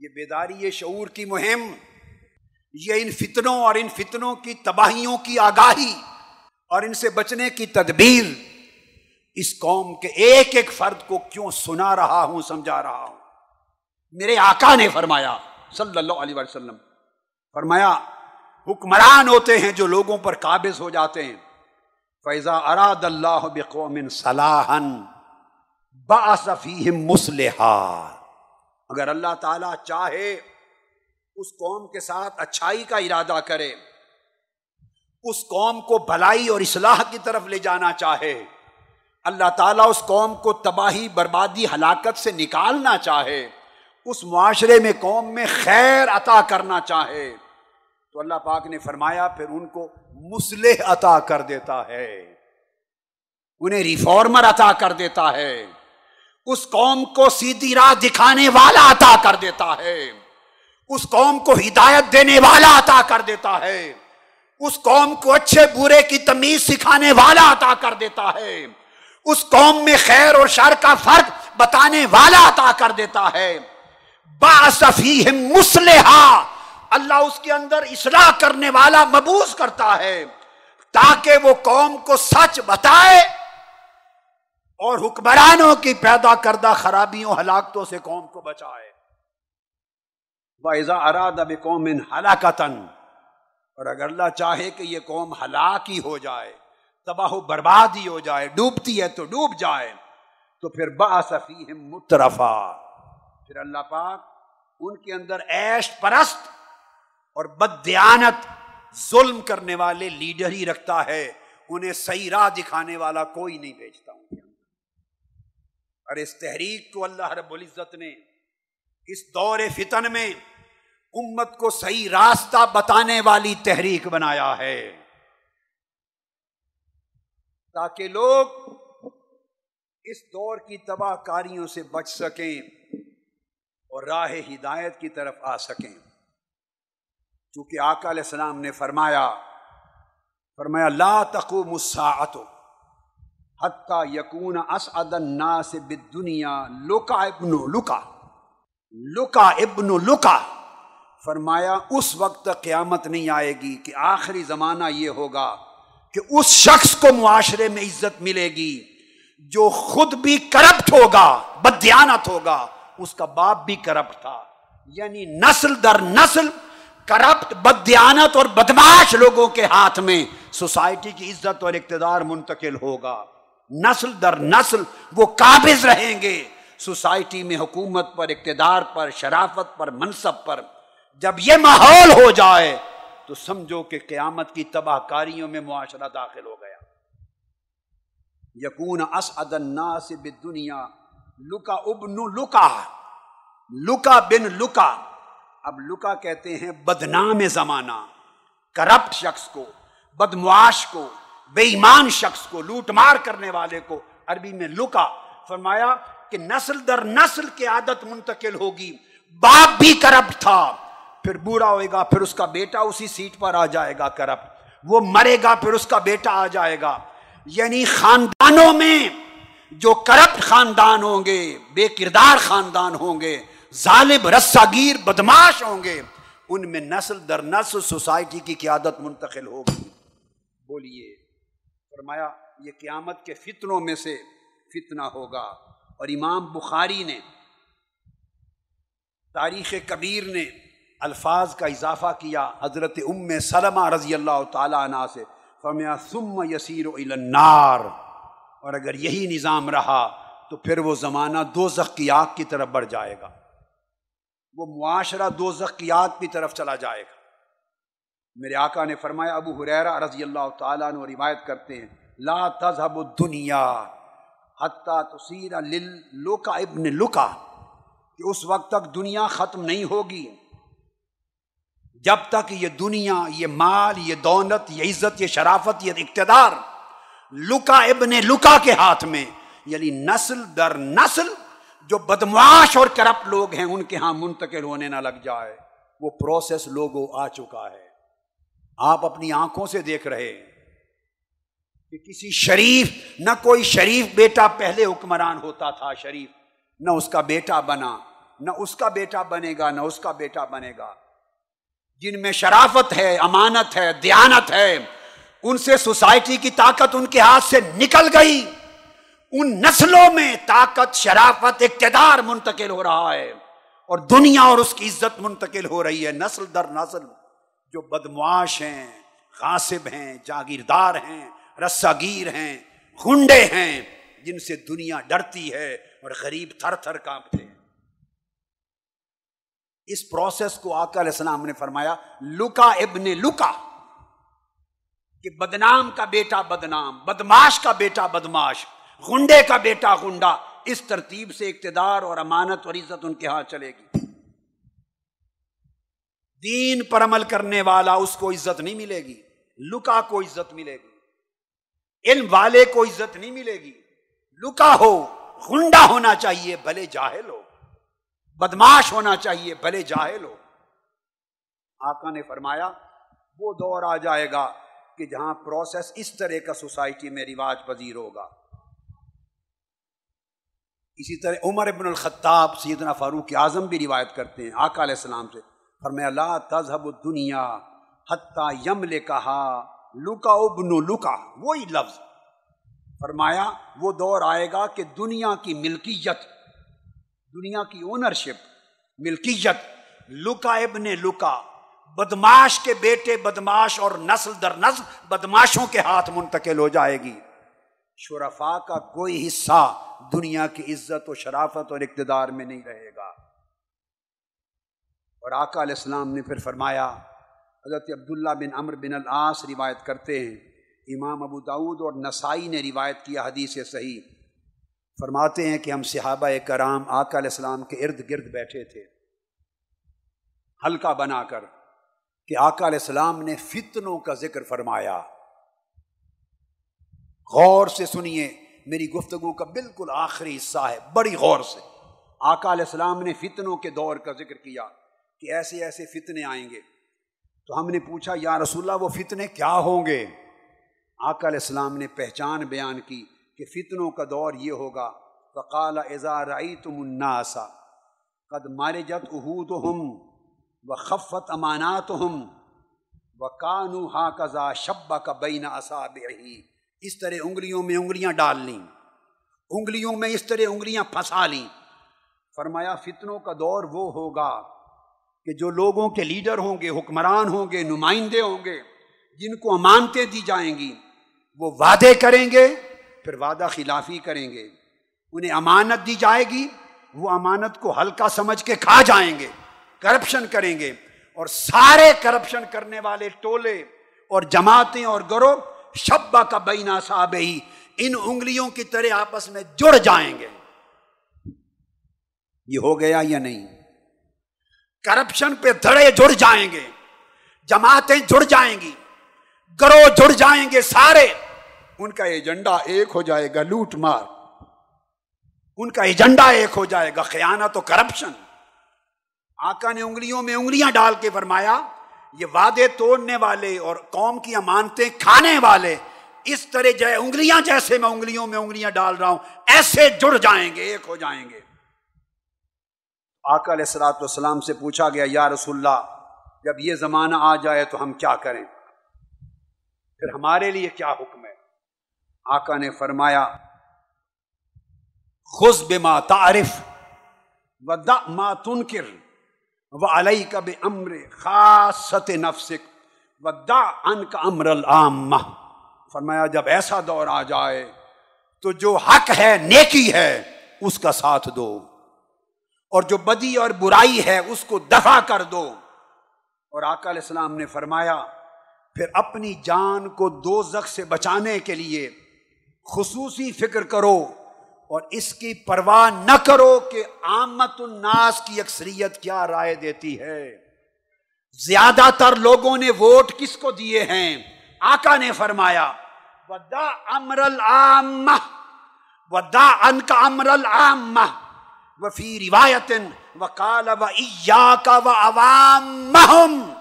یہ بیداری، یہ شعور کی مہم یہ ان فتنوں اور ان فتنوں کی تباہیوں کی آگاہی اور ان سے بچنے کی تدبیر اس قوم کے ایک ایک فرد کو کیوں سنا رہا ہوں، سمجھا رہا ہوں؟ میرے آقا نے فرمایا، صلی اللہ علیہ وسلم، فرمایا، حکمران ہوتے ہیں جو لوگوں پر قابض ہو جاتے ہیں۔ فیضا اراد اللہ بقوم صلاحن باصفیم مسلحا اگر اللہ تعالی چاہے اس قوم کے ساتھ اچھائی کا ارادہ کرے۔ اس قوم کو بھلائی اور اصلاح کی طرف لے جانا چاہے۔ اللہ تعالیٰ اس قوم کو تباہی، بربادی، ہلاکت سے نکالنا چاہے۔ اس معاشرے میں قوم میں خیر عطا کرنا چاہے۔ تو اللہ پاک نے فرمایا، پھر ان کو مسلح عطا کر دیتا ہے۔ انہیں ریفارمر عطا کر دیتا ہے۔ اس قوم کو سیدھی راہ دکھانے والا عطا کر دیتا ہے۔ اس قوم کو ہدایت دینے والا عطا کر دیتا ہے۔ اس قوم کو اچھے برے کی تمیز سکھانے والا عطا کر دیتا ہے۔ اس قوم میں خیر اور شر کا فرق بتانے والا عطا کر دیتا ہے۔ باصفی مسلحا اللہ اس کے اندر اصلاح کرنے والا مبوس کرتا ہے۔ تاکہ وہ قوم کو سچ بتائے اور حکمرانوں کی پیدا کردہ خرابیوں، ہلاکتوں سے قوم کو بچائے۔ وَإِذَا أَرَادَ بِقَوْمٍ حَلَكَةً اور اگر اللہ چاہے کہ یہ قوم ہلاک ہی ہو جائے، تباہ و برباد ہی ہو جائے، ڈوبتی ہے تو ڈوب جائے، تو پھر باصفی مترفا۔ پھر اللہ پاک ان کے اندر ایش پرست اور بدیانت ظلم کرنے والے لیڈر ہی رکھتا ہے۔ انہیں صحیح راہ دکھانے والا کوئی نہیں بیچتا ان کے اور اس تحریک کو اللہ رب العزت نے اس دور فتن میں امت کو صحیح راستہ بتانے والی تحریک بنایا ہے۔ تاکہ لوگ اس دور کی تباہ کاریوں سے بچ سکیں اور راہ ہدایت کی طرف آ سکیں۔ چونکہ آقا علیہ السلام نے فرمایا فرمایا، لا تقوم الساعت حتی یکون اسعد الناس بالدنیا لکا ابن لکا لکا ابن لکا۔ فرمایا، اس وقت قیامت نہیں آئے گی کہ آخری زمانہ یہ ہوگا کہ اس شخص کو معاشرے میں عزت ملے گی جو خود بھی کرپٹ ہوگا بدیانت ہوگا۔ اس کا باپ بھی کرپٹ تھا۔ یعنی نسل در نسل کرپٹ، بدیانت اور بدماش لوگوں کے ہاتھ میں سوسائٹی کی عزت اور اقتدار منتقل ہوگا۔ نسل در نسل وہ قابض رہیں گے۔ سوسائٹی میں حکومت پر، اقتدار پر، شرافت پر، منصب پر جب یہ ماحول ہو جائے تو سمجھو کہ قیامت کی تباہ کاریوں میں معاشرہ داخل ہو گیا۔ یقون اسعد الناس بالدنیا، لکا ابن لکا لکا بن لکا۔ اب لکا کہتے ہیں بدنام زمانہ، کرپٹ شخص کو، بدمعاش کو، بے ایمان شخص کو، لوٹ مار کرنے والے کو۔ عربی میں لکا، فرمایا کہ نسل در نسل کی عادت منتقل ہوگی۔ باپ بھی کرپٹ تھا۔ پھر بوڑھا ہوئے گا، پھر اس کا بیٹا اسی سیٹ پر آ جائے گا کرپٹ وہ مرے گا، پھر اس کا بیٹا آ جائے گا۔ یعنی خاندانوں میں جو کرپٹ خاندان ہوں گے، بے کردار خاندان ہوں گے ظالب رساگیر، بدماش ہوں گے، ان میں نسل در نسل سوسائٹی کی قیادت منتقل ہوگی۔ بولیے، فرمایا، یہ قیامت کے فتنوں میں سے فتنہ ہوگا۔ اور امام بخاری نے، تاریخ کبیر نے الفاظ کا اضافہ کیا حضرت ام سلمہ رضی اللہ تعالیٰ عنہ سے، فرمایا، ثم یسیر النار۔ اور اگر یہی نظام رہا تو پھر وہ زمانہ دو کی آگ کی طرف بڑھ جائے گا۔ وہ معاشرہ دو کی آگ کی طرف چلا جائے گا۔ میرے آقا نے فرمایا، ابو حریرہ رضی اللہ تعالیٰ نے روایت کرتے ہیں، لا تذهب الدنیا۔ حتی تصیر للوکا ابن لکا کہ اس وقت تک دنیا ختم نہیں ہوگی۔ جب تک یہ دنیا، یہ مال، یہ دولت، یہ عزت، یہ شرافت، یہ اقتدار لکا ابن لکا کے ہاتھ میں یعنی نسل در نسل، جو بدماش اور کرپٹ لوگ ہیں، ان کے ہاں منتقل ہونے نہ لگ جائے۔ وہ پروسیس لوگوں آ چکا ہے۔ آپ اپنی آنکھوں سے دیکھ رہے ہیں۔ کہ کسی شریف، نہ کوئی شریف بیٹا پہلے حکمران ہوتا تھا شریف، نہ اس کا بیٹا بنا، نہ اس کا بیٹا بنے گا، نہ اس کا بیٹا بنے گا۔ جن میں شرافت ہے، امانت ہے، دیانت ہے، ان سے سوسائٹی کی طاقت ان کے ہاتھ سے نکل گئی۔ ان نسلوں میں طاقت، شرافت، اقتدار منتقل ہو رہا ہے۔ اور دنیا اور اس کی عزت منتقل ہو رہی ہے۔ نسل در نسل جو بدمعاش ہیں، غاصب ہیں، جاگیردار ہیں رساگیر ہیں گنڈے ہیں، جن سے دنیا ڈرتی ہے اور غریب تھر تھر کانپتے ہیں۔ اس پروسیس کو آقا علیہ السلام نے فرمایا لکا ابن لکا کہ بدنام کا بیٹا بدنام، بدماش کا بیٹا بدماش گنڈے کا بیٹا گنڈا اس ترتیب سے اقتدار اور امانت اور عزت ان کے ہاں چلے گی۔ دین پر عمل کرنے والا اس کو عزت نہیں ملے گی لکا کو عزت ملے گی۔ علم والے کو عزت نہیں ملے گی۔ لکا ہو گنڈا ہونا چاہیے، بھلے جاہل ہو۔ بدماش ہونا چاہیے، بھلے جاہل ہو۔ آقا نے فرمایا، وہ دور آ جائے گا کہ جہاں پروسیس اس طرح کا سوسائٹی میں رواج پذیر ہوگا۔ اسی طرح عمر ابن الخطاب، سیدنا فاروق اعظم بھی روایت کرتے ہیں، آقا علیہ السلام سے۔ فرمایا، لا تذہب الدنیا حتی یم لے کہا لکا ابن لکا وہی لفظ۔ فرمایا، وہ دور آئے گا کہ دنیا کی ملکیت، دنیا کی اونرشپ ملکیت۔ لکا ابن لکا بدماش کے بیٹے بدماش اور نسل در نسل بدماشوں کے ہاتھ منتقل ہو جائے گی۔ شرفا کا کوئی حصہ دنیا کی عزت و شرافت اور اقتدار میں نہیں رہے گا۔ اور آقا علیہ السلام نے پھر فرمایا حضرت عبداللہ بن امر بن العاص روایت کرتے ہیں۔ امام ابو داود اور نسائی نے روایت کیا حدیث صحیح۔ فرماتے ہیں کہ ہم صحابہ کرام آقا علیہ السلام کے ارد گرد بیٹھے تھے۔ ہلکا بنا کر کہ آقا علیہ السلام نے فتنوں کا ذکر فرمایا۔ غور سے سنیے، میری گفتگو کا بالکل آخری حصہ ہے، بڑی غور سے۔ آقا علیہ السلام نے فتنوں کے دور کا ذکر کیا کہ ایسے ایسے فتنے آئیں گے۔ تو ہم نے پوچھا، یا رسول اللہ، وہ فتنے کیا ہوں گے؟ آقا علیہ السلام نے پہچان بیان کی کہ فتنوں کا دور یہ ہوگا، فقال ازا رئی تم الناسا قد مارے جت اہود ہم و خفت امانات ہم و کانو ہا کزا شبا کا بین اصاب اس طرح انگلیوں میں انگلیاں ڈال لیں۔ انگلیوں میں اس طرح انگلیاں پھنسا لیں۔ فرمایا، فتنوں کا دور وہ ہوگا کہ جو لوگوں کے لیڈر ہوں گے، حکمران ہوں گے، نمائندے ہوں گے، جن کو امانتیں دی جائیں گی، وہ وعدے کریں گے، پھر وعدہ خلافی کریں گے۔ انہیں امانت دی جائے گی، وہ امانت کو ہلکا سمجھ کے کھا جائیں گے، کرپشن کریں گے۔ اور سارے کرپشن کرنے والے ٹولے اور جماعتیں اور گروہ شبا کا بینا صاحب ہی ان انگلیوں کی طرح آپس میں جڑ جائیں گے۔ یہ ہو گیا یا نہیں؟ کرپشن پہ دھڑے جڑ جائیں گے، جماعتیں جڑ جائیں گی، گروہ جڑ جائیں گے سارے۔ ان کا ایجنڈا ایک ہو جائے گا لوٹ مار۔ ان کا ایجنڈا ایک ہو جائے گا خیانت و کرپشن آقا نے انگلیوں میں انگلیاں ڈال کے فرمایا، یہ وعدے توڑنے والے اور قوم کی امانتیں کھانے والے، اس طرح جائے انگلیاں جیسے میں انگلیوں میں انگلیاں ڈال رہا ہوں، ایسے جڑ جائیں گے، ایک ہو جائیں گے۔ آقا علیہ السلاۃ والسلام سے پوچھا گیا، یا رسول اللہ، جب یہ زمانہ آ جائے تو ہم کیا کریں؟ پھر ہمارے لیے کیا حکم ہے؟ آقا نے فرمایا خز بما تعارف و دا ما تنکر و علیہ کا بے امر خاصت نفسک و دا ان کا امر العام فرمایا، جب ایسا دور آ جائے تو جو حق ہے، نیکی ہے، اس کا ساتھ دو۔ اور جو بدی اور برائی ہے اس کو دفع کر دو۔ اور آقا علیہ السلام نے فرمایا، پھر اپنی جان کو دو زخ سے بچانے کے لیے خصوصی فکر کرو اور اس کی پرواہ نہ کرو کہ آمت الناس کی اکثریت کیا رائے دیتی ہے۔ زیادہ تر لوگوں نے ووٹ کس کو دیے ہیں؟ آقا نے فرمایا، ودا امر العام ودا ان کا امر العام وفی روایت و کال و کا و عوام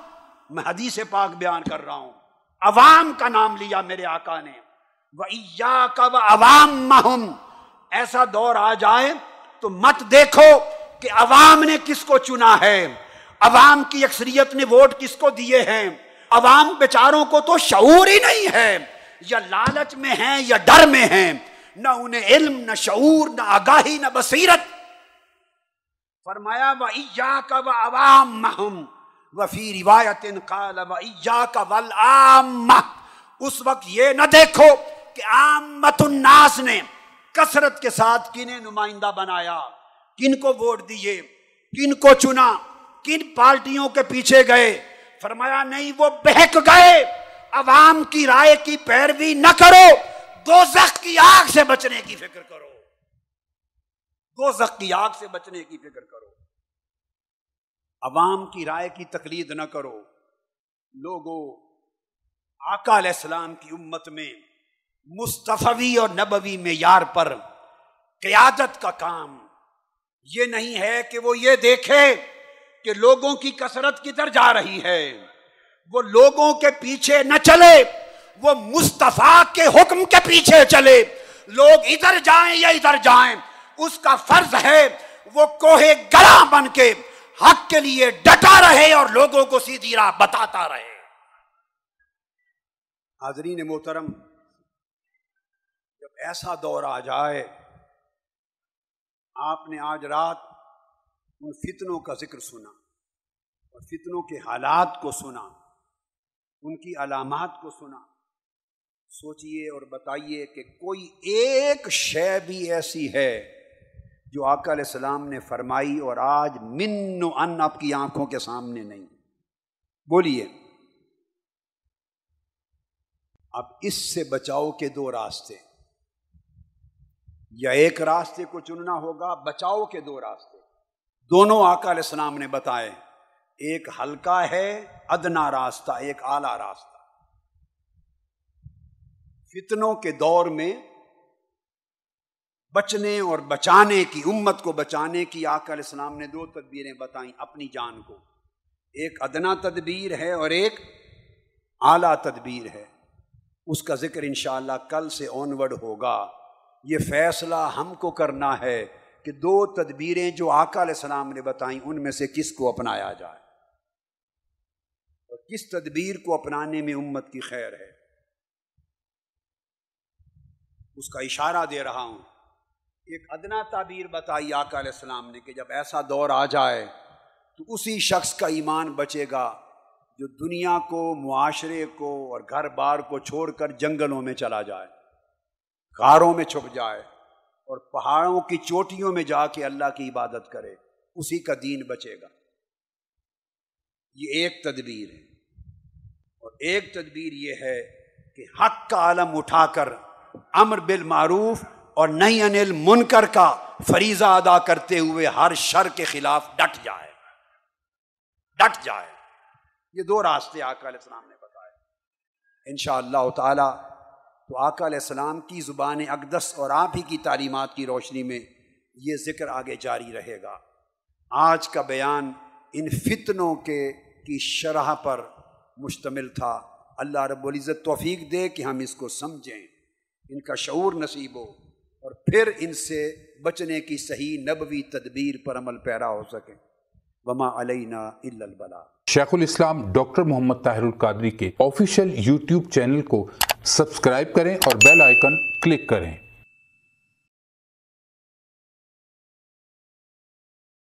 میں حدیث پاک بیان کر رہا ہوں۔ عوام کا نام لیا میرے آقا نے۔ کا عوام ایسا دور آ جائے تو مت دیکھو کہ عوام نے کس کو چنا ہے۔ عوام کی اکثریت نے ووٹ کس کو دیے ہیں۔ عوام بیچاروں کو تو شعور ہی نہیں ہے۔ یا لالچ میں ہیں یا ڈر میں ہیں۔ نہ انہیں علم، نہ شعور، نہ آگاہی، نہ بصیرت۔ فرمایا کا عوام وفی روایت کا اس وقت یہ نہ دیکھو کہ آمت الناس نے کثرت کے ساتھ کنہیں نمائندہ بنایا، کن کو ووٹ دیے، کن کو چنا، کن پارٹیوں کے پیچھے گئے۔ فرمایا، نہیں، وہ بہک گئے۔ عوام کی رائے کی پیروی نہ کرو دو زخ کی آگ سے بچنے کی فکر کرو۔ دو آگ سے بچنے کی فکر کرو۔ عوام کی رائے کی تقلید نہ کرو۔ لوگوں آقا علیہ السلام کی امت میں، مصطفی اور نبوی معیار پر قیادت کا کام۔ یہ نہیں ہے کہ وہ یہ دیکھے کہ لوگوں کی کثرت کدھر جا رہی ہے۔ وہ لوگوں کے پیچھے نہ چلے، وہ مصطفیٰ کے حکم کے پیچھے چلے۔ لوگ ادھر جائیں یا ادھر جائیں اس کا فرض ہے وہ کوہ گلا بن کے حق کے لیے ڈٹا رہے اور لوگوں کو سیدھی راہ بتاتا رہے۔ حاضرین محترم، جب ایسا دور آ جائے، آپ نے آج رات ان فتنوں کا ذکر سنا اور فتنوں کے حالات کو سنا، ان کی علامات کو سنا۔ سوچئے اور بتائیے کہ کوئی ایک شے بھی ایسی ہے جو آقا علیہ السلام نے فرمائی اور آج من و ان آپ کی آنکھوں کے سامنے نہیں۔ بولیے۔ اب اس سے بچاؤ کے دو راستے۔ یا ایک راستے کو چننا ہوگا، بچاؤ کے دو راستے۔ دونوں آقا علیہ السلام نے بتائے۔ ایک ہلکا ہے، ادنا راستہ، ایک اعلی راستہ۔ فتنوں کے دور میں بچنے اور بچانے کی، امت کو بچانے کی، آقا علیہ السلام نے دو تدبیریں بتائیں اپنی جان کو۔ ایک ادنا تدبیر ہے اور ایک اعلیٰ تدبیر ہے۔ اس کا ذکر انشاءاللہ کل سے آنورڈ ہوگا۔ یہ فیصلہ ہم کو کرنا ہے کہ دو تدبیریں جو آقا علیہ السلام نے بتائیں ان میں سے کس کو اپنایا جائے۔ اور کس تدبیر کو اپنانے میں امت کی خیر ہے۔ اس کا اشارہ دے رہا ہوں۔ ایک ادنا تعبیر بتائی آقا علیہ السلام نے کہ جب ایسا دور آ جائے تو اسی شخص کا ایمان بچے گا جو دنیا کو، معاشرے کو اور گھر بار کو چھوڑ کر جنگلوں میں چلا جائے، غاروں میں چھپ جائے اور پہاڑوں کی چوٹیوں میں جا کے اللہ کی عبادت کرے، اسی کا دین بچے گا۔ یہ ایک تدبیر ہے۔ اور ایک تدبیر یہ ہے کہ حق کا عالم اٹھا کر امر بالمعروف اور نہیں انل منکر کا فریضہ ادا کرتے ہوئے ہر شر کے خلاف ڈٹ جائے۔ ڈٹ جائے۔ یہ دو راستے آقا علیہ السلام نے بتائے۔ ان شاء اللہ تعالی تو آقا علیہ السلام کی زبان اقدس اور آپ ہی کی تعلیمات کی روشنی میں یہ ذکر آگے جاری رہے گا۔ آج کا بیان ان فتنوں کے کی شرح پر مشتمل تھا۔ اللہ رب العزت توفیق دے کہ ہم اس کو سمجھیں۔ ان کا شعور نصیب ہو۔ اور پھر ان سے بچنے کی صحیح نبوی تدبیر پر عمل پیرا ہو سکے۔ وما علینا البلا شیخ الاسلام ڈاکٹر محمد طاہر القادری کے آفیشیل یوٹیوب چینل کو سبسکرائب کریں اور بیل آئیکن کلک کریں۔